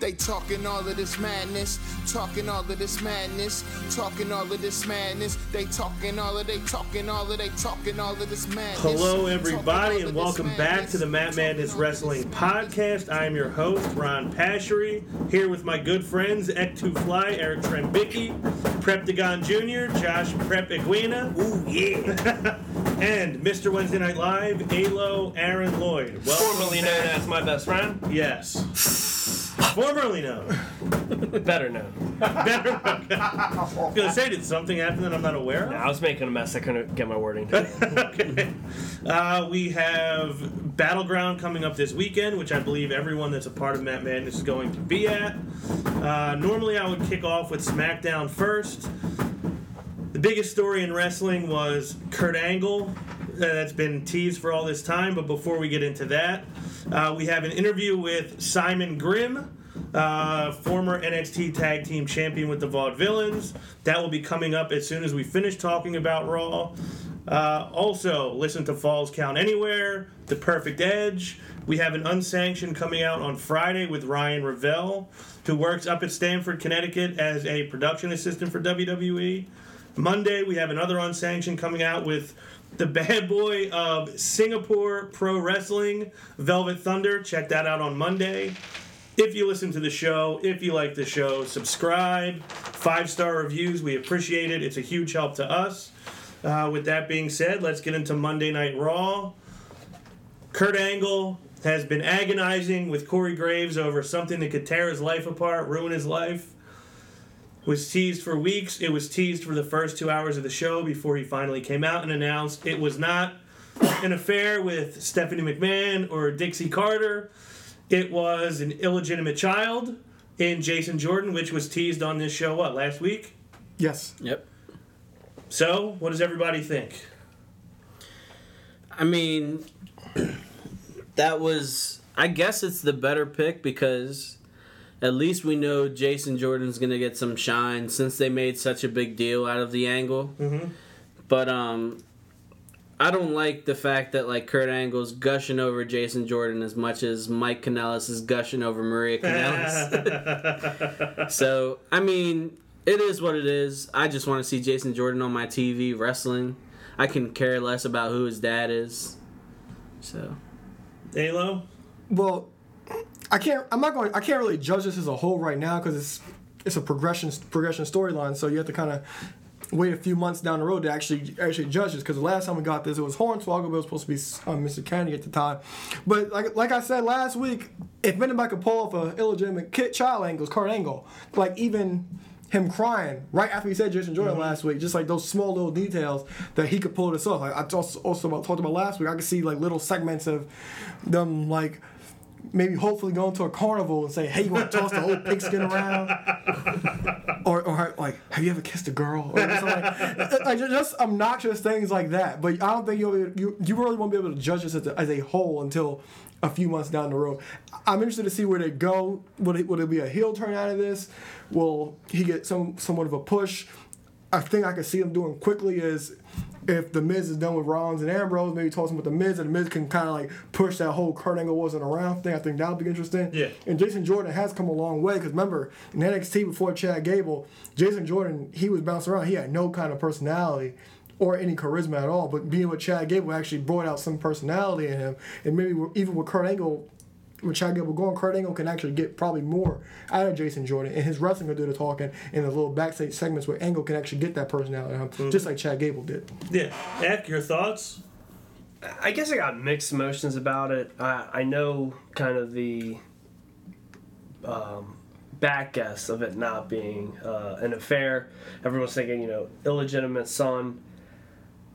They talking all of this madness, talking all of this madness, talking all of this madness. They talking all of they talking all of they talking all of this madness. Hello, everybody, and welcome back to the Matt talking Madness Wrestling Podcast. I am your host, Ron Pashery, here with my good friends, Ek2 Fly, Eric Trembicki, Preptagon Jr., Josh Prep Iguina, ooh yeah, and Mr. Wednesday Night Live, Alo Aaron Lloyd. Welcome Formerly known as my best friend. Yes. Formerly known. Better known. Better. I was gonna say, did something happen that I'm not aware of? Nah, I was making a mess. I couldn't get my wording. okay. Uh, we have Battleground coming up this weekend, which I believe everyone that's a part of Matt Madness is going to be at. Uh, normally, I would kick off with SmackDown first. The biggest story in wrestling was Kurt Angle. Uh, that's been teased for all this time, but before we get into that, uh, we have an interview with Simon Grimm, uh, former NXT Tag Team Champion with the Vaudevillains. That will be coming up as soon as we finish talking about Raw. Uh, also, listen to Falls Count Anywhere, The Perfect Edge. We have an unsanctioned coming out on Friday with Ryan Ravel, who works up at Stamford, Connecticut as a production assistant for WWE. Monday, we have another unsanctioned coming out with the bad boy of Singapore Pro Wrestling, Velvet Thunder. Check that out on Monday. If you listen to the show, if you like the show, subscribe, five star reviews. We appreciate it. It's a huge help to us. Uh, with that being said, let's get into Monday Night Raw. Kurt Angle has been agonizing with Corey Graves over something that could tear his life apart, ruin his life. Was teased for weeks. It was teased for the first two hours of the show before he finally came out and announced it was not an affair with Stephanie McMahon or Dixie Carter. It was an illegitimate child in Jason Jordan, which was teased on this show, what, last week? Yes. Yep. So, what does everybody think? I mean, that was. I guess it's the better pick because at least we know Jason Jordan's gonna get some shine since they made such a big deal out of the angle. Mm-hmm. But um, I don't like the fact that like Kurt Angle's gushing over Jason Jordan as much as Mike Kanellis is gushing over Maria Kanellis. so I mean, it is what it is. I just want to see Jason Jordan on my TV wrestling. I can care less about who his dad is. So Halo? Well, I can't. I'm not going. I can't really judge this as a whole right now because it's it's a progression progression storyline. So you have to kind of wait a few months down the road to actually actually judge this. Because the last time we got this, it was Hornswoggle, but it was supposed to be um, Mr. Kennedy at the time. But like like I said last week, if anybody could pull off an illegitimate kid child angle, it's Kurt Angle. Like even. Him crying right after he said Jason Jordan last week, just like those small little details that he could pull this off. Like I also also about, talked about last week, I could see like little segments of them like maybe hopefully going to a carnival and say, "Hey, you want to toss the old pigskin around?" or, or like, "Have you ever kissed a girl?" Or something like, like just obnoxious things like that. But I don't think you'll you you really won't be able to judge this as a, as a whole until a few months down the road. I'm interested to see where they go. Will it, will it be a heel turn out of this? Will he get some somewhat of a push? I think I can see him doing quickly is if the Miz is done with Rollins and Ambrose, maybe toss him with the Miz, and the Miz can kind of like push that whole Kurt Angle wasn't around thing. I think that would be interesting. Yeah. And Jason Jordan has come a long way because remember in NXT before Chad Gable, Jason Jordan he was bouncing around. He had no kind of personality or any charisma at all. But being with Chad Gable actually brought out some personality in him, and maybe even with Kurt Angle. When Chad Gable going, Kurt Angle can actually get probably more out of Jason Jordan, and his wrestling will do the talking in the little backstage segments where Angle can actually get that personality out of him, just like Chad Gable did. Yeah. Ek, your thoughts? I guess I got mixed emotions about it. I, I know kind of the um, back guess of it not being uh, an affair. Everyone's thinking, you know, illegitimate son.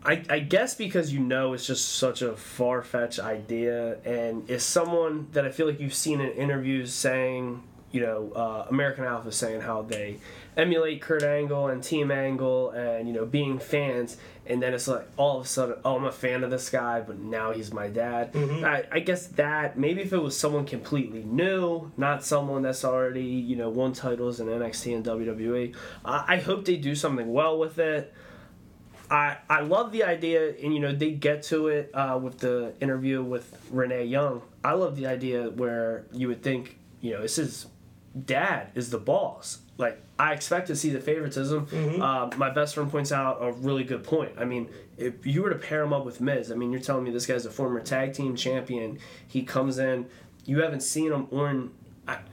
I, I guess because you know it's just such a far fetched idea, and is someone that I feel like you've seen in interviews saying, you know, uh, American Alpha saying how they emulate Kurt Angle and Team Angle and, you know, being fans, and then it's like all of a sudden, oh, I'm a fan of this guy, but now he's my dad. I, I guess that maybe if it was someone completely new, not someone that's already, you know, won titles in NXT and WWE, I, I hope they do something well with it. I, I love the idea, and you know they get to it uh, with the interview with Renee Young. I love the idea where you would think, you know, this is dad is the boss. Like I expect to see the favoritism. Uh, my best friend points out a really good point. I mean, if you were to pair him up with Miz, I mean, you're telling me this guy's a former tag team champion. He comes in, you haven't seen him on.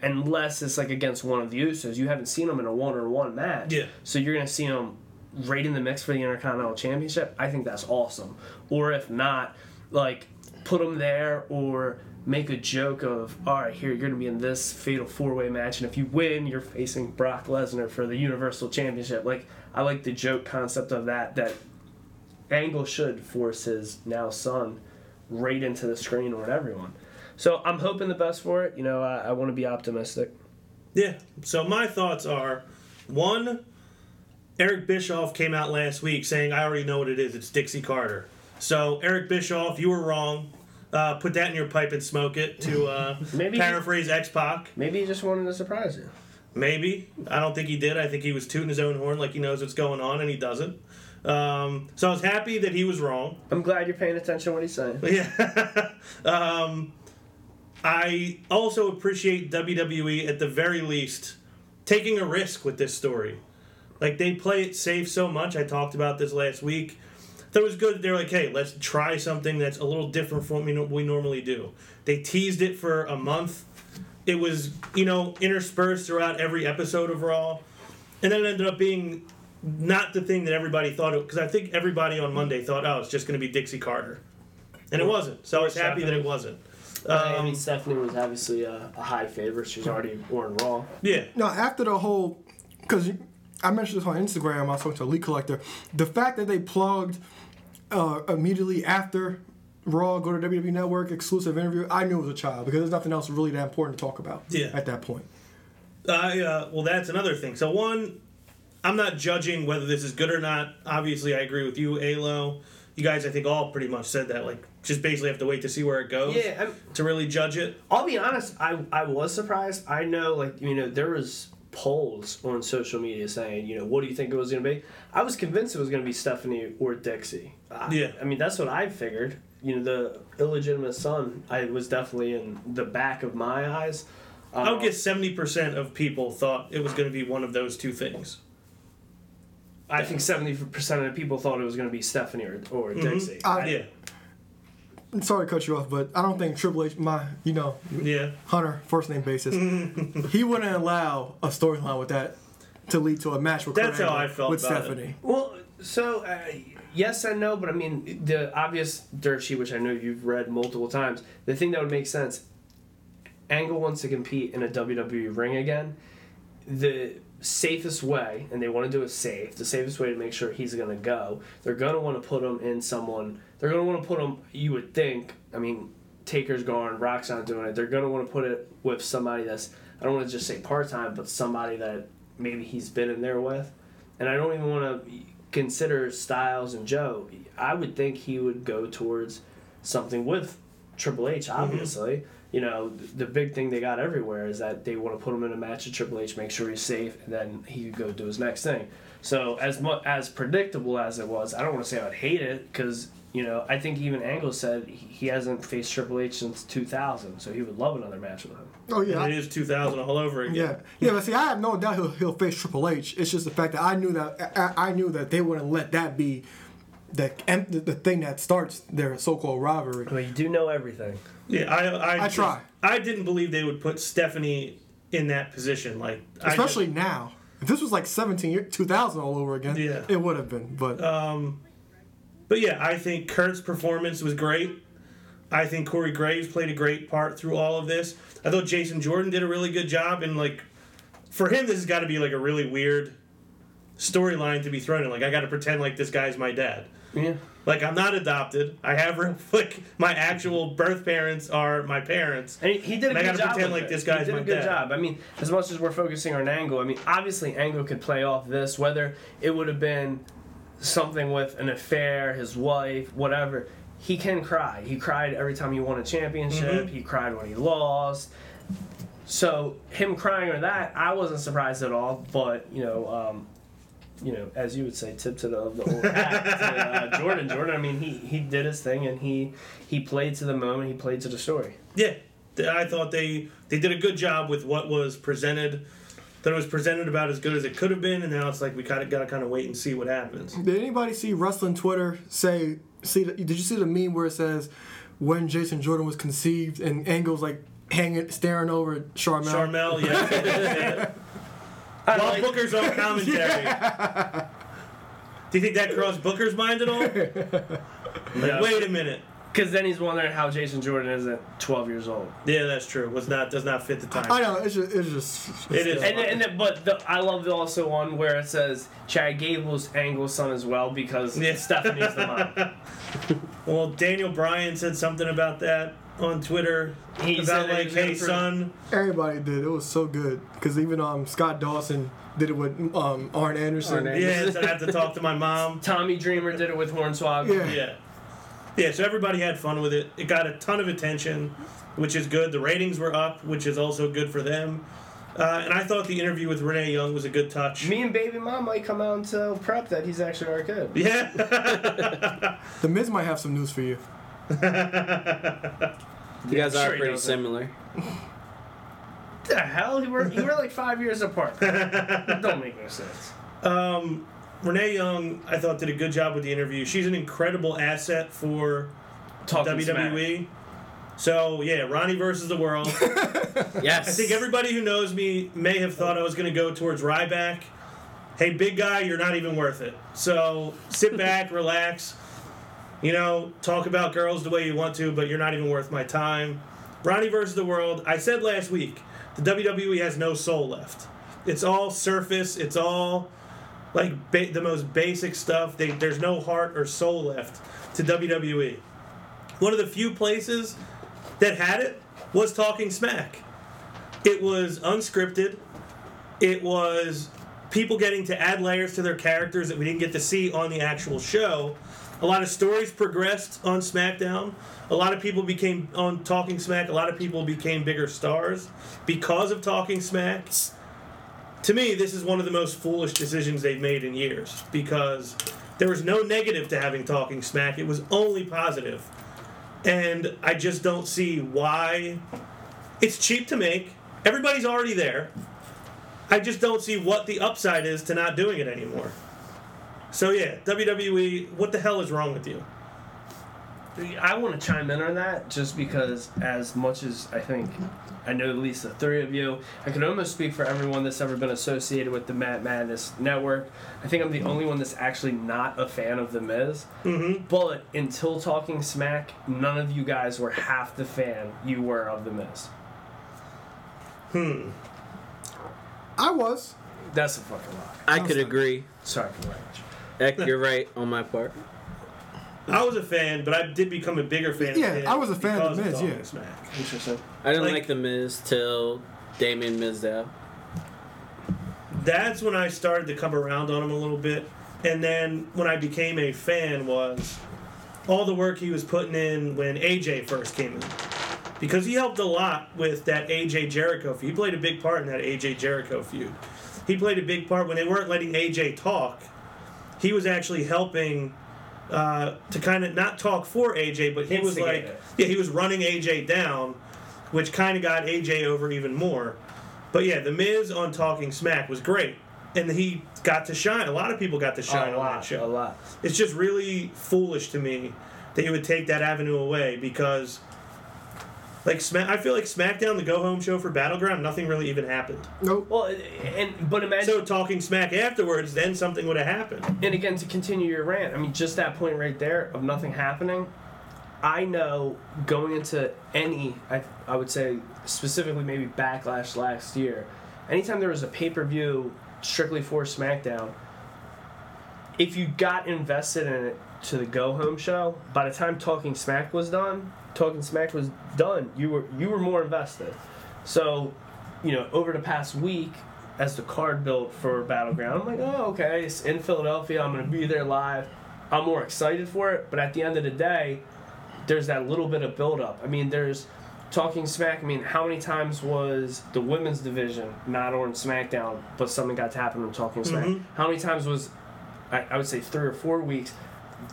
Unless it's like against one of the Usos, you haven't seen him in a one-on-one match. Yeah. So you're gonna see him right in the mix for the Intercontinental Championship. I think that's awesome. Or if not, like put them there or make a joke of, all right, here you're gonna be in this fatal four-way match, and if you win, you're facing Brock Lesnar for the Universal Championship. Like I like the joke concept of that. That Angle should force his now son right into the screen with everyone. So I'm hoping the best for it. You know, I, I want to be optimistic. Yeah. So my thoughts are one, Eric Bischoff came out last week saying, I already know what it is. It's Dixie Carter. So, Eric Bischoff, you were wrong. Uh, put that in your pipe and smoke it, to uh, Maybe- paraphrase X Pac. Maybe he just wanted to surprise you. Maybe. I don't think he did. I think he was tooting his own horn like he knows what's going on, and he doesn't. Um, so I was happy that he was wrong. I'm glad you're paying attention to what he's saying. Yeah. um, I also appreciate WWE at the very least taking a risk with this story. Like they play it safe so much. I talked about this last week. That was good. They're like, hey, let's try something that's a little different from what we, normally do. They teased it for a month. It was, you know, interspersed throughout every episode of Raw, and then it ended up being not the thing that everybody thought it. Because I think everybody on Monday thought, oh, it's just going to be Dixie Carter, and it wasn't. So I was happy that it wasn't. I Um, mean, Stephanie was obviously a, a high favorite. She's already worn Raw. yeah, No, after the whole, because I mentioned this on Instagram, I was talking to a lead collector. The fact that they plugged uh, immediately after Raw, go to WWE Network exclusive interview, I knew it was a child because there's nothing else really that important to talk about. Yeah. At that point. I uh, well, that's another thing. So one, I'm not judging whether this is good or not. Obviously, I agree with you, Alo. You guys, I think, all pretty much said that. Like, just basically have to wait to see where it goes Yeah, I'm- to really judge it. I'll be honest. I I was surprised. I know, like you know, there was polls on social media saying, you know, what do you think it was going to be? I was convinced it was going to be Stephanie or Dixie. I, Yeah. I mean, that's what I figured. You know, the illegitimate son. I was definitely in the back of my eyes. Um, I would guess seventy percent of people thought it was going to be one of those two things. I think seventy percent of the people thought it was going to be Stephanie or, or Dixie. I- Yeah, Sorry to cut you off, but I don't think Triple H, my, you know, yeah. Hunter, first name basis, he wouldn't allow a storyline with that to lead to a match with That's Kurt how Angle I felt with about it. Stephanie. Well, so uh, yes and no, but I mean the obvious dirt sheet, which I know you've read multiple times. The thing that would make sense: Angle wants to compete in a WWE ring again. The safest way, and they want to do it safe. The safest way to make sure he's going to go, they're going to want to put him in someone. They're going to want to put him. You would think. I mean, Taker's gone. Rock's not doing it. They're going to want to put it with somebody that's. I don't want to just say part time, but somebody that maybe he's been in there with. And I don't even want to consider Styles and Joe. I would think he would go towards something with Triple H, mm-hmm. obviously. You know, the big thing they got everywhere is that they want to put him in a match with Triple H, make sure he's safe, and then he could go do his next thing. So, as much as predictable as it was, I don't want to say I would hate it because, you know, I think even Angle said he he hasn't faced Triple H since 2000, so he would love another match with him. Oh, yeah. And it is 2000 all over again. Yeah, yeah, but see, I have no doubt he'll, he'll face Triple H. It's just the fact that I knew that I, I knew that they wouldn't let that be the the, the thing that starts their so-called rivalry. Well, you do know everything. Yeah, I, I, I just- try. I didn't believe they would put Stephanie in that position. Like, I just- Especially now. If this was like 17, year- 2000 all over again, Yeah. it would have been. But um, But yeah, I think Kurt's performance was great. I think Corey Graves played a great part through all of this. I thought Jason Jordan did a really good job, and like, for him, this has got to be like a really weird storyline to be thrown in. Like, I got to pretend like this guy's my dad. Yeah. Like, I'm not adopted. I have real like my actual birth parents are my parents. And he, he did a And I good gotta job. pretend like it. this guy's he did my a good dad. job. I mean, as much as we're focusing on Angle, I mean, obviously Angle could play off this, whether it would have been something with an affair, his wife, whatever. He can cry. He cried every time he won a championship. Mm-hmm. He cried when he lost. So him crying or that, I wasn't surprised at all. But you know, um, you know, as you would say, tip to the of the old hat. to, uh, Jordan, Jordan. I mean, he he did his thing and he he played to the moment. He played to the story. Yeah, I thought they they did a good job with what was presented. That it was presented about as good as it could have been, and now it's like we kind of got to kind of wait and see what happens. Did anybody see wrestling Twitter say? See, the, did you see the meme where it says when Jason Jordan was conceived and Angle's like hanging, staring over Sharmell? Sharmell, yeah. I While like- Booker's on commentary. Do you think that crossed Booker's mind at all? Like, wait a minute. Because then he's wondering how Jason Jordan isn't 12 years old. Yeah, that's true. Was not does not fit the time. I know it's just it's just It is. And, then- and then, but the, I love the also one where it says Chad Gable's Angle's son as well because Yeah. Stephanie's the mom. Well, Daniel Bryan said something about that on Twitter He about said like, "Hey, son, everybody did. It was so good because even um Scott Dawson did it with um Arn Anderson. Arn yeah, I have to talk to my mom." Tommy Dreamer did it with Hornswoggle. Yeah. Yeah, yeah. So everybody had fun with it. It got a ton of attention, which is good. The ratings were up, which is also good for them. Uh, and I thought the interview with Renee Young was a good touch. Me and Baby Mom might come out and tell Prep that he's actually our kid. Yeah. The Miz might have some news for you. You guys sure are he pretty similar. the hell? You were, you were like five years apart. don't make no sense. Um, Renee Young, I thought, did a good job with the interview. She's an incredible asset for Talking WWE. So yeah, Ronnie versus the world. Yes. I think everybody who knows me may have thought I was going to go towards Ryback. Hey, big guy, you're not even worth it. So sit back, relax. You know, talk about girls the way you want to, but you're not even worth my time. Ronnie versus the world. I said last week, the WWE has no soul left. It's all surface. It's all like ba- the most basic stuff. They, there's no heart or soul left to WWE. One of the few places that had it was Talking Smack. It was unscripted. It was people getting to add layers to their characters that we didn't get to see on the actual show. A lot of stories progressed on SmackDown. A lot of people became on Talking Smack. A lot of people became bigger stars because of Talking Smack. To me, this is one of the most foolish decisions they've made in years because there was no negative to having Talking Smack. It was only positive. And I just don't see why. It's cheap to make. Everybody's already there. I just don't see what the upside is to not doing it anymore. So yeah, WWE, what the hell is wrong with you? I want to chime in on that just because, as much as I think I know at least the three of you, I can almost speak for everyone that's ever been associated with the Matt Madness Network. I think I'm the only one that's actually not a fan of The Miz. Mm-hmm. But until Talking Smack, none of you guys were half the fan you were of The Miz. Hmm. I was. That's a fucking lie. I could agree. Sorry for the language. Heck, you're right on my part. I was a fan, but I did become a bigger fan. Yeah, of I was a fan of The Miz, Talking yeah. Smack. Interesting. I didn't Like- like, the Miz till Damien Mizdow. That's when I started to come around on him a little bit, and then when I became a fan was all the work he was putting in when AJ first came in. Because he helped a lot with that AJ Jericho feud. He played a big part in that AJ Jericho feud. He played a big part when they weren't letting AJ talk. He was actually helping uh, to kind of not talk for AJ, but he was like, it. yeah, he was running AJ down, which kind of got AJ over even more. But yeah, The Miz on Talking Smack was great. And he got to shine. A lot of people got to shine a on that show A lot. it's just really foolish to me that you would take that avenue away because like Smack I feel like SmackDown the go home show for Battleground nothing really even happened. Nope. Well, and but imagine. So talking smack afterwards then something would have happened. and again to continue your rant i mean just that point right there of nothing happening i know going into any i, I would say specifically maybe backlash last year anytime there was a pay-per-view strictly for smackdown if you got invested in it to the go home show by the time talking smack was done talking smack was done. You were you were more invested. So you know over the past week as the card built for battleground i'm like oh okay it's in philadelphia i'm going to be there live. I'm more excited for it but at the end of the day there's that little bit of build up i mean there's talking smack i mean how many times was the women's division not on smackdown but something got to happen on talking smack? Mhm. how many times was I, I would say three or four weeks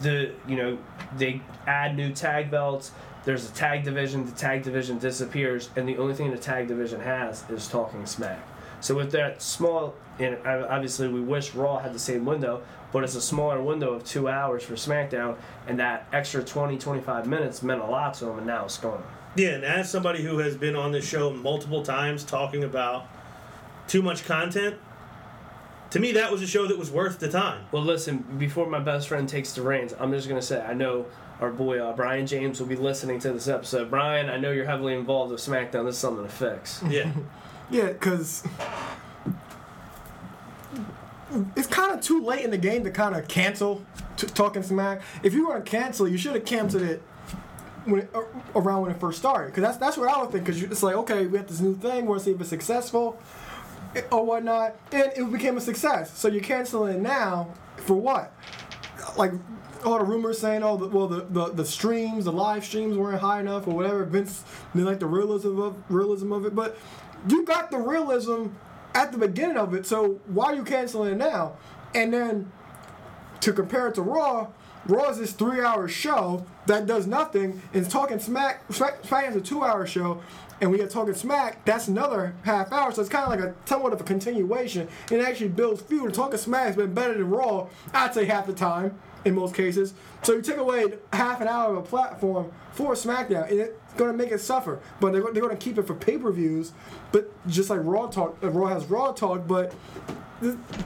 the you know they add new tag belts there's a tag division. The tag division disappears, and the only thing the tag division has is talking smack. So with that small, and obviously we wish Raw had the same window, but it's a smaller window of two hours for SmackDown, and that extra 20, 25 minutes meant a lot to them, and now it's gone. Yeah, and as somebody who has been on this show multiple times talking about too much content, to me that was a show that was worth the time. Well, listen, before my best friend takes the reins, I'm just going to say I know our boy uh, Brian James will be listening to this episode. Brian, I know you're heavily involved with SmackDown. This is something to fix. Yeah. Yeah, because it's kind of too late in the game to kind of cancel t- talking smack. If you want to cancel, you should have canceled it when it, around when it first started. Because that's that's what I would think. Because it's like, okay, we have this new thing. We're want to see if it's successful or whatnot, and it became a success. So you're canceling now for what? Like all the rumors saying, oh, the, well, the, the the streams, the live streams weren't high enough or whatever. Vince didn't like the realism of realism of it, but you got the realism at the beginning of it. So why are you canceling it now? And then to compare it to Raw, Raw is this three-hour show that does nothing. And it's talking smack. Smack, is a two-hour show, and we are talking smack. That's another half hour. So it's kind of like a somewhat of a continuation. It actually builds. And talking smack has been better than Raw. I'd say half the time in most cases. So you take away half an hour of a platform for SmackDown, and it's going to make it suffer. But they're, they're going to keep it for pay-per-views. But just like Raw talk, uh, Raw has Raw talk, but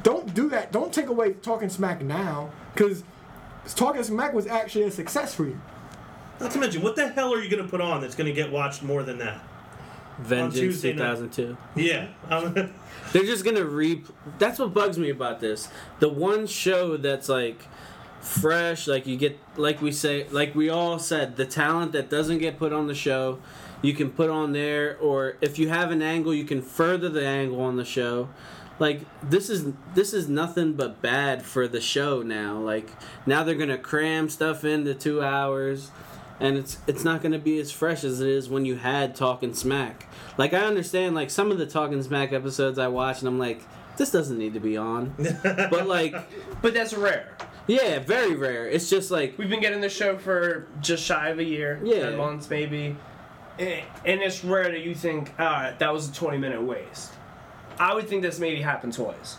don't do that. Don't take away talking smack now, because talking smack was actually a success for you. Not to mention, what the hell are you going to put on that's going to get watched more than that? Vengeance Tuesday night. 2002. Yeah. They're just gonna re. That's what bugs me about this. The one show that's like fresh, like you get, like we say, like we all said, the talent that doesn't get put on the show, you can put on there, or if you have an angle, you can further the angle on the show. Like this is this is nothing but bad for the show now. Like now they're gonna cram stuff into two hours and it's it's not going to be as fresh as it is when you had talking smack like i understand like some of the talking smack episodes i watch and i'm like this doesn't need to be on but like But that's rare. yeah very rare it's just like We've been getting the show for just shy of a year, Yeah. 10 months maybe. And and it's rare that you think, all right, that was a 20 minute waste. I would think this maybe happened twice.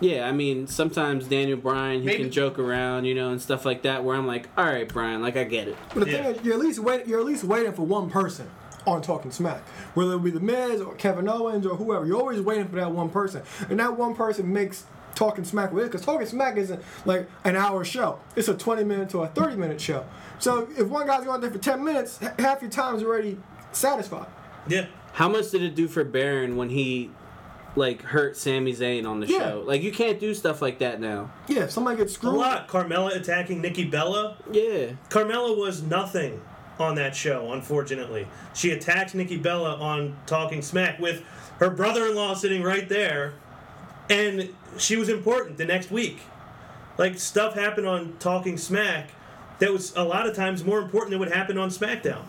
Yeah i mean sometimes daniel bryan he Maybe- can joke around you know and stuff like that where i'm like all right bryan like i get it But the Yeah. thing is, you're at least wait, you're at least waiting for one person on Talking Smack, whether it be the Miz or Kevin Owens or whoever. You're always waiting for that one person, and that one person makes Talking Smack with it because Talking Smack isn't like an hour show. It's a 20 minute to a 30 minute show. So if one guy's going there for 10 minutes, h- half your time is already satisfied. yeah. how much did it do for baron when he like hurt Sami Zayn on the Yeah. show like you can't do stuff like that now Yeah, if somebody gets screwed. A screwed. lot. Carmella attacking Nikki Bella. yeah Carmella was nothing on that show, unfortunately. She attacked Nikki Bella on Talking Smack with her brother in law sitting right there, and she was important the next week. Like, stuff happened on Talking Smack that was a lot of times more important than what happened on SmackDown.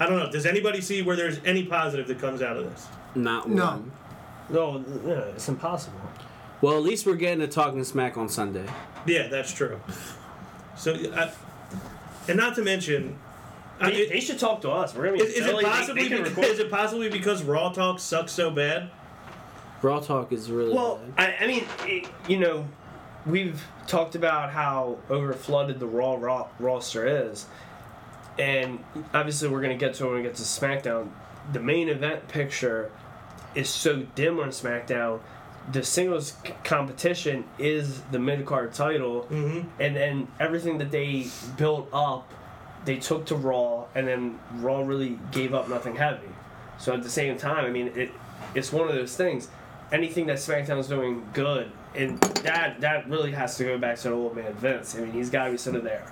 I don't know. Does anybody see where there's any positive that comes out of this? not one No, no, it's impossible. well at least we're getting a talking smack on sunday Yeah, that's true. So, I, and not to mention, I, They, they should talk to us. We're gonna be Is, is silly. it They- possibly they can because, record- is it possibly because Raw Talk sucks so bad? Raw talk is really Well, bad. I, I mean, it, you know, we've talked about how overflooded the Raw, Raw roster is, and obviously we're gonna get to it when we get to SmackDown. The main event picture is so dim on SmackDown. The singles competition is the mid card title, Mm-hmm. and then everything that they built up, they took to Raw, and then Raw really gave up nothing heavy. So at the same time, I mean, it it's one of those things. Anything that SmackDown's doing good, and that that really has to go back to the old man Vince. I mean, he's got to be sort of there.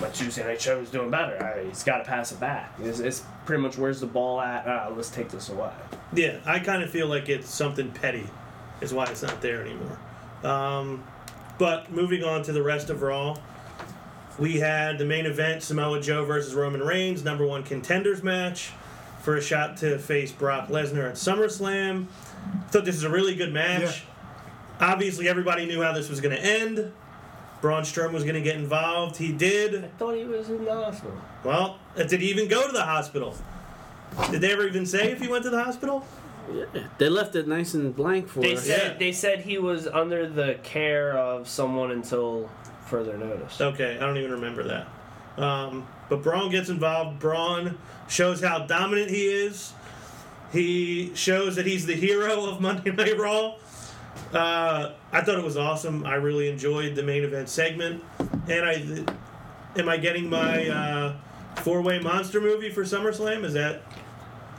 My Tuesday night show is doing better. I, he's got to pass it back. It's, it's pretty much where's the ball at? Ah, let's take this away. Yeah, I kind of feel like it's something petty, is why it's not there anymore. Um, but moving on to the rest of Raw, we had the main event: Samoa Joe versus Roman Reigns, number one contenders match for a shot to face Brock Lesnar at SummerSlam. Thought this was a really good match. Obviously, everybody knew how this was going to end. Braun Strowman was going to get involved. He did. I thought he was in the hospital. Well, did he even go to the hospital? Did they ever even say if he went to the hospital? Yeah, they left it nice and blank for They us. said Yeah. they said he was under the care of someone until further notice. Okay, I don't even remember that. Um, but Braun gets involved. Braun shows how dominant he is. He shows that he's the hero of Monday Night Raw. Uh, I thought it was awesome. I really enjoyed the main event segment. And I, am I getting my uh, four-way monster movie for SummerSlam? Is that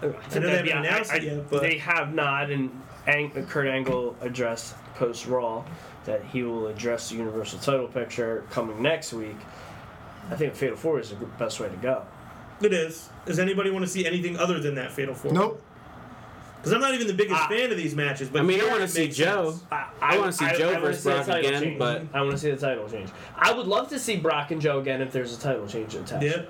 I know they haven't Yeah, announced it yet, but- they have not. And Ang- Kurt Angle addressed post Raw that he will address the Universal title picture coming next week. I think Fatal Four is the best way to go. it is? Does anybody want to see anything other than that Fatal Four? Nope. Because I'm not even the biggest fan of these matches. But I mean, I wanna see Joe. sense. I, I wanna see Joe wanna versus see Brock again, change. but- I want to see the title change. I would love to see Brock and Joe again if there's a title change attached. Yeah.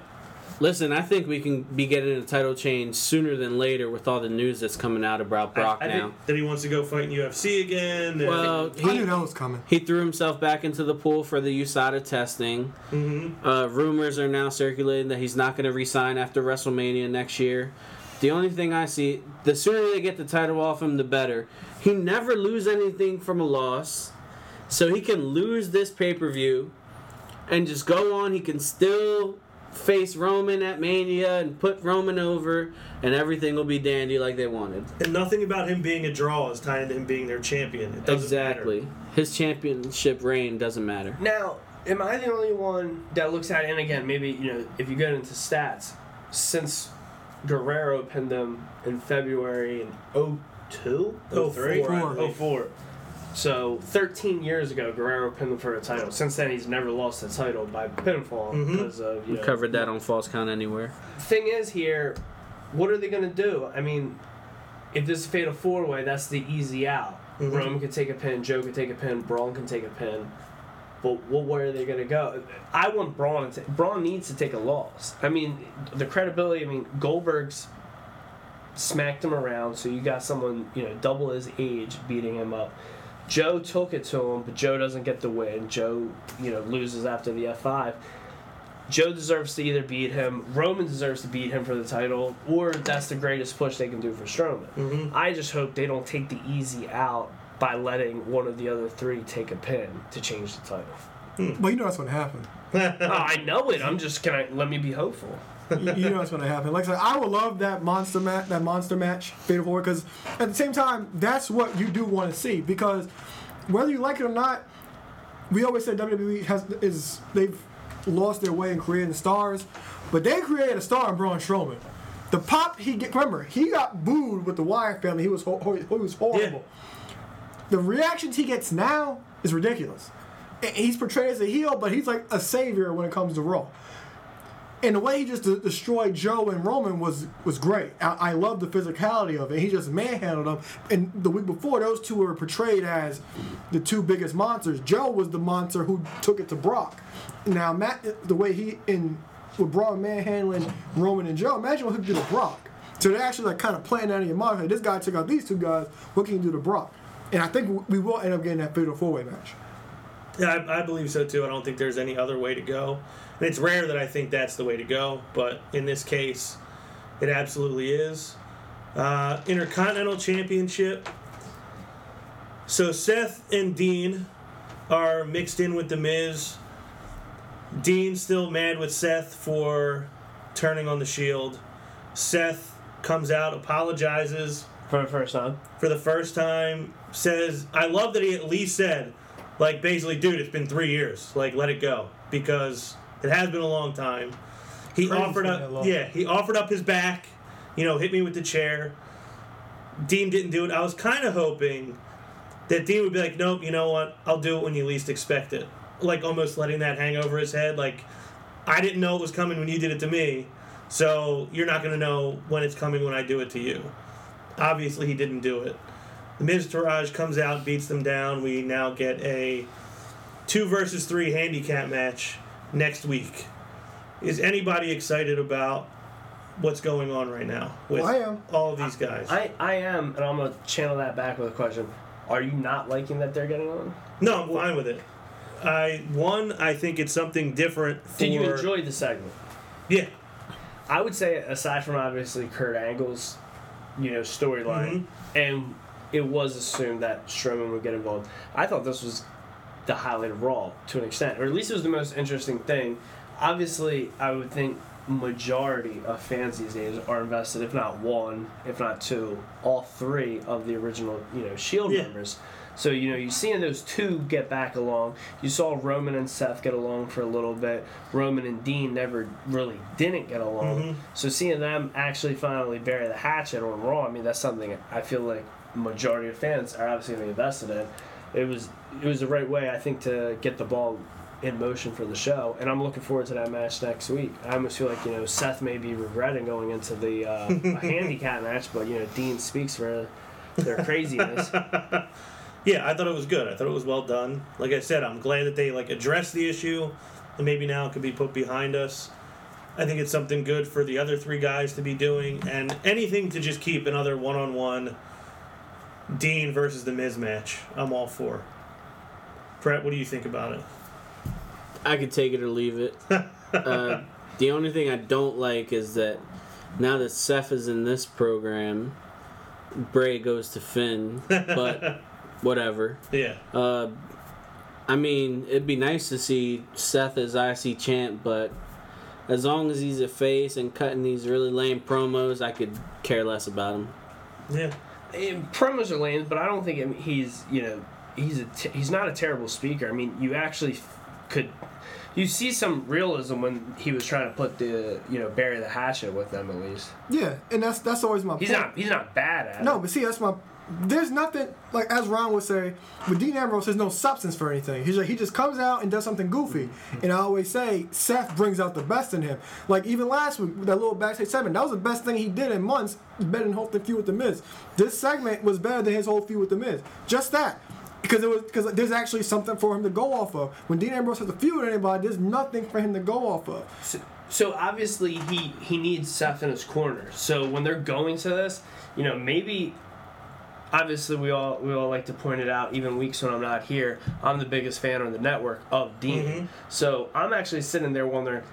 Listen, I think we can be getting a title change sooner than later with all the news that's coming out about Brock I now. think- That he wants to go fight in UFC again. and- well, I knew he, that was coming. he threw himself back into the pool for the USADA testing. Mm-hmm. Uh, rumors are now circulating that he's not going to resign after WrestleMania next year. The only thing I see, the sooner they get the title off him, the better. He never lose anything from a loss, so he can lose this pay per view, and just go on. He can still face Roman at Mania and put Roman over, and everything will be dandy like they wanted. And nothing about him being a draw is tied into him being their champion. It doesn't Exactly. His championship reign doesn't matter. Now, am I the only one that looks at it? And again, maybe you know, if you get into stats, since Guerrero pinned them in February in 02? Oh, 03? four, 04. So 13 years ago, Guerrero pinned them for a title. Since then, he's never lost a title by pinfall Mhm. because of you We know. covered that on Falls Count Anywhere. Thing is, here, what are they gonna do? I mean, if this is a fatal four way, that's the easy out. Mhm. Roman can take a pin, Joe can take a pin, Braun can take a pin. But what where are they gonna go? I want Braun to Braun needs to take a loss. I mean, the credibility. I mean, Goldberg's smacked him around, so you got someone you know double his age beating him up. Joe took it to him, but Joe doesn't get the win. Joe, you know, loses after the F five. Joe deserves to either beat him, Roman deserves to beat him for the title, or that's the greatest push they can do for Strowman. Mhm. I just hope they don't take the easy out by letting one of the other three take a pin to change the title. Hmm. Well, you know that's going to happen. oh, I know it. I'm just gonna let me be hopeful. you, you know what's going to happen. Like I said, I would love that monster match, that monster match, Fatal Four, because at the same time, that's what you do want to see. Because whether you like it or not, we always say WWE has is they've lost their way in creating stars, but they created a star in Braun Strowman. The pop he get, remember he got booed with the Wyatt family. He was ho- ho- he was horrible. The reactions he gets now is ridiculous. He's portrayed as a heel, but he's like a savior when it comes to Raw. And the way he just de- destroyed Joe and Roman was was great. I, I love the physicality of it. He just manhandled them. And the week before, those two were portrayed as the two biggest monsters. Joe was the monster who took it to Brock. Now, Matt, the way he in with Braun manhandling Roman and Joe, imagine what he could do to Brock. So they're actually like kind of playing out in your mind. Like, this guy took out these two guys. What can you do to Brock? And I think we will end up getting that fatal four way match. Yeah, I, I believe so too. I don't think there's any other way to go. And it's rare that I think that's the way to go, but in this case, it absolutely is. Uh, Intercontinental Championship. So Seth and Dean are mixed in with The Miz. Dean's still mad with Seth for turning on the Shield. Seth comes out, apologizes For the first time. for the first time. Says, I love that he at least said, like, basically, dude, it's been three years. Like, let it go. Because it has been a long time. He Crazy offered it's been that up, yeah, he offered up his back, you know, hit me with the chair. Dean didn't do it. I was kind of hoping that Dean would be like, nope, you know what? I'll do it when you least expect it. Like, almost letting that hang over his head. Like, I didn't know it was coming when you did it to me, so you're not going to know when it's coming when I do it to you. Obviously, he didn't do it. The Miztourage comes out, beats them down. We now get a two versus three handicap match next week. Is anybody excited about what's going on right now with I am. all of these guys? I, I am, and I'm gonna channel that back with a question. Are you not liking that they're getting on? no, I'm fine with it. I one, I think it's something different. For, Did you enjoy the segment? Yeah, I would say, aside from obviously Kurt Angle's, you know, storyline, mm-hmm. and it was assumed that Strowman would get involved. I thought this was the highlight of Raw to an extent, or at least it was the most interesting thing. Obviously, I would think majority of fans these days are invested, if not one, if not two, all three of the original, you know, Shield Yeah. members. So you know, you're seeing those two get back along. You saw Roman and Seth get along for a little bit. Roman and Dean never really didn't get along. So seeing them actually finally bury the hatchet on Raw, I mean, that's something I feel like majority of fans are obviously going to be invested in. It was it was the right way, I think, to get the ball in motion for the show, and I'm looking forward to that match next week. I almost feel like you know Seth may be regretting going into the uh, a handicap match, but you know Dean speaks for their craziness. yeah, I thought it was good. I thought it was well done. Like I said, I'm glad that they like addressed the issue, and maybe now it could be put behind us. I think it's something good for the other three guys to be doing, and anything to just keep another one-on-one Dean versus the Miz match. I'm all for. Brett, what do you think about it? I could take it or leave it. uh, the only thing I don't like is that now that Seth is in this program, Bray goes to Finn, but whatever. Yeah, Uh, I mean, it'd be nice to see Seth as IC champ, but as long as he's a face and cutting these really lame promos, I could care less about him. yeah. And promos are lame, but I don't think I mean, he's you know he's a t- he's not a terrible speaker. I mean, you actually f- could you see some realism when he was trying to put the you know bury the hatchet with them at least. Yeah, and that's that's always my He's point. not he's not bad at No, it. but see, that's my. There's nothing like as Ron would say with Dean Ambrose. There's no substance for anything. He's like he just comes out and does something goofy. Mm-hmm. And I always say Seth brings out the best in him. Like even last week that little backstage segment, that was the best thing he did in months. Better than whole feud with the Miz. This segment was better than his whole feud with the Miz. Just that. Because it was because there's actually something for him to go off of. When Dean Ambrose has a feud with anybody, there's nothing for him to go off of. So, so obviously he he needs Seth in his corner. So when they're going to this, you know maybe. Obviously, we all we all like to point it out. Even weeks when I'm not here, I'm the biggest fan on the network of Dean. Mm-hmm. So I'm actually sitting there wondering,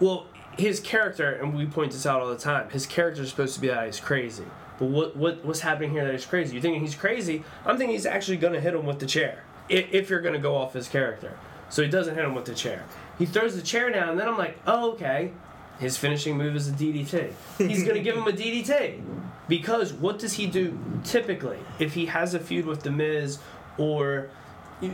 well, his character, and we point this out all the time. His character is supposed to be that he's crazy. But what, what what's happening here that he's crazy? You're thinking he's crazy? I'm thinking he's actually going to hit him with the chair. If, if you're going to go off his character, so he doesn't hit him with the chair. He throws the chair down, and then I'm like, oh okay. His finishing move is a DDT. He's going to give him a DDT because what does he do typically if he has a feud with the Miz or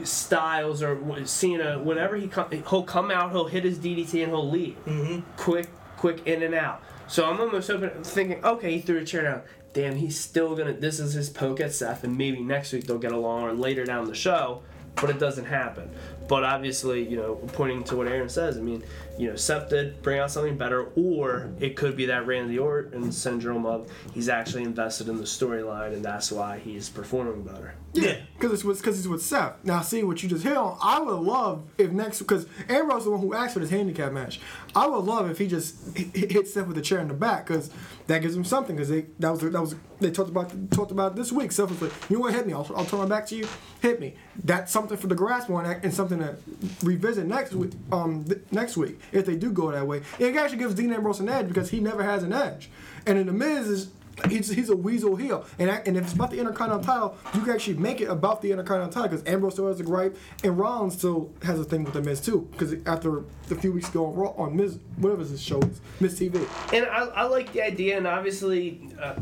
Styles or Cena? Whenever he come, he'll come out, he'll hit his DDT, and he'll leave mm-hmm. quick, quick in and out. So I'm almost open, thinking, okay, he threw a chair down. Damn, he's still gonna. This is his poke at Seth, and maybe next week they'll get along, or later down the show. But it doesn't happen. But obviously, you know, pointing to what Aaron says, I mean, you know, Seth did bring out something better, or it could be that Randy Orton syndrome of he's actually invested in the storyline, and that's why he's performing better. Yeah. Because it's with because it's with Seth. Now, see what you just hit on. I would love if next because Ambrose is the one who asked for this handicap match. I would love if he just hit, hit Seth with a chair in the back because that gives him something. Because they that was that was they talked about talked about it this week. Seth was like, "You want to hit me? I'll, I'll turn my back to you. Hit me." That's something for the grasp on and something to revisit next week. Um, th- next week if they do go that way, And it actually gives Dean Ambrose an edge because he never has an edge. And in the Miz is He's, he's a weasel heel, and I, and if it's about the Intercontinental title, you can actually make it about the Intercontinental title because Ambrose still has a gripe, and Rollins still has a thing with the Miz too. Because after a few weeks ago on Raw, on Miz, whatever his show is, Miz TV. And I, I like the idea, and obviously, uh,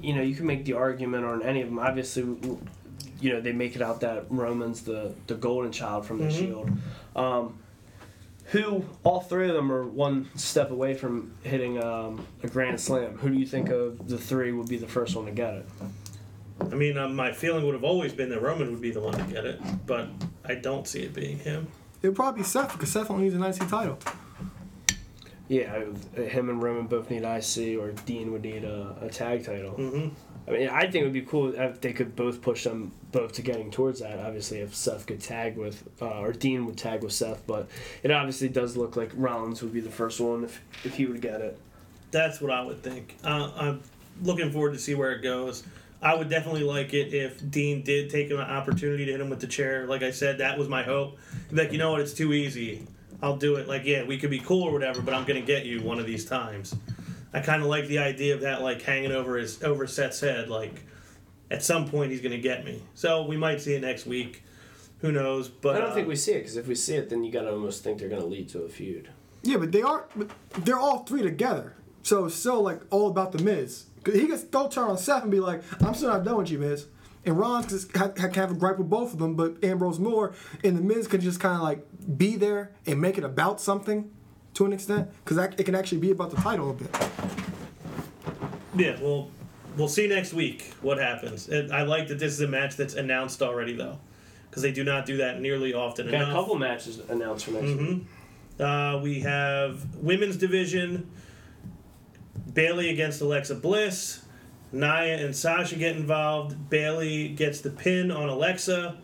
you know, you can make the argument on any of them. Obviously, you know, they make it out that Roman's the, the golden child from the Shield. Um, who, all three of them are one step away from hitting um, a Grand Slam. Who do you think of the three would be the first one to get it? I mean, um, my feeling would have always been that Roman would be the one to get it, but I don't see it being him. It'd probably be Seth because Seth only needs an IC title. Yeah, him and Roman both need IC, or Dean would need a, a tag title. hmm I mean, I think it would be cool if they could both push them both to getting towards that. Obviously, if Seth could tag with, uh, or Dean would tag with Seth, but it obviously does look like Rollins would be the first one if, if he would get it. That's what I would think. Uh, I'm looking forward to see where it goes. I would definitely like it if Dean did take an opportunity to hit him with the chair. Like I said, that was my hope. Like, you know what? It's too easy. I'll do it. Like, yeah, we could be cool or whatever, but I'm gonna get you one of these times. I kind of like the idea of that, like hanging over his over Seth's head. Like, at some point he's gonna get me. So we might see it next week. Who knows? But I don't uh, think we see it because if we see it, then you gotta almost think they're gonna lead to a feud. Yeah, but they are. But they're all three together, so it's still like all about the Miz. 'Cause He can still turn on Seth and be like, "I'm still not done with you, Miz." And Ron just ha- ha- can have a gripe with both of them, but Ambrose Moore and the Miz can just kind of like be there and make it about something to an extent, because it can actually be about the title a bit. Yeah, well, we'll see next week what happens. And I like that this is a match that's announced already, though, because they do not do that nearly often Got a enough. couple matches announced for next week. Uh, we have women's division. Bayley against Alexa Bliss. Nia and Sasha get involved. Bayley gets the pin on Alexa,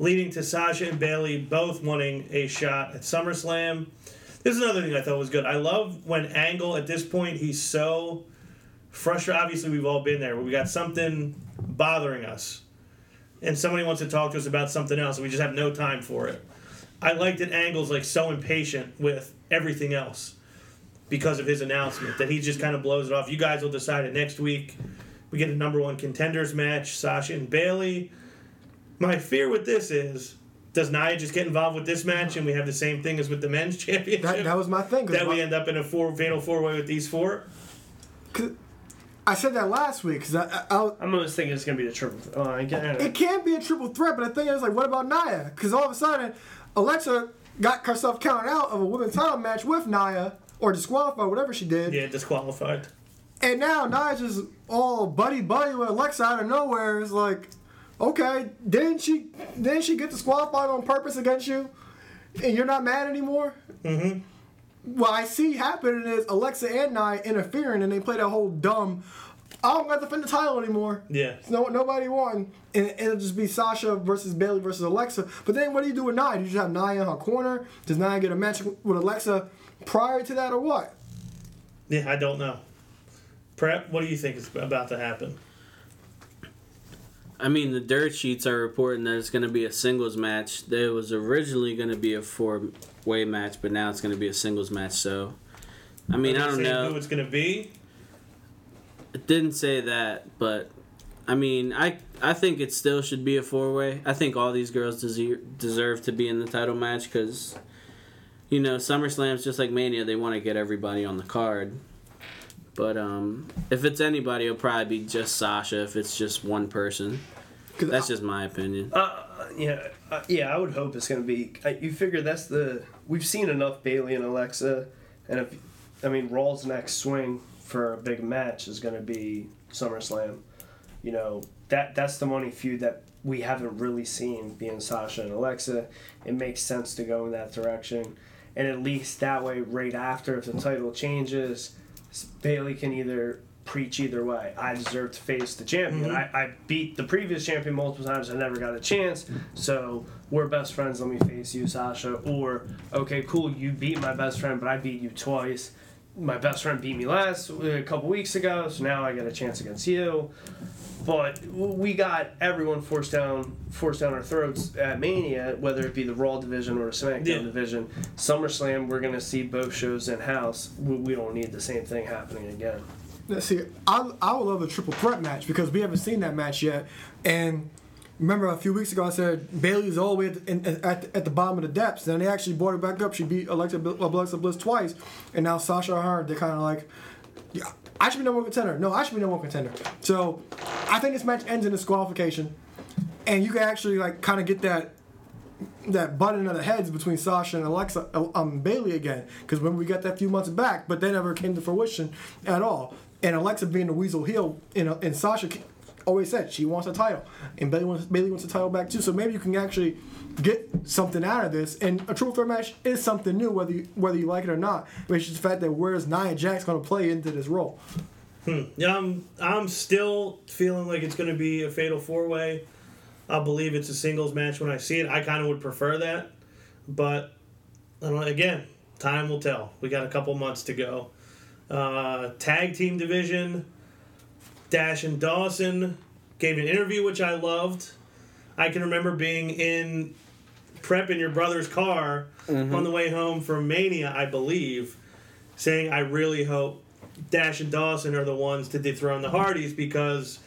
leading to Sasha and Bayley both wanting a shot at SummerSlam. This is another thing I thought was good. I love when Angle at this point he's so frustrated. Obviously, we've all been there we got something bothering us, and somebody wants to talk to us about something else, and we just have no time for it. I like that Angle's like so impatient with everything else because of his announcement that he just kind of blows it off. You guys will decide it next week. We get a number one contenders match, Sasha and Bayley. My fear with this is, does Nia just get involved with this match and we have the same thing as with the men's championship? That, that was my thing. that we end up in a four fatal four way with these four. I said that last week because I, I, I, I'm almost thinking it's gonna be the triple. Th- oh, I get it. it can't be a triple threat, but the thing is, like, what about Nia? Because all of a sudden, Alexa got herself counted out of a women's title match with Nia, or disqualified, whatever she did. Yeah, disqualified. And now Nia's just all buddy buddy with Alexa out of nowhere. Is like, okay, didn't she didn't she get disqualified on purpose against you? And you're not mad anymore? Mm-hmm. What I see happening is Alexa and Nia interfering and they play that whole dumb I don't got to defend the title anymore. Yeah. No, nobody won, and it'll just be Sasha versus Bayley versus Alexa. But then, what do you do with Nia? Do you just have Nia in her corner? Does Nia get a match with Alexa prior to that, or what? Yeah, I don't know. Prep, what do you think is about to happen? I mean, the dirt sheets are reporting that it's going to be a singles match. There was originally going to be a four-way match, but now it's going to be a singles match. So, I mean, I don't know. who it's gonna be. It didn't say that, but I mean, I I think it still should be a four-way. I think all these girls deserve deserve to be in the title match because, you know, SummerSlam's just like Mania. They want to get everybody on the card. But um, if it's anybody, it'll probably be just Sasha. If it's just one person, that's just my opinion. Uh, yeah, uh, yeah. I would hope it's gonna be. I, you figure that's the we've seen enough Bayley and Alexa, and if I mean Raw's next swing for a big match is gonna be SummerSlam. You know that that's the money feud that we haven't really seen being Sasha and Alexa. It makes sense to go in that direction, and at least that way, right after, if the title changes, Bayley can either preach either way. I deserve to face the champion. Mm-hmm. I, I beat the previous champion multiple times. I never got a chance. So we're best friends. Let me face you, Sasha. Or okay, cool. You beat my best friend, but I beat you twice. My best friend beat me last uh, a couple weeks ago, so now I get a chance against you. But we got everyone forced down, forced down our throats at Mania, whether it be the Raw division or the SmackDown Yeah. division. SummerSlam, we're gonna see both shows in house. We, we don't need the same thing happening again. Let's see. I, I would love a triple threat match because we haven't seen that match yet. And remember a few weeks ago I said Bayley's all the way at, in, at, at the bottom of the depths. Then they actually brought her back up. She beat Alexa, Alexa Bliss twice. And now Sasha and her, they're kind of like, yeah, I should be number one contender. No, I should be number one contender. So I think this match ends in disqualification. And you can actually like kind of get that that button of the heads between Sasha and Alexa, uh, um, Bayley again. Because when we got that few months back, but they never came to fruition at all. And Alexa being the weasel heel, you know, and Sasha always said she wants a title, and Bayley wants Bayley wants a title back too. So maybe you can actually get something out of this. And a triple threat match is something new, whether you, whether you like it or not. Which is the fact that where's Nia Jax going to play into this role? Yeah, I'm I'm still feeling like it's going to be a fatal four way. I'll believe it's a singles match when I see it. I kind of would prefer that, but I don't again, time will tell. We got a couple months to go. Uh, tag team division, Dash and Dawson gave an interview which I loved. I can remember being in prep in your brother's car mm-hmm. on the way home from Mania, I believe, saying, I really hope Dash and Dawson are the ones to dethrone the Hardys because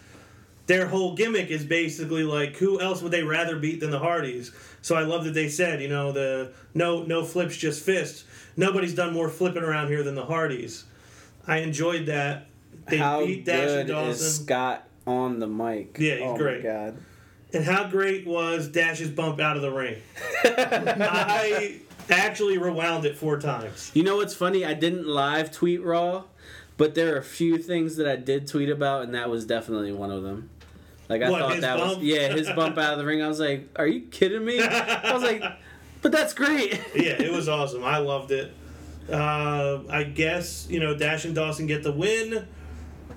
their whole gimmick is basically like who else would they rather beat than the Hardys? So I love that they said, you know, the no no flips just fists. Nobody's done more flipping around here than the Hardys. I enjoyed that. They How beat Dash and good is Scott on the mic? Yeah, he's oh great. My God. And how great was Dash's bump out of the ring? I actually rewound it four times. You know what's funny? I didn't live tweet Raw, but there are a few things that I did tweet about, and that was definitely one of them. Like I What, thought his that bump? was yeah, his bump out of the ring. I was like, "Are you kidding me?" I was like, "But that's great." Yeah, it was awesome. I loved it. Uh, I guess, you know, Dash and Dawson get the win.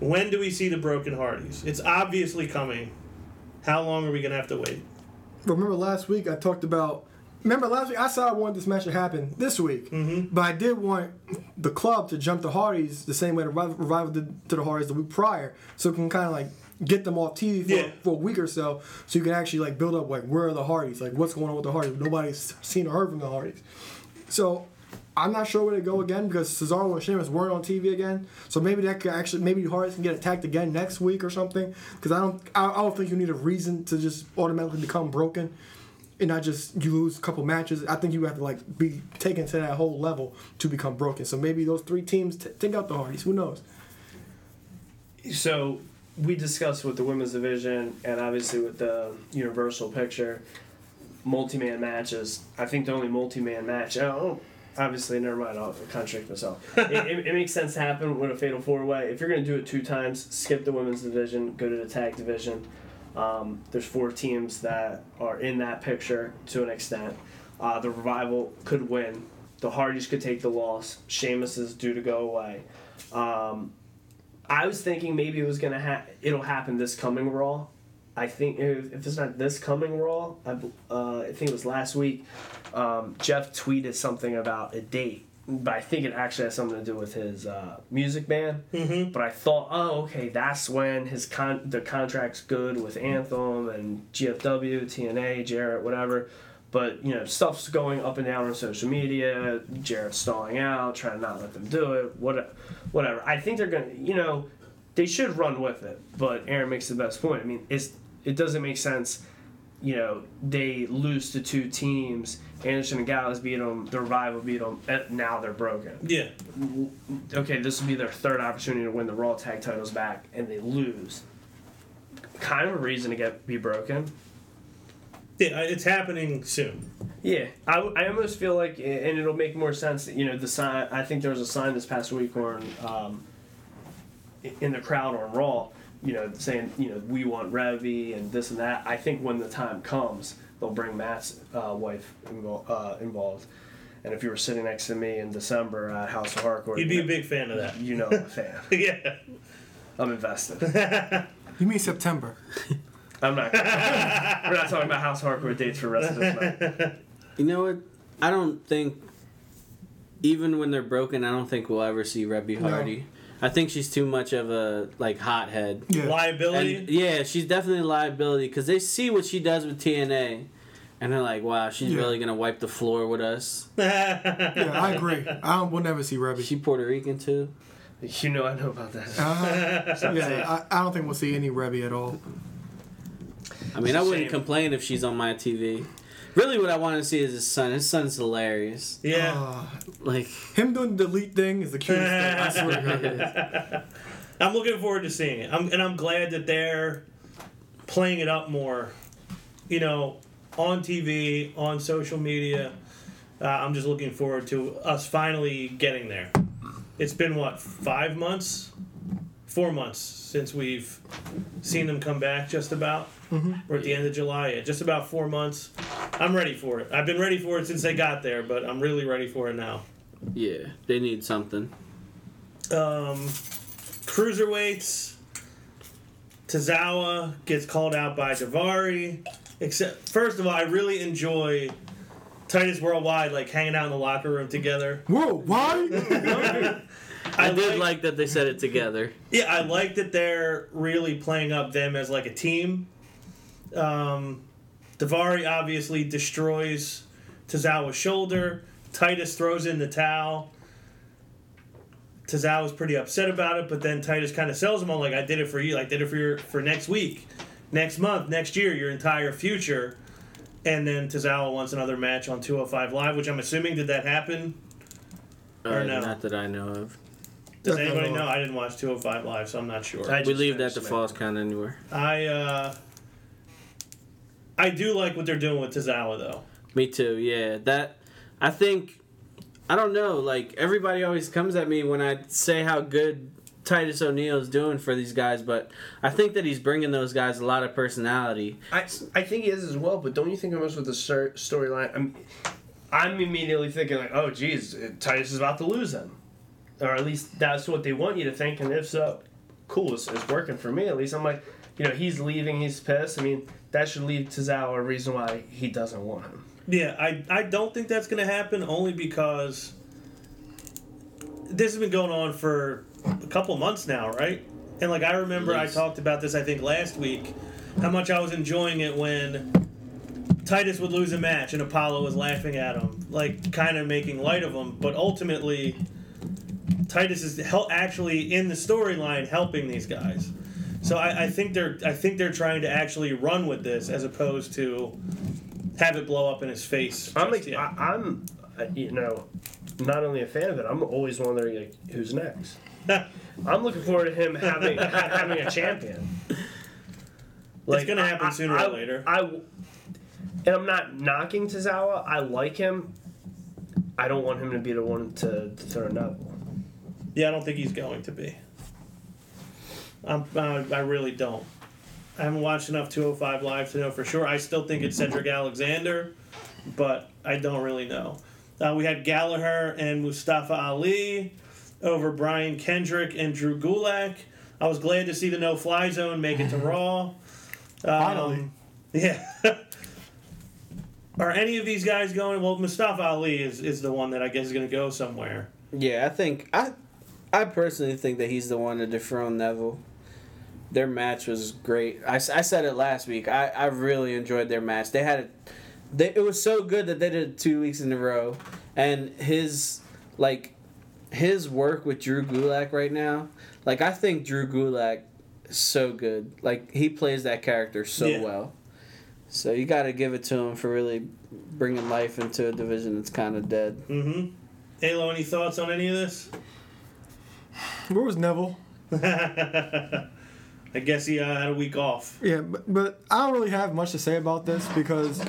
When do we see the Broken Hardys? It's obviously coming. How long are we going to have to wait? Remember last week I talked about. Remember last week I said I wanted this match to happen this week, mm-hmm. but I did want the club to jump the Hardys the same way the Rev- Revival did to the Hardys the week prior, so it can kind of like get them off TV for, Yeah. for a week or so, so you can actually like build up like where are the Hardys, like what's going on with the Hardys. Nobody's seen or heard from the Hardys, so I'm not sure where they go again because Cesaro and Sheamus weren't on TV again. So maybe that could actually maybe Hardys can get attacked again next week or something. Because I don't I, I don't think you need a reason to just automatically become broken, and not just you lose a couple matches. I think you have to like be taken to that whole level to become broken. So maybe those three teams t- take out the Hardys. Who knows? so we discussed with the women's division and obviously with the universal picture multi-man matches i think the only multi-man match oh obviously never mind i'll contradict myself. It, it, it makes sense to happen with a fatal four-way if you're going to do it two times skip the women's division go to the tag division. Um, there's four teams that are in that picture to an extent. Uh, the revival could win. The hardys could take the loss. Sheamus is due to go away. Um, I was thinking maybe it was gonna ha- it'll happen this coming Raw. I think if, it's not this coming Raw, I, uh, I think it was last week. Um, Jeff tweeted something about a date, but I think it actually has something to do with his uh, music band. Mm-hmm. But I thought, oh, okay, that's when his con- the contract's good with Anthem and GFW, TNA, Jarrett, whatever. But you know, stuff's going up and down on social media. Jarrett's stalling out, trying to not let them do it. What, whatever. I think they're gonna, you know, they should run with it. But Aaron makes the best point. I mean, it's it doesn't make sense. You know, they lose to two teams. Anderson and Gallows beat them. The rival beat them. And now they're broken. Yeah. Okay, this will be their third opportunity to win the Raw Tag Titles back, and they lose. Kind of a reason to get be broken. Yeah, it's happening soon. Yeah, I, I almost feel like, and it'll make more sense. You know, the sign. I think there was a sign this past week on, um, in the crowd on Raw. You know, saying you know we want Revy and this and that. I think when the time comes, they'll bring Matt's uh, wife invol- uh, involved. And if you were sitting next to me in December at House of Hardcore, You'd be a big fan of that. You know, I'm a fan. yeah. I'm invested. You mean September? I'm not. we're not talking about House of Hardcore dates for the rest of this night. You know what? I don't think even when they're broken, I don't think we'll ever see Reby No. Hardy. I think she's too much of a like hothead. Yeah. Liability. And yeah, she's definitely a liability because they see what she does with TNA, and they're like, "Wow, she's Yeah. really gonna wipe the floor with us." Yeah, I agree. I don't, we'll never see Is Reby. she Puerto Rican too? You know, I know about that. Uh-huh. Yeah, I, I don't think we'll see any Reby at all. I mean, It's I a wouldn't shame. complain if she's on my TV. Really, what I want to see is his son. His son's hilarious. yeah. Uh, Like, him doing the delete thing is the cutest thing. I swear to God. it is. I'm looking forward to seeing it. I'm, and I'm glad that they're playing it up more, you know, on TV, on social media. Uh, I'm just looking forward to us finally getting there. It's been, what, five months? Four months since we've seen them come back, just about. We're at the end of July, yeah, just about four months. I'm ready for it. I've been ready for it since they got there, but I'm really ready for it now. yeah, they need something. um, cruiserweights. Tozawa gets called out by Daivari. Except, first of all, I really enjoy Titus Worldwide like hanging out in the locker room together. Whoa, why? I, I did like- like that they said it together. Yeah, I like that they're really playing up them as like a team. Um, Daivari obviously destroys Tozawa's shoulder. Titus throws in the towel. Tozawa's pretty upset about it, but then Titus kind of sells him on like, "I did it for you. I did it for your for next week, next month, next year, your entire future." And then Tozawa wants another match on 205 Live, which I'm assuming did that happen? Or Uh, no? Not that I know of. Does anybody know? I didn't watch 205 Live, so I'm not sure. I We leave that to Smackdown. Falls Count Anywhere. I uh I do like what they're doing with Tozawa though. Me too. Yeah, that I think I don't know. Like everybody always comes at me when I say how good Titus O'Neil is doing for these guys, but I think that he's bringing those guys a lot of personality. I, I think he is as well, but don't you think almost with the stor- storyline? I'm, I'm immediately thinking like, oh, geez, Titus is about to lose them, or at least that's what they want you to think. And if so, cool, it's, it's working for me. At least I'm like, you know, he's leaving, he's pissed. I mean, that should leave Tozawa a reason why he doesn't want him. Yeah, I I don't think that's gonna happen only because this has been going on for a couple months now, right? And like I remember I talked about this I think last week, how much I was enjoying it when Titus would lose a match and Apollo was laughing at him, like kind of making light of him, but ultimately Titus is hel- actually in the storyline helping these guys. So I, I think they're I think they're trying to actually run with this as opposed to have it blow up in his face. I'm like, yet. I, I'm, uh, you know, not only a fan of it, I'm always wondering like, who's next. I'm looking forward to him having having a champion. It's gonna happen sooner or later. I, and I'm not knocking Tozawa. I like him. I don't want him to be the one to, to throw Neville. Yeah, I don't think he's going to be. I'm, I, I really don't. I haven't watched enough 205 Live to know for sure. I still think it's Cedric Alexander, but I don't really know. Uh, we had Gallagher and Mustafa Ali over Brian Kendrick and Drew Gulak. I was glad to see the no fly zone make it to Raw. Um, Finally. Yeah. Are any of these guys going? Well, Mustafa Ali is, is the one that I guess is going to go somewhere. Yeah, I think I I personally think that he's the one to dethrone Neville. Their match was great. I, I said it last week. I, I really enjoyed their match. They had it. They, it was so good that they did it two weeks in a row, and his like his work with Drew Gulak right now. Like I think Drew Gulak is so good. Like he plays that character so Yeah. well. So you got to give it to him for really bringing life into a division that's kind of dead. Mm-hmm. Halo, any thoughts on any of this? Where was Neville? I guess he uh, had a week off. Yeah, but, but I don't really have much to say about this because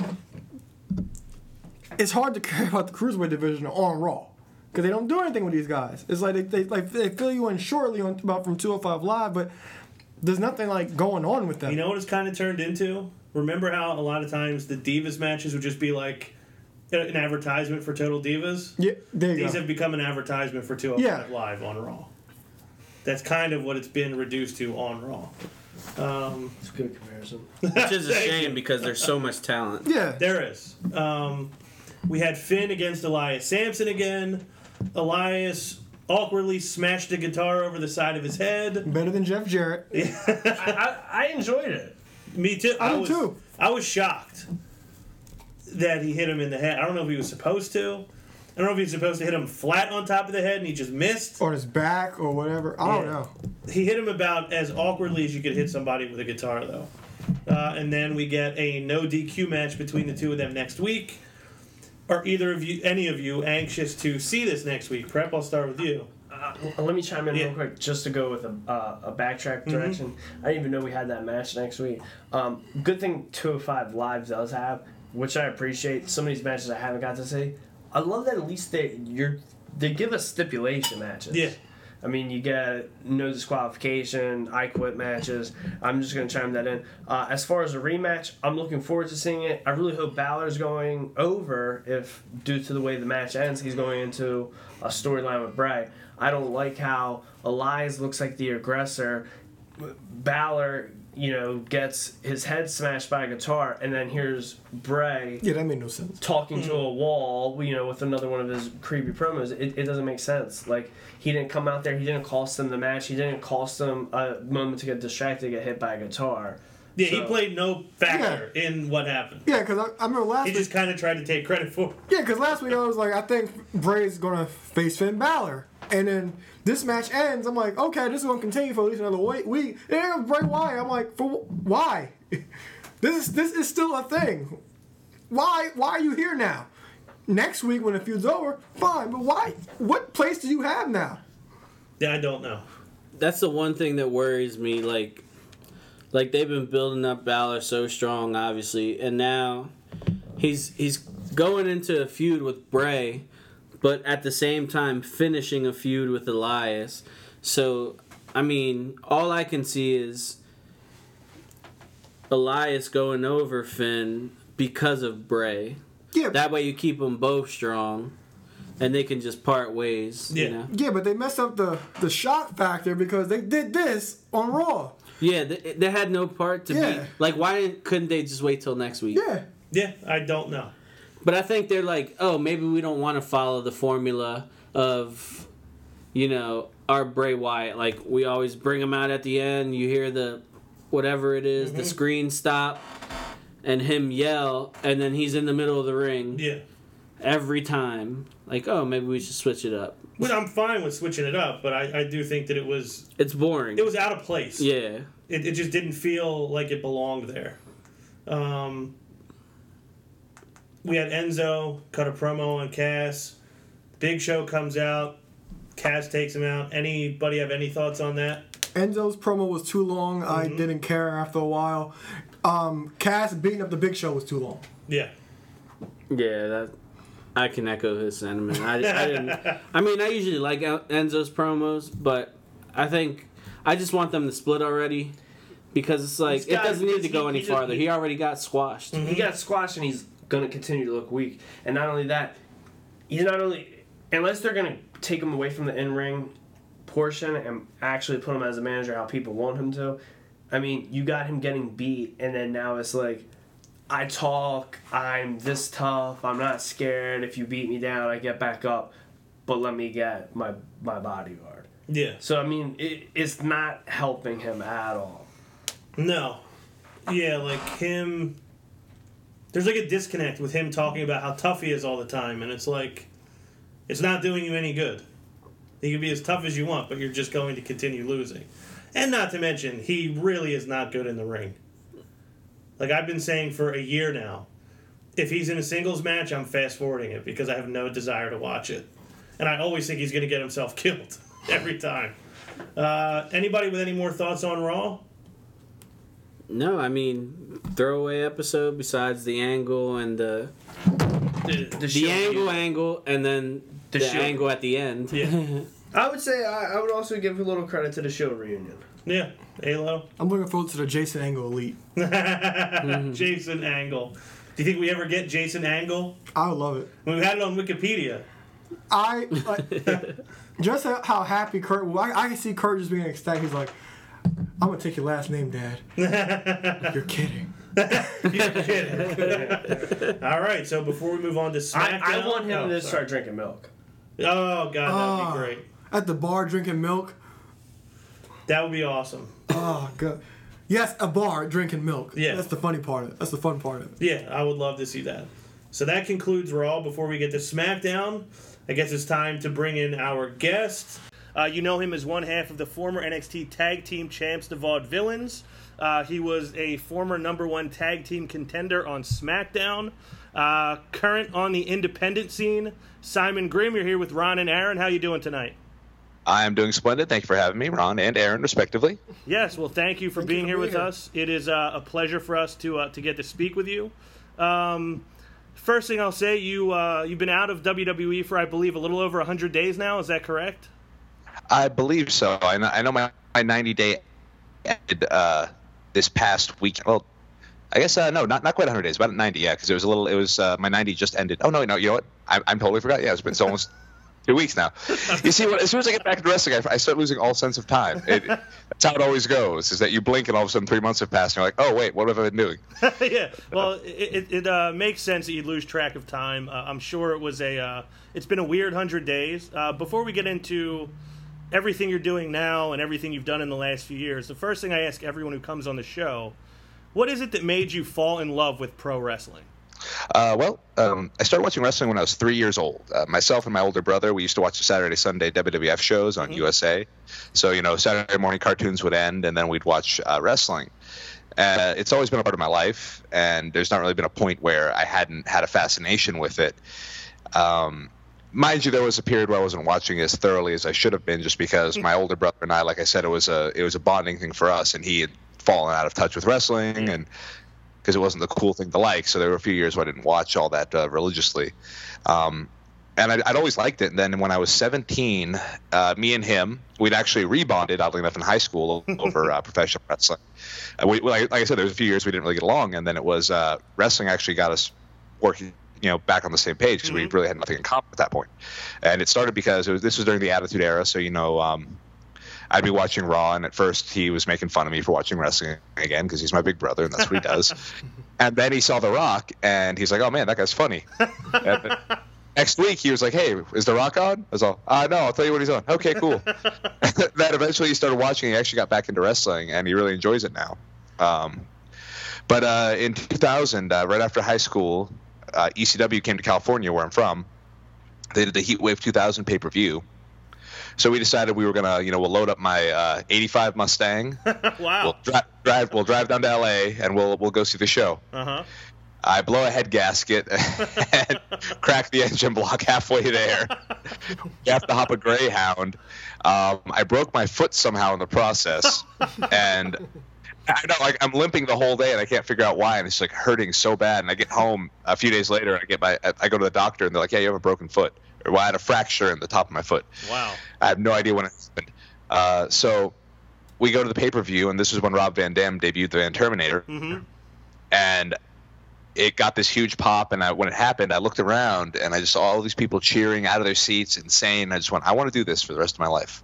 it's hard to care about the cruiserweight division on Raw because they don't do anything with these guys. It's like they, they like they fill you in shortly on about from 205 Live, but there's nothing like going on with them. You know what it's kind of turned into? Remember how a lot of times the Divas matches would just be like an advertisement for Total Divas? yeah, there you These go. have become an advertisement for 205 Yeah. Live on Raw. That's kind of what it's been reduced to on Raw. Um, It's a good comparison. Which is a Thank shame you. because there's so much talent. yeah, There is. Um, we had Finn against Elias Samson again. Elias awkwardly smashed a guitar over the side of his head. better than Jeff Jarrett. I, I, I enjoyed it. Me too. I do was, too. I was shocked that he hit him in the head. I don't know if he was supposed to. I don't know if he's supposed to hit him flat on top of the head and he just missed. Or his back or whatever. I don't Yeah. know. He hit him about as awkwardly as you could hit somebody with a guitar, though. Uh, and then we get a no DQ match between the two of them next week. Are either of you, any of you, anxious to see this next week? Prep, I'll start with you. Uh, let me chime in Yeah. real quick just to go with a, uh, a backtrack direction. I didn't even know we had that match next week. Um, good thing 205 Live does have, which I appreciate. Some of these matches I haven't got to see. I love that at least they you're they give us stipulation matches. Yeah. I mean, you get no disqualification, I quit matches. I'm just going to chime that in. Uh, as far as a rematch, I'm looking forward to seeing it. I really hope Balor's going over if, due to the way the match ends, he's going into a storyline with Bray. I don't like how Elias looks like the aggressor. Balor, you know, gets his head smashed by a guitar, and then here's Bray Yeah, that made no sense. talking to hmm. a wall, you know, with another one of his creepy promos. It, it doesn't make sense. Like he didn't come out there, he didn't cost them the match, he didn't cost them a moment to get distracted, get hit by a guitar. Yeah, he played no factor in what happened. Yeah, because I, I remember last He week. just kind of tried to take credit for. it. Yeah, because last week I was like, I think Bray's gonna face Finn Balor, and then this match ends. I'm like, okay, this is gonna continue for at least another week. week. And then Bray Wyatt, I'm like, for why? this is this is still a thing. Why why are you here now? Next week when the feud's over, fine, but why? What place do you have now? Yeah, I don't know. That's the one thing that worries me. Like, like they've been building up Balor so strong, obviously, and now he's he's going into a feud with Bray, but at the same time finishing a feud with Elias. So, I mean, all I can see is Elias going over Finn because of Bray. Yeah, That way, you keep them both strong, and they can just part ways. Yeah. You know? yeah, but they messed up the the shock factor because they did this on Raw. Yeah, they, they had no part to Yeah. be. Like, why couldn't they just wait till next week? Yeah, Yeah, I don't know. But I think they're like, oh, maybe we don't want to follow the formula of, you know, our Bray Wyatt. Like, we always bring him out at the end. You hear the, whatever it is, Mm-hmm. the screen stop, and him yell, and then he's in the middle of the ring Yeah. every time. Like, oh, maybe we should switch it up. Which I'm fine with switching it up, but I, I do think that it was It's boring. it was out of place. yeah. It, it just didn't feel like it belonged there. Um, we had Enzo cut a promo on Cass. Big Show comes out. Cass takes him out. Anybody have any thoughts on that? Enzo's promo was too long. I didn't care after a while. Um, Cass beating up the Big Show was too long. Yeah. Yeah, that I can echo his sentiment. I, I didn't. I mean, I usually like Enzo's promos, but I think I just want them to split already because it's like it doesn't need to he- go he any just- farther. He already got squashed. He got squashed, and he's gonna continue to look weak. And not only that, he's not only unless they're gonna take him away from the in ring portion and actually put him as a manager how people want him to. I mean, you got him getting beat, and then now it's like, I talk, I'm this tough, I'm not scared. If you beat me down, I get back up, but let me get my my bodyguard. Yeah. So I mean, it, it's not helping him at all. No. Yeah, like him. There's like a disconnect with him talking about how tough he is all the time, and it's like, it's not doing you any good. You can be as tough as you want, but you're just going to continue losing. And not to mention, he really is not good in the ring. Like I've been saying for a year now, if he's in a singles match, I'm fast forwarding it because I have no desire to watch it. And I always think he's going to get himself killed every time. Uh, anybody with any more thoughts on Raw? No, I mean throwaway episode besides the angle and the The, the, the angle feud. angle and then the, The angle at the end. Yeah. I would say I, I would also give a little credit to the show reunion. Yeah, Halo. I'm looking forward to the Jason Angle Elite. Jason Angle. Do you think we ever get Jason Angle? I would love it. We had it on Wikipedia. I like, just how- how happy Kurt. I, I can see Kurt just being ecstatic. He's like, "I'm gonna take your last name, Dad." You're kidding. You're kidding. All right, so before we move on to I, SmackDown, I want him oh, to sorry. start drinking milk. Oh god, that'd Ah. be great. At the bar drinking milk. That would be awesome. Oh god. Yes, a bar drinking milk. Yeah. That's the funny part of it. That's the fun part of it. Yeah, I would love to see that. So that concludes Raw. Before we get to SmackDown, I guess it's time to bring in our guest. Uh, you know him as one half of the former NXT Tag Team Champs, the Vaudevillains. Uh, he was a former number one tag team contender on SmackDown. Uh, current on the independent scene, Simon Grimm. You're here with Ron and Aaron. How you doing tonight? I am doing splendid. Thank you for having me, Ron and Aaron, respectively. Yes, well, thank you for Thank being you for here being with here. us. It is uh, a pleasure for us to uh, to get to speak with you. Um, first thing I'll say, you uh, you've been out of WWE for I believe a little over hundred days now. Is that correct? I believe so. I know, I know my, my 90 day ended uh, this past week. Well, I guess uh, no, not not quite 100 days, about 90. Yeah, because it was a little. It was uh, my 90 just ended. Oh no, no, you know what? I, I'm totally forgot. Yeah, it's been it's almost two weeks now. You see, as soon as I get back to wrestling, I, start losing all sense of time. It, that's how it always goes. Is that you blink and all of a sudden three months have passed, and you're like, oh wait, what have I been doing? yeah, well, it, it, it uh, makes sense that you lose track of time. Uh, I'm sure it was a. Uh, it's been a weird hundred days. Uh, before we get into everything you're doing now and everything you've done in the last few years, the first thing I ask everyone who comes on the show, what is it that made you fall in love with pro wrestling? Uh, well, um, I started watching wrestling when I was three years old. Uh, myself and my older brother, we used to watch the Saturday, Sunday WWF shows on USA. So, you know, Saturday morning cartoons would end, and then we'd watch uh, wrestling. Uh, it's always been a part of my life, and there's not really been a point where I hadn't had a fascination with it. Um, mind you, there was a period where I wasn't watching as thoroughly as I should have been, just because my older brother and I, like I said, it was a it was a bonding thing for us, and he had fallen out of touch with wrestling, and because it wasn't the cool thing to like. So there were a few years where I didn't watch all that uh, religiously. Um, and I'd, I'd, always liked it. And then when I was 17, uh, me and him, we'd actually rebonded, oddly enough, in high school over uh, professional wrestling. Uh, we, like, like, I said, there was a few years we didn't really get along, and then it was uh, wrestling actually got us working, you know, back on the same page because mm-hmm. we really had nothing in common at that point. And it started because it was, this was during the Attitude Era, so you know. Um, I'd be watching Raw, and at first he was making fun of me for watching wrestling again because he's my big brother, and that's what he does. and then he saw The Rock, and he's like, "Oh man, that guy's funny." next week he was like, "Hey, is The Rock on?" I was all, "Uh, no, I'll tell you what he's on." Okay, cool. then eventually he started watching. He actually got back into wrestling, and he really enjoys it now. Um, but uh, in 2000, uh, right after high school, uh, ECW came to California, where I'm from. They did the Heat Wave 2000 pay per view so we decided we were gonna, you know, we'll load up my uh, '85 Mustang. wow. We'll dri- drive. We'll drive down to LA and we'll we'll go see the show. Uh huh. I blow a head gasket and crack the engine block halfway there. you have to hop a Greyhound. Um, I broke my foot somehow in the process, and I know like I'm limping the whole day, and I can't figure out why, and it's like hurting so bad. And I get home a few days later, and I get my I go to the doctor, and they're like, "Yeah, you have a broken foot." Well, I had a fracture in the top of my foot. Wow. I have no idea when it happened. Uh, so we go to the pay per view, and this is when Rob Van Dam debuted the Van Terminator. Mm-hmm. And it got this huge pop, and I, when it happened, I looked around and I just saw all these people cheering out of their seats, insane. I just went, I want to do this for the rest of my life.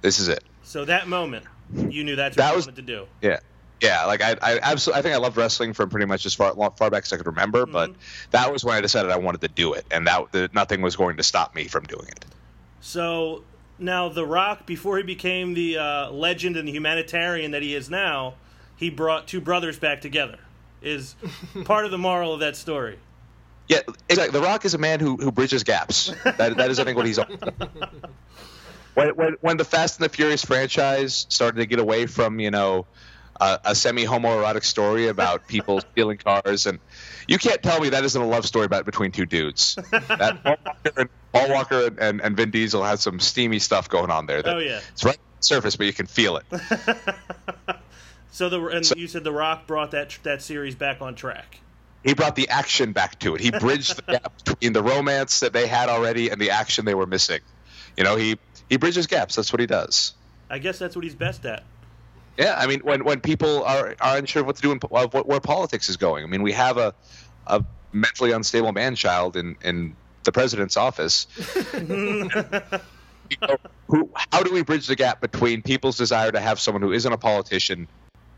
This is it. So that moment, you knew that's what that you was, wanted to do. Yeah, yeah, like I, I absolutely, I think I loved wrestling from pretty much as far far back as I could remember. Mm-hmm. But that was when I decided I wanted to do it, and that the, nothing was going to stop me from doing it. So now, The Rock, before he became the uh, legend and the humanitarian that he is now, he brought two brothers back together. Is part of the moral of that story. Yeah, exactly. The Rock is a man who who bridges gaps. That that is, I think, what he's. when, when when the Fast and the Furious franchise started to get away from you know a, a semi homoerotic story about people stealing cars, and you can't tell me that isn't a love story about between two dudes. that Paul Walker, and, Paul Walker and, and, and, Vin Diesel has some steamy stuff going on there. Oh yeah, it's right on the surface, but you can feel it. so the and so, you said the Rock brought that that series back on track. He brought the action back to it. He bridged the gap between the romance that they had already and the action they were missing. You know, he he bridges gaps. That's what he does. I guess that's what he's best at. Yeah, I mean, when when people are, are unsure of what to do and what, where politics is going, I mean, we have a a mentally unstable man child in in the president's office. you know, who, how do we bridge the gap between people's desire to have someone who isn't a politician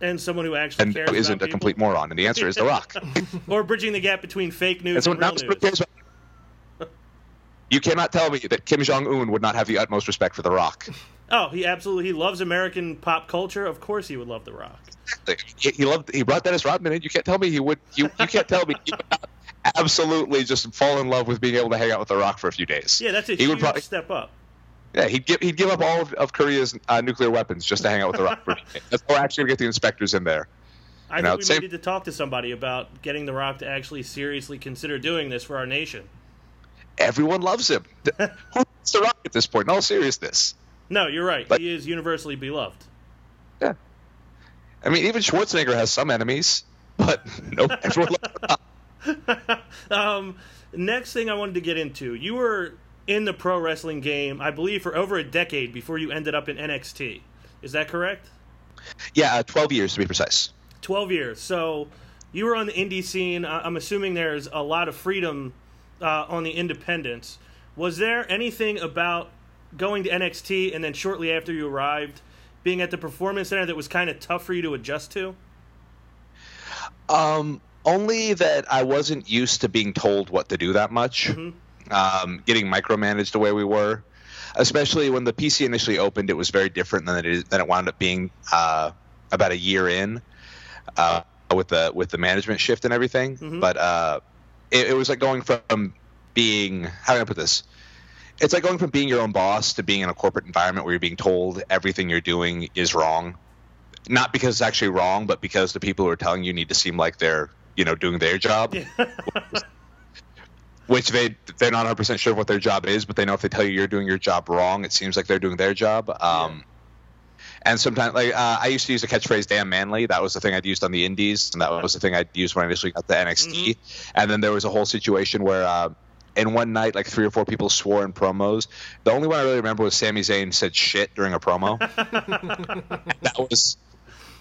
and someone who actually and cares isn't a complete moron? And the answer is The Rock. or bridging the gap between fake news and, and real news. You cannot tell me that Kim Jong Un would not have the utmost respect for The Rock. Oh, he absolutely he loves American pop culture. Of course, he would love The Rock. He, he loved. He brought Dennis Rodman in. You can't tell me he would. You, you can't tell me he would not absolutely just fall in love with being able to hang out with The Rock for a few days. Yeah, that's a he huge would probably, step up. Yeah, he'd give he'd give up all of, of Korea's uh, nuclear weapons just to hang out with The Rock. For a few days. We're actually gonna get the inspectors in there. I you think know, we same, need to talk to somebody about getting The Rock to actually seriously consider doing this for our nation. Everyone loves him. Who Who's The Rock at this point? In all seriousness. No, you're right. But, he is universally beloved. Yeah. I mean, even Schwarzenegger has some enemies, but no, everyone um, next thing I wanted to get into, you were in the pro wrestling game, I believe, for over a decade before you ended up in NXT. Is that correct? Yeah, uh, 12 years to be precise. 12 years. So you were on the indie scene. I'm assuming there's a lot of freedom uh, on the independents. Was there anything about going to NXT and then shortly after you arrived, being at the Performance Center that was kind of tough for you to adjust to? Um, only that I wasn't used to being told what to do that much. Um, getting micromanaged the way we were, especially when the PC initially opened, it was very different than it is than it wound up being uh, about a year in uh, with the with the management shift and everything. But uh, it, it was like going from being how can I put this? It's like going from being your own boss to being in a corporate environment where you're being told everything you're doing is wrong not because it's actually wrong, but because the people who are telling you need to seem like they're you know doing their job, which they they're not 100 percent sure what their job is, but they know if they tell you you're doing your job wrong, it seems like they're doing their job. Um, And sometimes, like uh, I used to use the catchphrase "damn manly." That was the thing I'd used on the Indies, and that was the thing I'd used when I initially got to NXT. And then there was a whole situation where. Uh, in one night, like three or four people swore in promos. The only one I really remember was Sami Zayn said shit during a promo. that was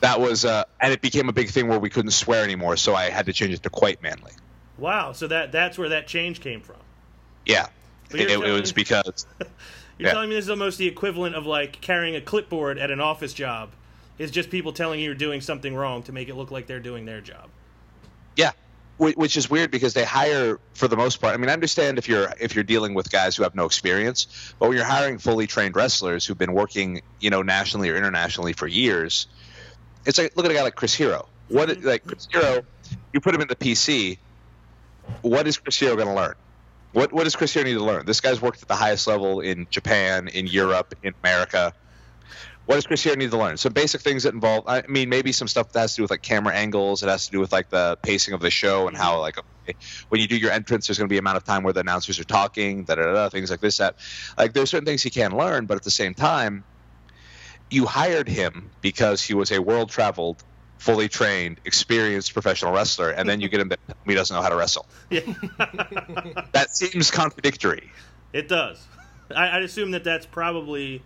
that was uh, and it became a big thing where we couldn't swear anymore so i had to change it to quite manly Wow, so that that's where that change came from. yeah it, it was because You're Yeah. telling me this is almost the equivalent of like carrying a clipboard at an office job. Is just people telling you you're doing something wrong to make it look like they're doing their job. yeah which is weird because they hire for the most part i mean i understand if you're if you're dealing with guys who have no experience but when you're hiring fully trained wrestlers who've been working you know nationally or internationally for years it's like look at a guy like chris hero. What Mm-hmm. like chris hero you put him in the pc what is chris hero going to learn? What what does chris hero need to learn? This guy's worked at the highest level in japan in europe in america what does Chris Hero need to learn? Some basic things that involve. I mean, maybe some stuff that has to do with like camera angles. It has to do with like the pacing of the show and how mm-hmm. like when you do your entrance, there's going to be an amount of time where the announcers are talking, da da da, things like this. That like there's certain things he can learn, but at the same time, you hired him because he was a world traveled, fully trained, experienced professional wrestler, and then you get him that he doesn't know how to wrestle. Yeah, That seems contradictory. it does. I, I'd assume that that's probably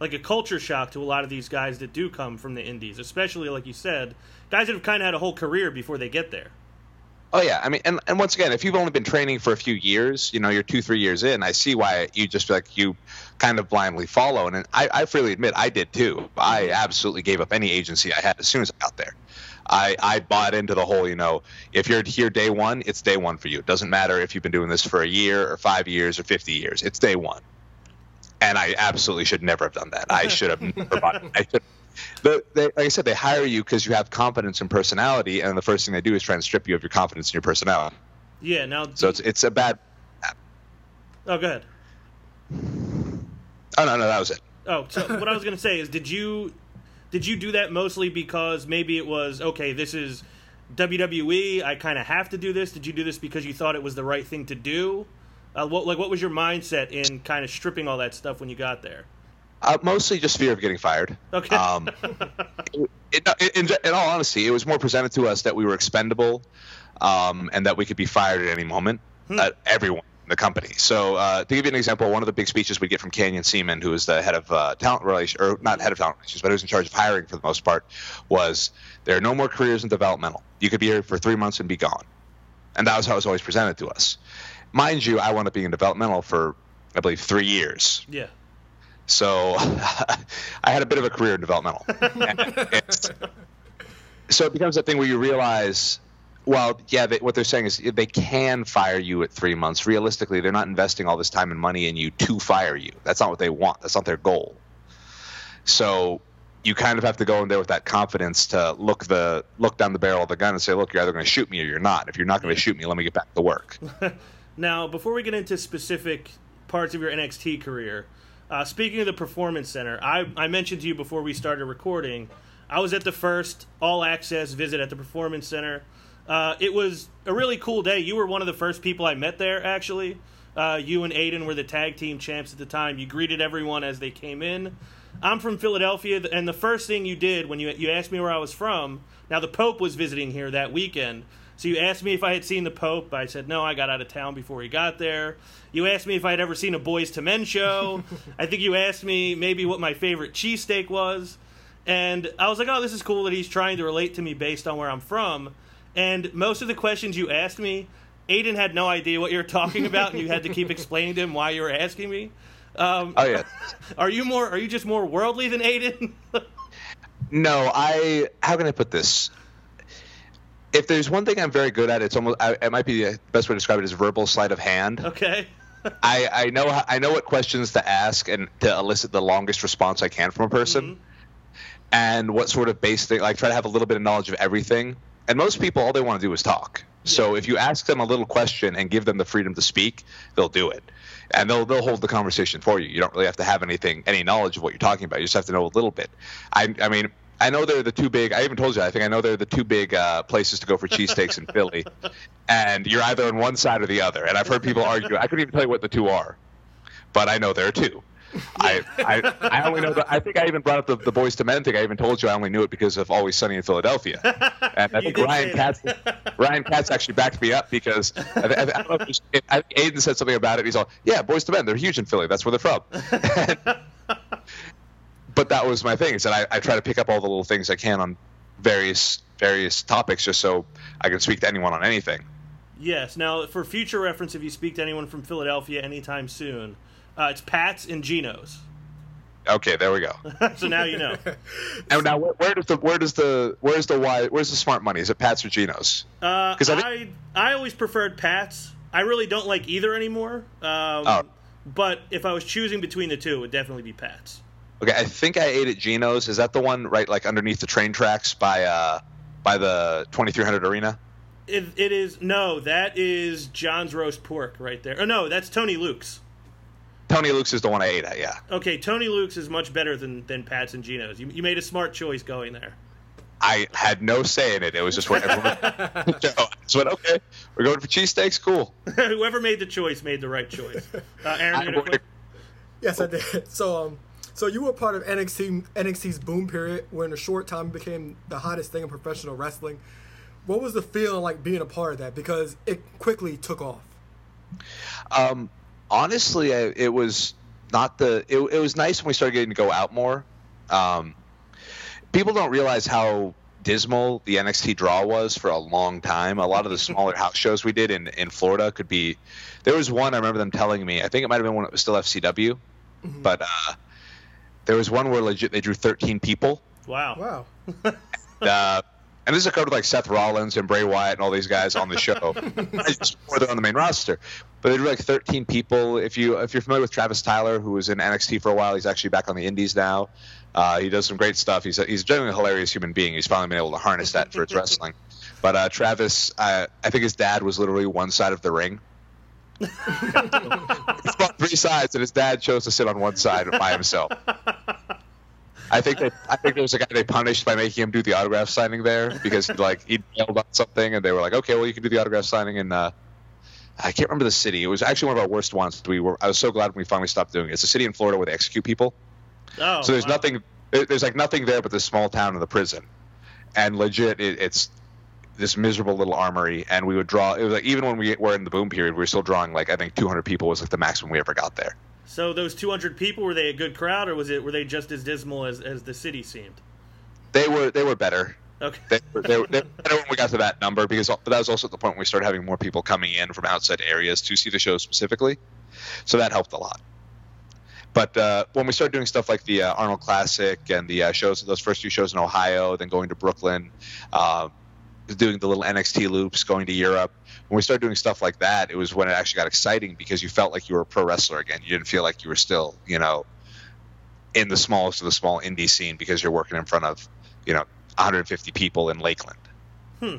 like a culture shock to a lot of these guys that do come from the indies, especially like you said, guys that have kind of had a whole career before they get there. Oh yeah, I mean, and, and once again, if you've only been training for a few years, you know, you're two, three years in, I see why you just like you kind of blindly follow. And and I, I freely admit I did too. I absolutely gave up any agency I had as soon as I got there. I, I bought into the whole, you know, if you're here day one, it's day one for you. It doesn't matter if you've been doing this for a year or five years or 50 years. It's day one. And I absolutely should never have done that. I should have never bought it. I should, the, they, like I said, they hire you because you have confidence and personality, and the first thing they do is try and strip you of your confidence and your personality. Yeah. Now, So it's it's a bad. oh, go ahead. Oh no, no, that was it. Oh, so what I was gonna say is, did you did you do that mostly because maybe it was okay? This is WWE. I kind of have to do this. Did you do this because you thought it was the right thing to do? Uh, what like what was your mindset in kind of stripping all that stuff when you got there? Uh, mostly just fear of getting fired. Okay. Um, it, it, in, in all honesty, it was more presented to us that we were expendable, um, and that we could be fired at any moment. Uh, everyone in the company. So uh, to give you an example, one of the big speeches we get from Canyon Ceman, who is the head of uh, talent relations, or not head of talent relations, but who's in charge of hiring for the most part, was there are no more careers in developmental. You could be here for three months and be gone, and that was how it was always presented to us. Mind you, I wound up being in developmental for I believe three years. yeah. So I had a bit of a career in developmental. So it becomes that thing where you realize, well, yeah, they, what they're saying is they can fire you at three months. Realistically, they're not investing all this time and money in you to fire you. That's not what they want. That's not their goal. So you kind of have to go in there with that confidence to look the look down the barrel of the gun and say, look, you're either going to shoot me or you're not. If you're not going to shoot me, let me get back to work. Now, before we get into specific parts of your NXT career, uh, speaking of the Performance Center, I, I mentioned to you before we started recording, I was at the first all access visit at the Performance Center. Uh, it was a really cool day. You were one of the first people I met there, actually. Uh, you and Aiden were the tag team champs at the time. You greeted everyone as they came in. I'm from Philadelphia, and the first thing you did when you you asked me where I was from. Now the Pope was visiting here that weekend, so you asked me if I had seen the Pope. I said no, I got out of town before he got there. You asked me if I had ever seen a Boyz II Men show. I think you asked me maybe what my favorite cheesesteak was, and I was like, oh, this is cool that he's trying to relate to me based on where I'm from. And most of the questions you asked me Aiden had no idea what you were talking about, and you had to keep explaining to him why you were asking me. Um, Oh yeah. Are you more? Are you just more worldly than Aiden? No, I. How can I put this? If there's one thing I'm very good at, it's almost. I, it might be the best way to describe it is verbal sleight of hand. okay. I, I know I know what questions to ask and to elicit the longest response I can from a person, mm-hmm. and what sort of base thing. Like try to have a little bit of knowledge of everything. And most people, all they want to do is talk. So if you ask them a little question and give them the freedom to speak, they'll do it, and they'll they'll hold the conversation for you. You don't really have to have anything any knowledge of what you're talking about. You just have to know a little bit. I I mean. I know they're the two big. I even told you. I think I know they're the two big uh, places to go for cheesesteaks in Philly, and you're either on one side or the other. And I've heard people argue. I couldn't even tell you what the two are, but I know there are two. I, I I only know. The, I think I even brought up the, the Boyz II Men thing. I even told you I only knew it because of Always Sunny in Philadelphia. And I think Ryan Katz. Ryan Katz actually backed me up because I, I, I, don't know if I think Aiden said something about it. He's all, "Yeah, Boyz II Men. They're huge in Philly. That's where they're from." but that was my thing is that I, I try to pick up all the little things I can on various various topics just so I can speak to anyone on anything. Yes. Now, for future reference, if you speak to anyone from Philadelphia anytime soon, uh, it's Pat's and Geno's. Okay, there we go. so now you know. And now, where, where does the where does the where's the why where's the smart money? Is it Pats or Geno's? Because I I, think- I always preferred Pat's. I really don't like either anymore. Um, Oh. But if I was choosing between the two, it would definitely be Pat's. Okay, I think I ate at Geno's. Is that the one right like underneath the train tracks by uh by the 2300 arena? It, it is no, that is John's roast pork right there. Oh no, that's Tony Luke's. Tony Luke's is the one I ate at. Yeah. Okay, Tony Luke's is much better than than Pat's and Geno's. You, you made a smart choice going there. I had no say in it. It was just where everyone. so I just went, okay, we're going for cheesesteaks. Cool. Whoever made the choice made the right choice. Uh, Aaron, I'm you had a quick- Yes, I did. So, um, so you were part of NXT NXT's boom period, where in a short time it became the hottest thing in professional wrestling. What was the feeling like being a part of that? Because it quickly took off. Um, honestly, I, it was not the. It, it was nice when we started getting to go out more. Um, people don't realize how dismal the NXT draw was for a long time. A lot of the smaller house shows we did in in Florida could be. There was one I remember them telling me. I think it might have been when it was still FCW, but uh, there was one where legit they drew 13 people. wow. Wow. Uh, and this is a code with like Seth Rollins and Bray Wyatt and all these guys on the show. just before they're on the main roster. But they drew like 13 people. If you if you're familiar with Travis Tyler, who was in NXT for a while, he's actually back on the Indies now. Uh, he does some great stuff. He's a, he's generally a hilarious human being. He's finally been able to harness that for his wrestling. But uh, Travis, uh, I think his dad was literally one side of the ring. It's about three sides, and his dad chose to sit on one side by himself. I think they, I think there was a guy they punished by making him do the autograph signing there because he like he bailed on something, and they were like, okay, well you can do the autograph signing and. Uh, I can't remember the city. It was actually one of our worst ones. We were. I was so glad when we finally stopped doing it. It's a city in Florida where they execute people. Oh, So there's wow. nothing. there- There's like nothing there but this small town and the prison, and legit, it, it's this miserable little armory. And we would draw. It was like even when we were in the boom period, we were still drawing like I think 200 people was like the maximum we ever got there. So those 200 people were they a good crowd, or was it were they just as dismal as, as the city seemed? They were they were better. Okay. They were, they were, they were better when we got to that number because but that was also at the point when we started having more people coming in from outside areas to see the show specifically. So that helped a lot. But uh, when we started doing stuff like the uh, Arnold Classic and the uh, shows, those first few shows in Ohio, then going to Brooklyn, uh, doing the little NXT loops, going to Europe. When we started doing stuff like that, it was when it actually got exciting because you felt like you were a pro wrestler again. You didn't feel like you were still, you know, in the smallest of the small indie scene because you're working in front of, you know, 150 people in Lakeland. Hmm.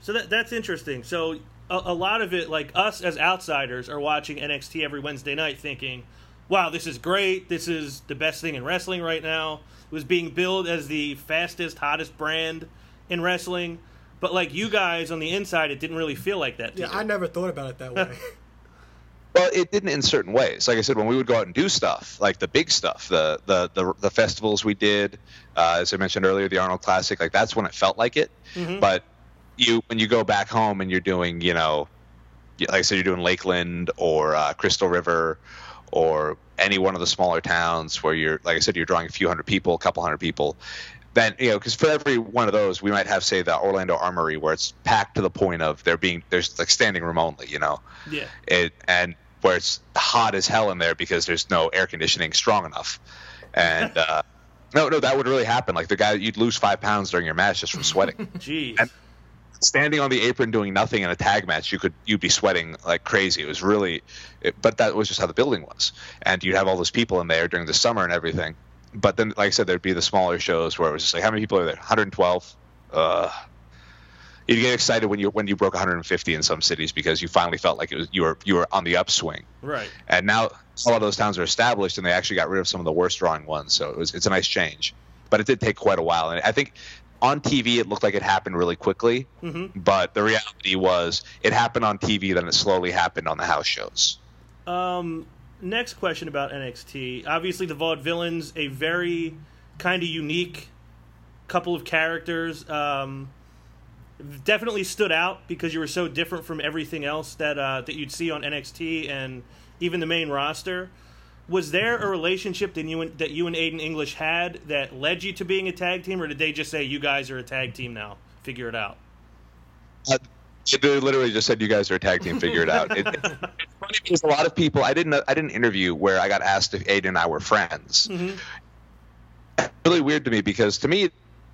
So that that's interesting. So a, a lot of it, like us as outsiders, are watching NXT every Wednesday night, thinking, "Wow, this is great. This is the best thing in wrestling right now." It was being billed as the fastest, hottest brand in wrestling, but like you guys on the inside, it didn't really feel like that. To Yeah, you. I never thought about it that way. Well, it didn't in certain ways. Like I said, when we would go out and do stuff, like the big stuff, the the the, the festivals we did, uh, as I mentioned earlier, the Arnold Classic, like that's when it felt like it. But you, when you go back home and you're doing, you know, like I said, you're doing Lakeland or uh, Crystal River or any one of the smaller towns where you're, like I said, you're drawing a few hundred people, a couple hundred people. Then you know because for every one of those we might have say the Orlando Armory where it's packed to the point of there being there's like standing room only, you know. Yeah. It and where it's hot as hell in there because there's no air conditioning strong enough, and. uh no, no, that would really happen. Like the guy, you'd lose five pounds during your match just from sweating. Jeez. And- standing on the apron doing nothing in a tag match, you could you'd be sweating like crazy. It was really, it, but that was just how the building was, and you'd have all those people in there during the summer and everything. But then, like I said, there'd be the smaller shows where it was just like, how many people are there? 112. Uh, you'd get excited when you when you broke 150 in some cities because you finally felt like it was you were you were on the upswing. right. And now a lot of those towns are established, and they actually got rid of some of the worst drawing ones. So it was it's a nice change, but it did take quite a while. And I think on TV it looked like it happened really quickly, Mm-hmm. but the reality was it happened on TV, then it slowly happened on the house shows. Um, next question about NXT. Obviously, the Vaudevillains, a very kind of unique couple of characters. Um, definitely stood out because you were so different from everything else that uh, that you'd see on NXT and even the main roster. Was there a relationship that you and, that you and Aiden English had that led you to being a tag team, or did they just say you guys are a tag team now? Figure it out. Uh, They literally just said you guys are a tag team. Figure it out. It, it's funny because a lot of people I didn't I didn't interview where I got asked if Aiden and I were friends. It's really weird to me because to me